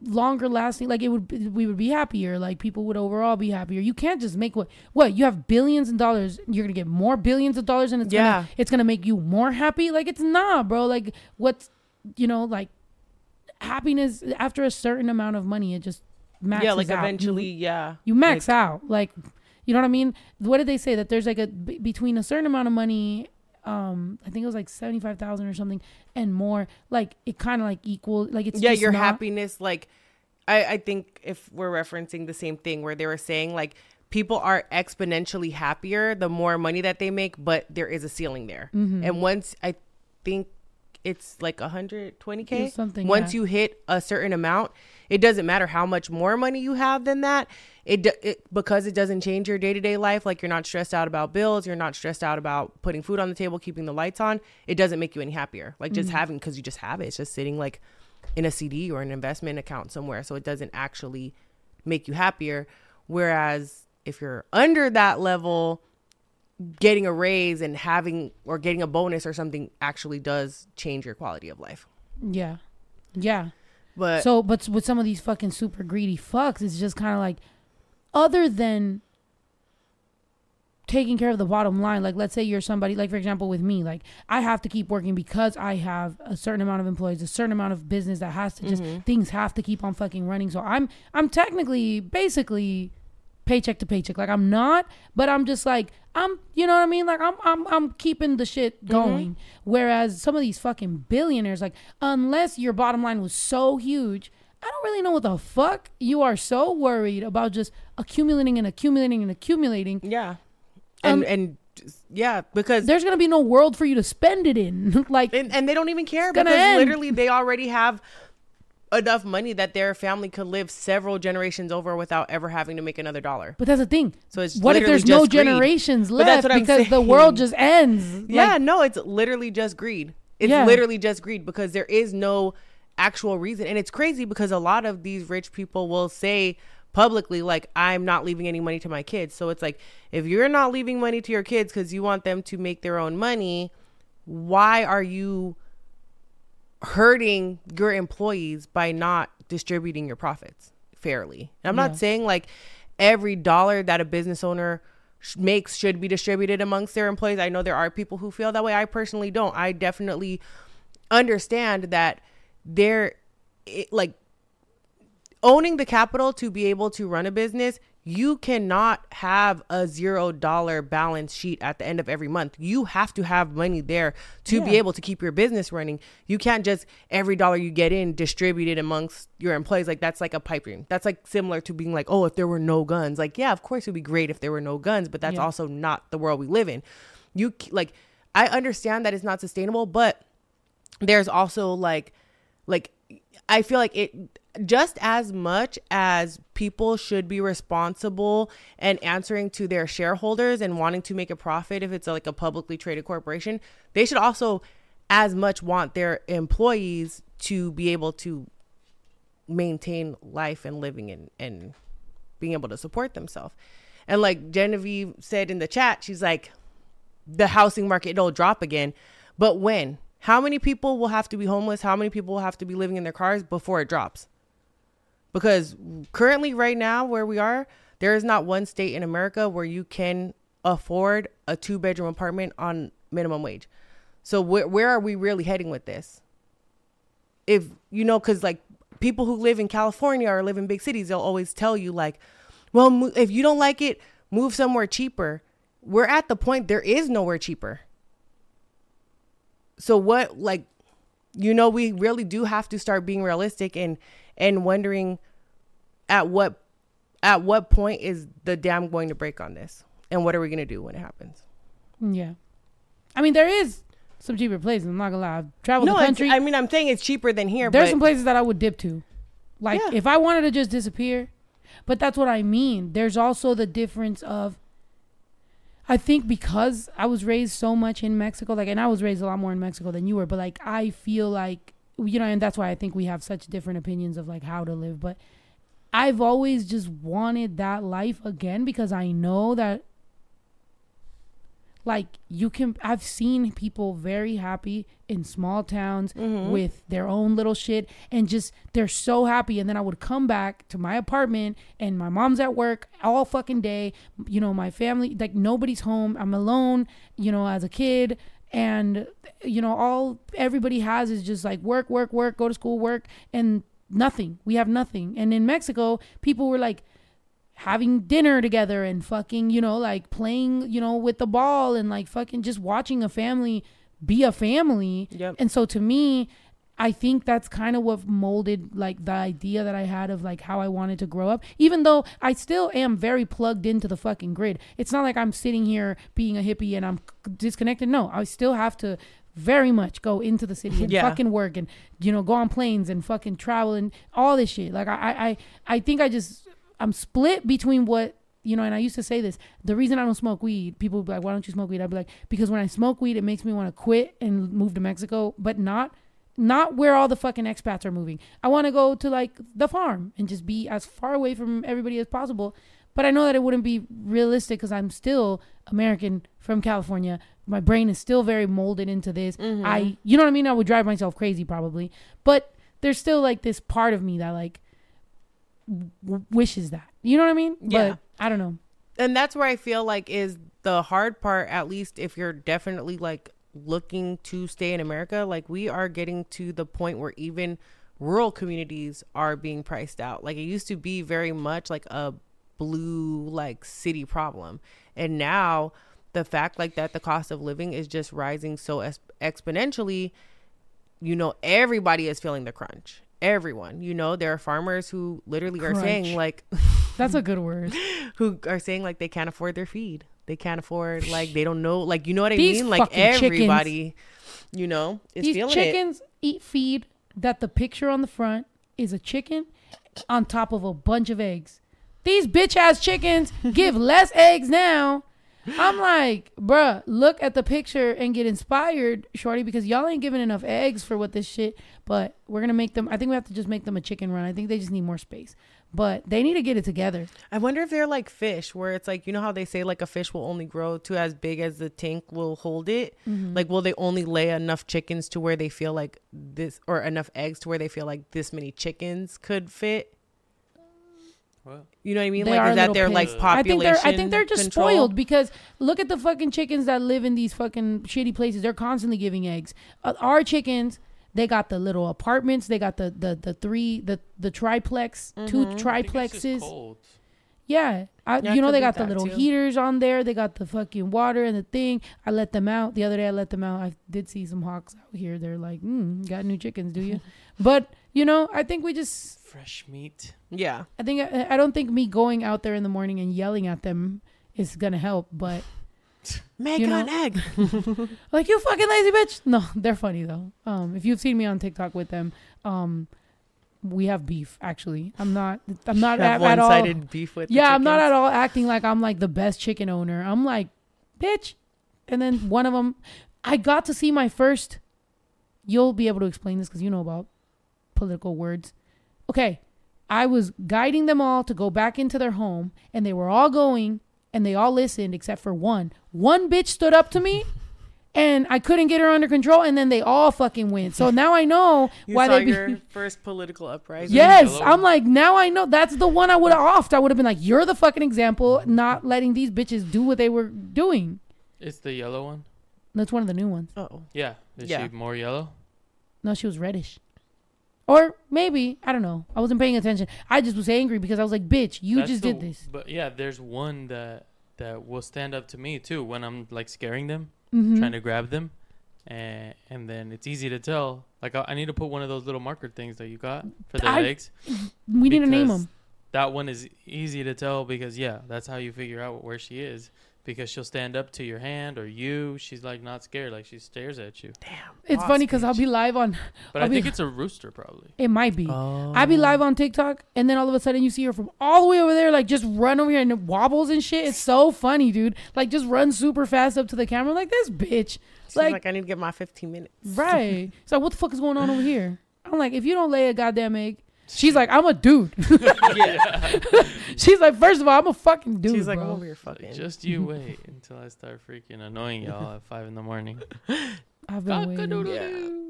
longer lasting like it would be- we would be happier like people would overall be happier. You can't just make what what you have billions of dollars you're gonna get more billions of dollars and it's Yeah. gonna it's gonna make you more happy? Like it's not bro. Like what's you know like happiness after a certain amount of money it just maxes yeah like out. You- eventually yeah. you max out. Like you know what i mean? What did they say? That there's like a b- between a certain amount of money um i think it was like 75000 or something and more like it kind of like equal like it's yeah your not- happiness like I, I think if we're referencing the same thing where they were saying like people are exponentially happier the more money that they make but there is a ceiling there Mm-hmm. and once i think it's like 120k something, once yeah. you hit a certain amount it doesn't matter how much more money you have than that. It, it because it doesn't change your day-to-day life like you're not stressed out about bills you're not stressed out about putting food on the table keeping the lights on it doesn't make you any happier. Like Mm-hmm. just having because you just have it. It's just sitting like in a cd or an investment account somewhere so it doesn't actually make you happier. Whereas if you're under that level getting a raise and having or getting a bonus or something actually does change your quality of life. Yeah. Yeah but so but with some of these fucking super greedy fucks it's just kind of like other than taking care of the bottom line like let's say you're somebody like for example with me like i have to keep working because i have a certain amount of employees a certain amount of business that has to just mm-hmm. things have to keep on fucking running. So i'm i'm technically basically paycheck to paycheck like i'm not but i'm just like i'm you know what i mean like i'm i'm, I'm keeping the shit going whereas some of these fucking billionaires like unless your bottom line was so huge I don't really know what the fuck you are so worried about just accumulating and accumulating and accumulating. yeah and Um, and yeah because There's gonna be no world for you to spend it in. (laughs) like and, and they don't even care because end. literally they already have enough money that their family could live several generations over without ever having to make another dollar but that's the thing. so it's What if there's no greed. generations left because the world just ends? (laughs) Yeah, Like, no, it's literally just greed. It's Yeah. literally just greed because there is no actual reason. And it's crazy because a lot of these rich people will say publicly, like, I'm not leaving any money to my kids. So it's like, if you're not leaving money to your kids because you want them to make their own money, why are you hurting your employees by not distributing your profits fairly? And I'm Yeah. not saying like every dollar that a business owner sh- makes should be distributed amongst their employees. I know there are people who feel that way. I personally don't. I definitely understand that there it, like owning the capital to be able to run a business you cannot have a zero dollar balance sheet at the end of every month. You have to have money there to be able to keep your business running. You can't just every dollar you get in distribute it amongst your employees. Like that's like a pipe dream. That's like similar to being like oh if there were no guns. Like yeah of course it would be great if there were no guns but that's Yeah. also not the world we live in. You like i understand that it's not sustainable but there's also like like i feel like it just as much as people should be responsible and answering to their shareholders and wanting to make a profit if it's like a publicly traded corporation they should also as much want their employees to be able to maintain life and living and and being able to support themselves. And like genevieve said in the chat she's like the housing market it'll drop again. But when how many people will have to be homeless? How many people will have to be living in their cars before it drops? Because currently right now where we are there is not one state in america where you can afford a two bedroom apartment on minimum wage. So where, where are we really heading with this? If you know because like people who live in california or live in big cities they'll always tell you like well if you don't like it move somewhere cheaper. We're at the point there is nowhere cheaper. So what like you know we really do have to start being realistic and and wondering at what at what point is the dam going to break on this and what are we going to do when it happens Yeah. I mean, there is some cheaper places. I'm not gonna lie. I've traveled no the country. i mean i'm saying it's cheaper than here There's but some places that I would dip to. Like Yeah. if I wanted to just disappear. But that's what I mean. There's also the difference of I think because I was raised so much in Mexico, like and I was raised a lot more in Mexico than you were, but like I feel like you know, and that's why I think we have such different opinions of like how to live. But I've always just wanted that life again because I know that like you can I've seen people very happy in small towns Mhm. with their own little shit and just they're so happy. And then I would come back to my apartment and my mom's at work all fucking day. You know my family like nobody's home. I'm alone you know as a kid. And you know all everybody has is just like work work work go to school work and nothing. We have nothing. And in Mexico people were like having dinner together and fucking, you know, like playing, you know, with the ball and like fucking just watching a family be a family. Yep. And so to me, I think that's kind of what molded like the idea that I had of like how I wanted to grow up. Even though I still am very plugged into the fucking grid. It's not like I'm sitting here being a hippie and I'm disconnected. No, I still have to very much go into the city and Yeah. fucking work and you know go on planes and fucking travel and all this shit. Like I I I, I think I just I'm split between what you know, and I used to say this. The reason I don't smoke weed, people would be like, "Why don't you smoke weed?" I'd be like, "Because when I smoke weed, it makes me want to quit and move to Mexico, but not, not where all the fucking expats are moving. I want to go to like the farm and just be as far away from everybody as possible. But I know that it wouldn't be realistic because I'm still American from California. My brain is still very molded into this. Mm-hmm. I, you know what I mean? I would drive myself crazy probably, but there's still like this part of me that like w- wishes that. You know what I mean? Yeah. But I don't know. and that's where I feel like is the hard part, at least if you're definitely like looking to stay in America. Like we are getting to the point where even rural communities are being priced out. Like it used to be very much like a blue like city problem, and now the fact like that the cost of living is just rising so es- exponentially. You know, everybody is feeling the crunch. Everyone, you know, there are farmers who literally are saying like (laughs) That's a good word. (laughs) who are saying like they can't afford their feed. They can't afford like they don't know like you know what I These mean? Like fucking chickens. everybody, you know, is These feeling it. chickens eat feed that the picture on the front is a chicken on top of a bunch of eggs. These bitch ass chickens give (laughs) less eggs now. I'm like, bruh, look at the picture and get inspired, shorty, because y'all ain't giving enough eggs for what this shit. But we're gonna make them. I think we have to just make them a chicken run. I think they just need more space. But they need to get it together. I wonder if they're like fish, where it's like you know how they say like a fish will only grow to as big as the tank will hold it. Mm-hmm. Like, will they only lay enough chickens to where they feel like this, or enough eggs to where they feel like this many chickens could fit? Well, You know what I mean? They like, are is that little their pigs. like I I think population? they're I think they're just control? spoiled because look at the fucking chickens that live in these fucking shitty places. They're constantly giving eggs. Uh, our chickens, they got the little apartments. They got the the the three the the triplex two Mhm. I think it's just triplexes. Cold. Yeah, I, Yeah, you know they got the little too. heaters on there. They got the fucking water and the thing. I let them out the other day. I let them out. I did see some hawks out here. They're like, mm, "Got new chickens, do you?" (laughs) but you know, I think we just Fresh meat. Yeah, I think I, I don't think me going out there in the morning and yelling at them is gonna help. But (laughs) make You know? an egg. (laughs) like you fucking lazy bitch. No, they're funny though. Um, if you've seen me on TikTok with them, um, we have beef. Actually, I'm not. I'm not at, at all. beef with. Yeah, I'm not at all acting like I'm like the best chicken owner. I'm like, bitch. And then one of them, I got to see my first. You'll be able to explain this because you know about political words. Okay, I was guiding them all to go back into their home, and they were all going, and they all listened except for one. One bitch stood up to me. (laughs) And I couldn't get her under control, and then they all fucking went. So now I know (laughs) You why saw they be, your first political uprising. Yes, Hello? I'm like now I know that's the one I would have offed. I would have been like, "You're the fucking example, not letting these bitches do what they were doing." It's the yellow one. That's one of the new ones. Oh, Yeah. Is Yeah. she more yellow? No, she was reddish, or maybe I don't know. I wasn't paying attention. I just was angry because I was like, "Bitch, you That's just the- did this." But yeah, there's one that that will stand up to me too when I'm like scaring them, Mhm. trying to grab them, and and then it's easy to tell. Like I, I need to put one of those little marker things that you got for the I- legs. we need to name them. That one is easy to tell because yeah, that's how you figure out where she is because she'll stand up to your hand or you. She's like not scared, like she stares at you. Damn. It's boss funny because I'll be live on. But I'll I be- think it's a rooster probably. It might be. Oh. I be live on TikTok, and then all of a sudden you see her from all the way over there, like just run over here and it wobbles and shit. It's so funny, dude. Like just run super fast up to the camera, like this bitch. She's like- like, I need to get my 15 minutes. Right. (laughs) So what the fuck is going on over here? I'm like, if you don't lay a goddamn egg, she's like, I'm a dude. (laughs) she's like, first of all, I'm a fucking dude. She's like, bro. I'm over here fucking. Just you wait until I start freaking annoying y'all at five in the morning. (laughs) I've been waiting. Cock-a-doodle-doo.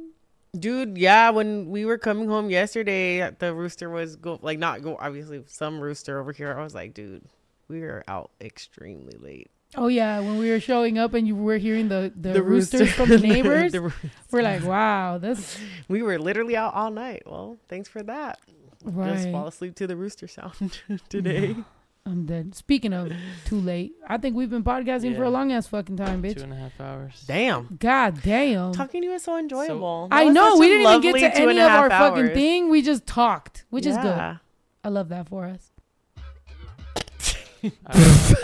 Dude, yeah, when we were coming home yesterday, the rooster was go like not go obviously some rooster over here. I was like, dude, we were out extremely late. Oh yeah, when we were showing up and you were hearing the the, The roosters rooster- from the (laughs) neighbors, the roo- we're like, wow, that's (laughs) we were literally out all night. Well, thanks for that. Just right. fall asleep to the rooster sound (laughs) today. I'm dead. Speaking of too late, I think we've been podcasting for a long ass fucking time, bitch. Two and a half hours. Damn. God damn. Talking to you is so enjoyable. That I know we didn't even get to any of half our fucking thing. We just talked, which is good. I love that for us. Alright.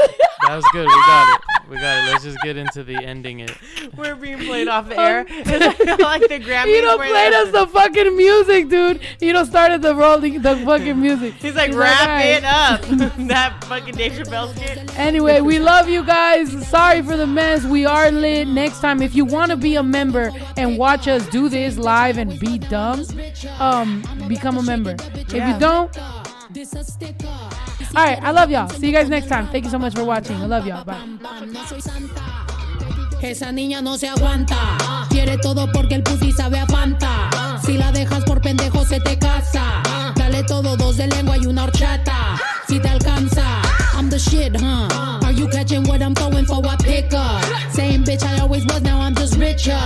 that was good. We got it. We got it. Let's just get into the ending it. We're being played off the air. (laughs) It's like the Grammys. You don't where played the- us the fucking music, dude. You don't started the rolling the fucking music. He's like, He's wrap "Alright." it up. (laughs) that fucking Dave Chappelle skit. Anyway, we love you guys. Sorry for the mess. We are lit. Next time, if you want to be a member and watch us do this live and be dumb, um, become a member. If Yeah. you don't, all right. I love y'all. See you guys next time. Thank you so much for watching. I love y'all. Bye. Esa niña no se aguanta. Quiere todo porque el pussy sabe a Fanta. Si la dejas por pendejo se te casa. Dale todo, dos de lengua y una horchata. Si te alcanza. I'm the shit, huh? Are you catching what I'm throwing for a pickup? Same bitch I always was, now I'm just richer.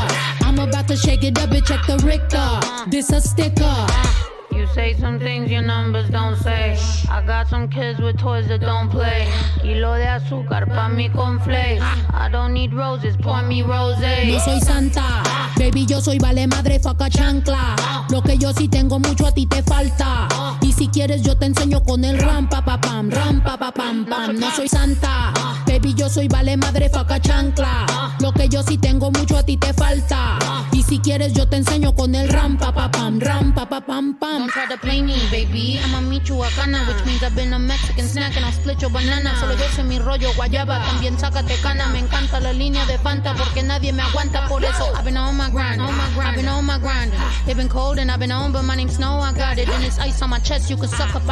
I'm about to shake it up, bitch, check the Richter. This a sticker. You say some things your numbers don't say. I got some kids with toys that don't play. Kilo de azúcar pa' mi conflace. I don't need roses, pour me rose. No soy santa, baby, yo soy vale madre, faca chancla. Lo que yo sí tengo mucho a ti te falta. Y si quieres yo te enseño con el ram pa pa pam, ram pa pa pam pam. No soy santa, baby, yo soy vale madre, faca chancla. Lo que yo sí tengo mucho a ti te falta. Y si quieres yo te enseño con el ram pa pa pam, ram pa pa pam pam. Don't try to play me, baby. I'ma meet you acana, which means I've been a Mexican snack and I'll split your banana. Solo yo sé mi rollo guayaba, también sácate cana. Me encanta la línea de Fanta porque nadie me aguanta. Por eso I've been on my grind, on my grind, I've been on my grind. They've been cold and I've been on, but my name's Snow. I got it and it's ice on my chest. You can suck up.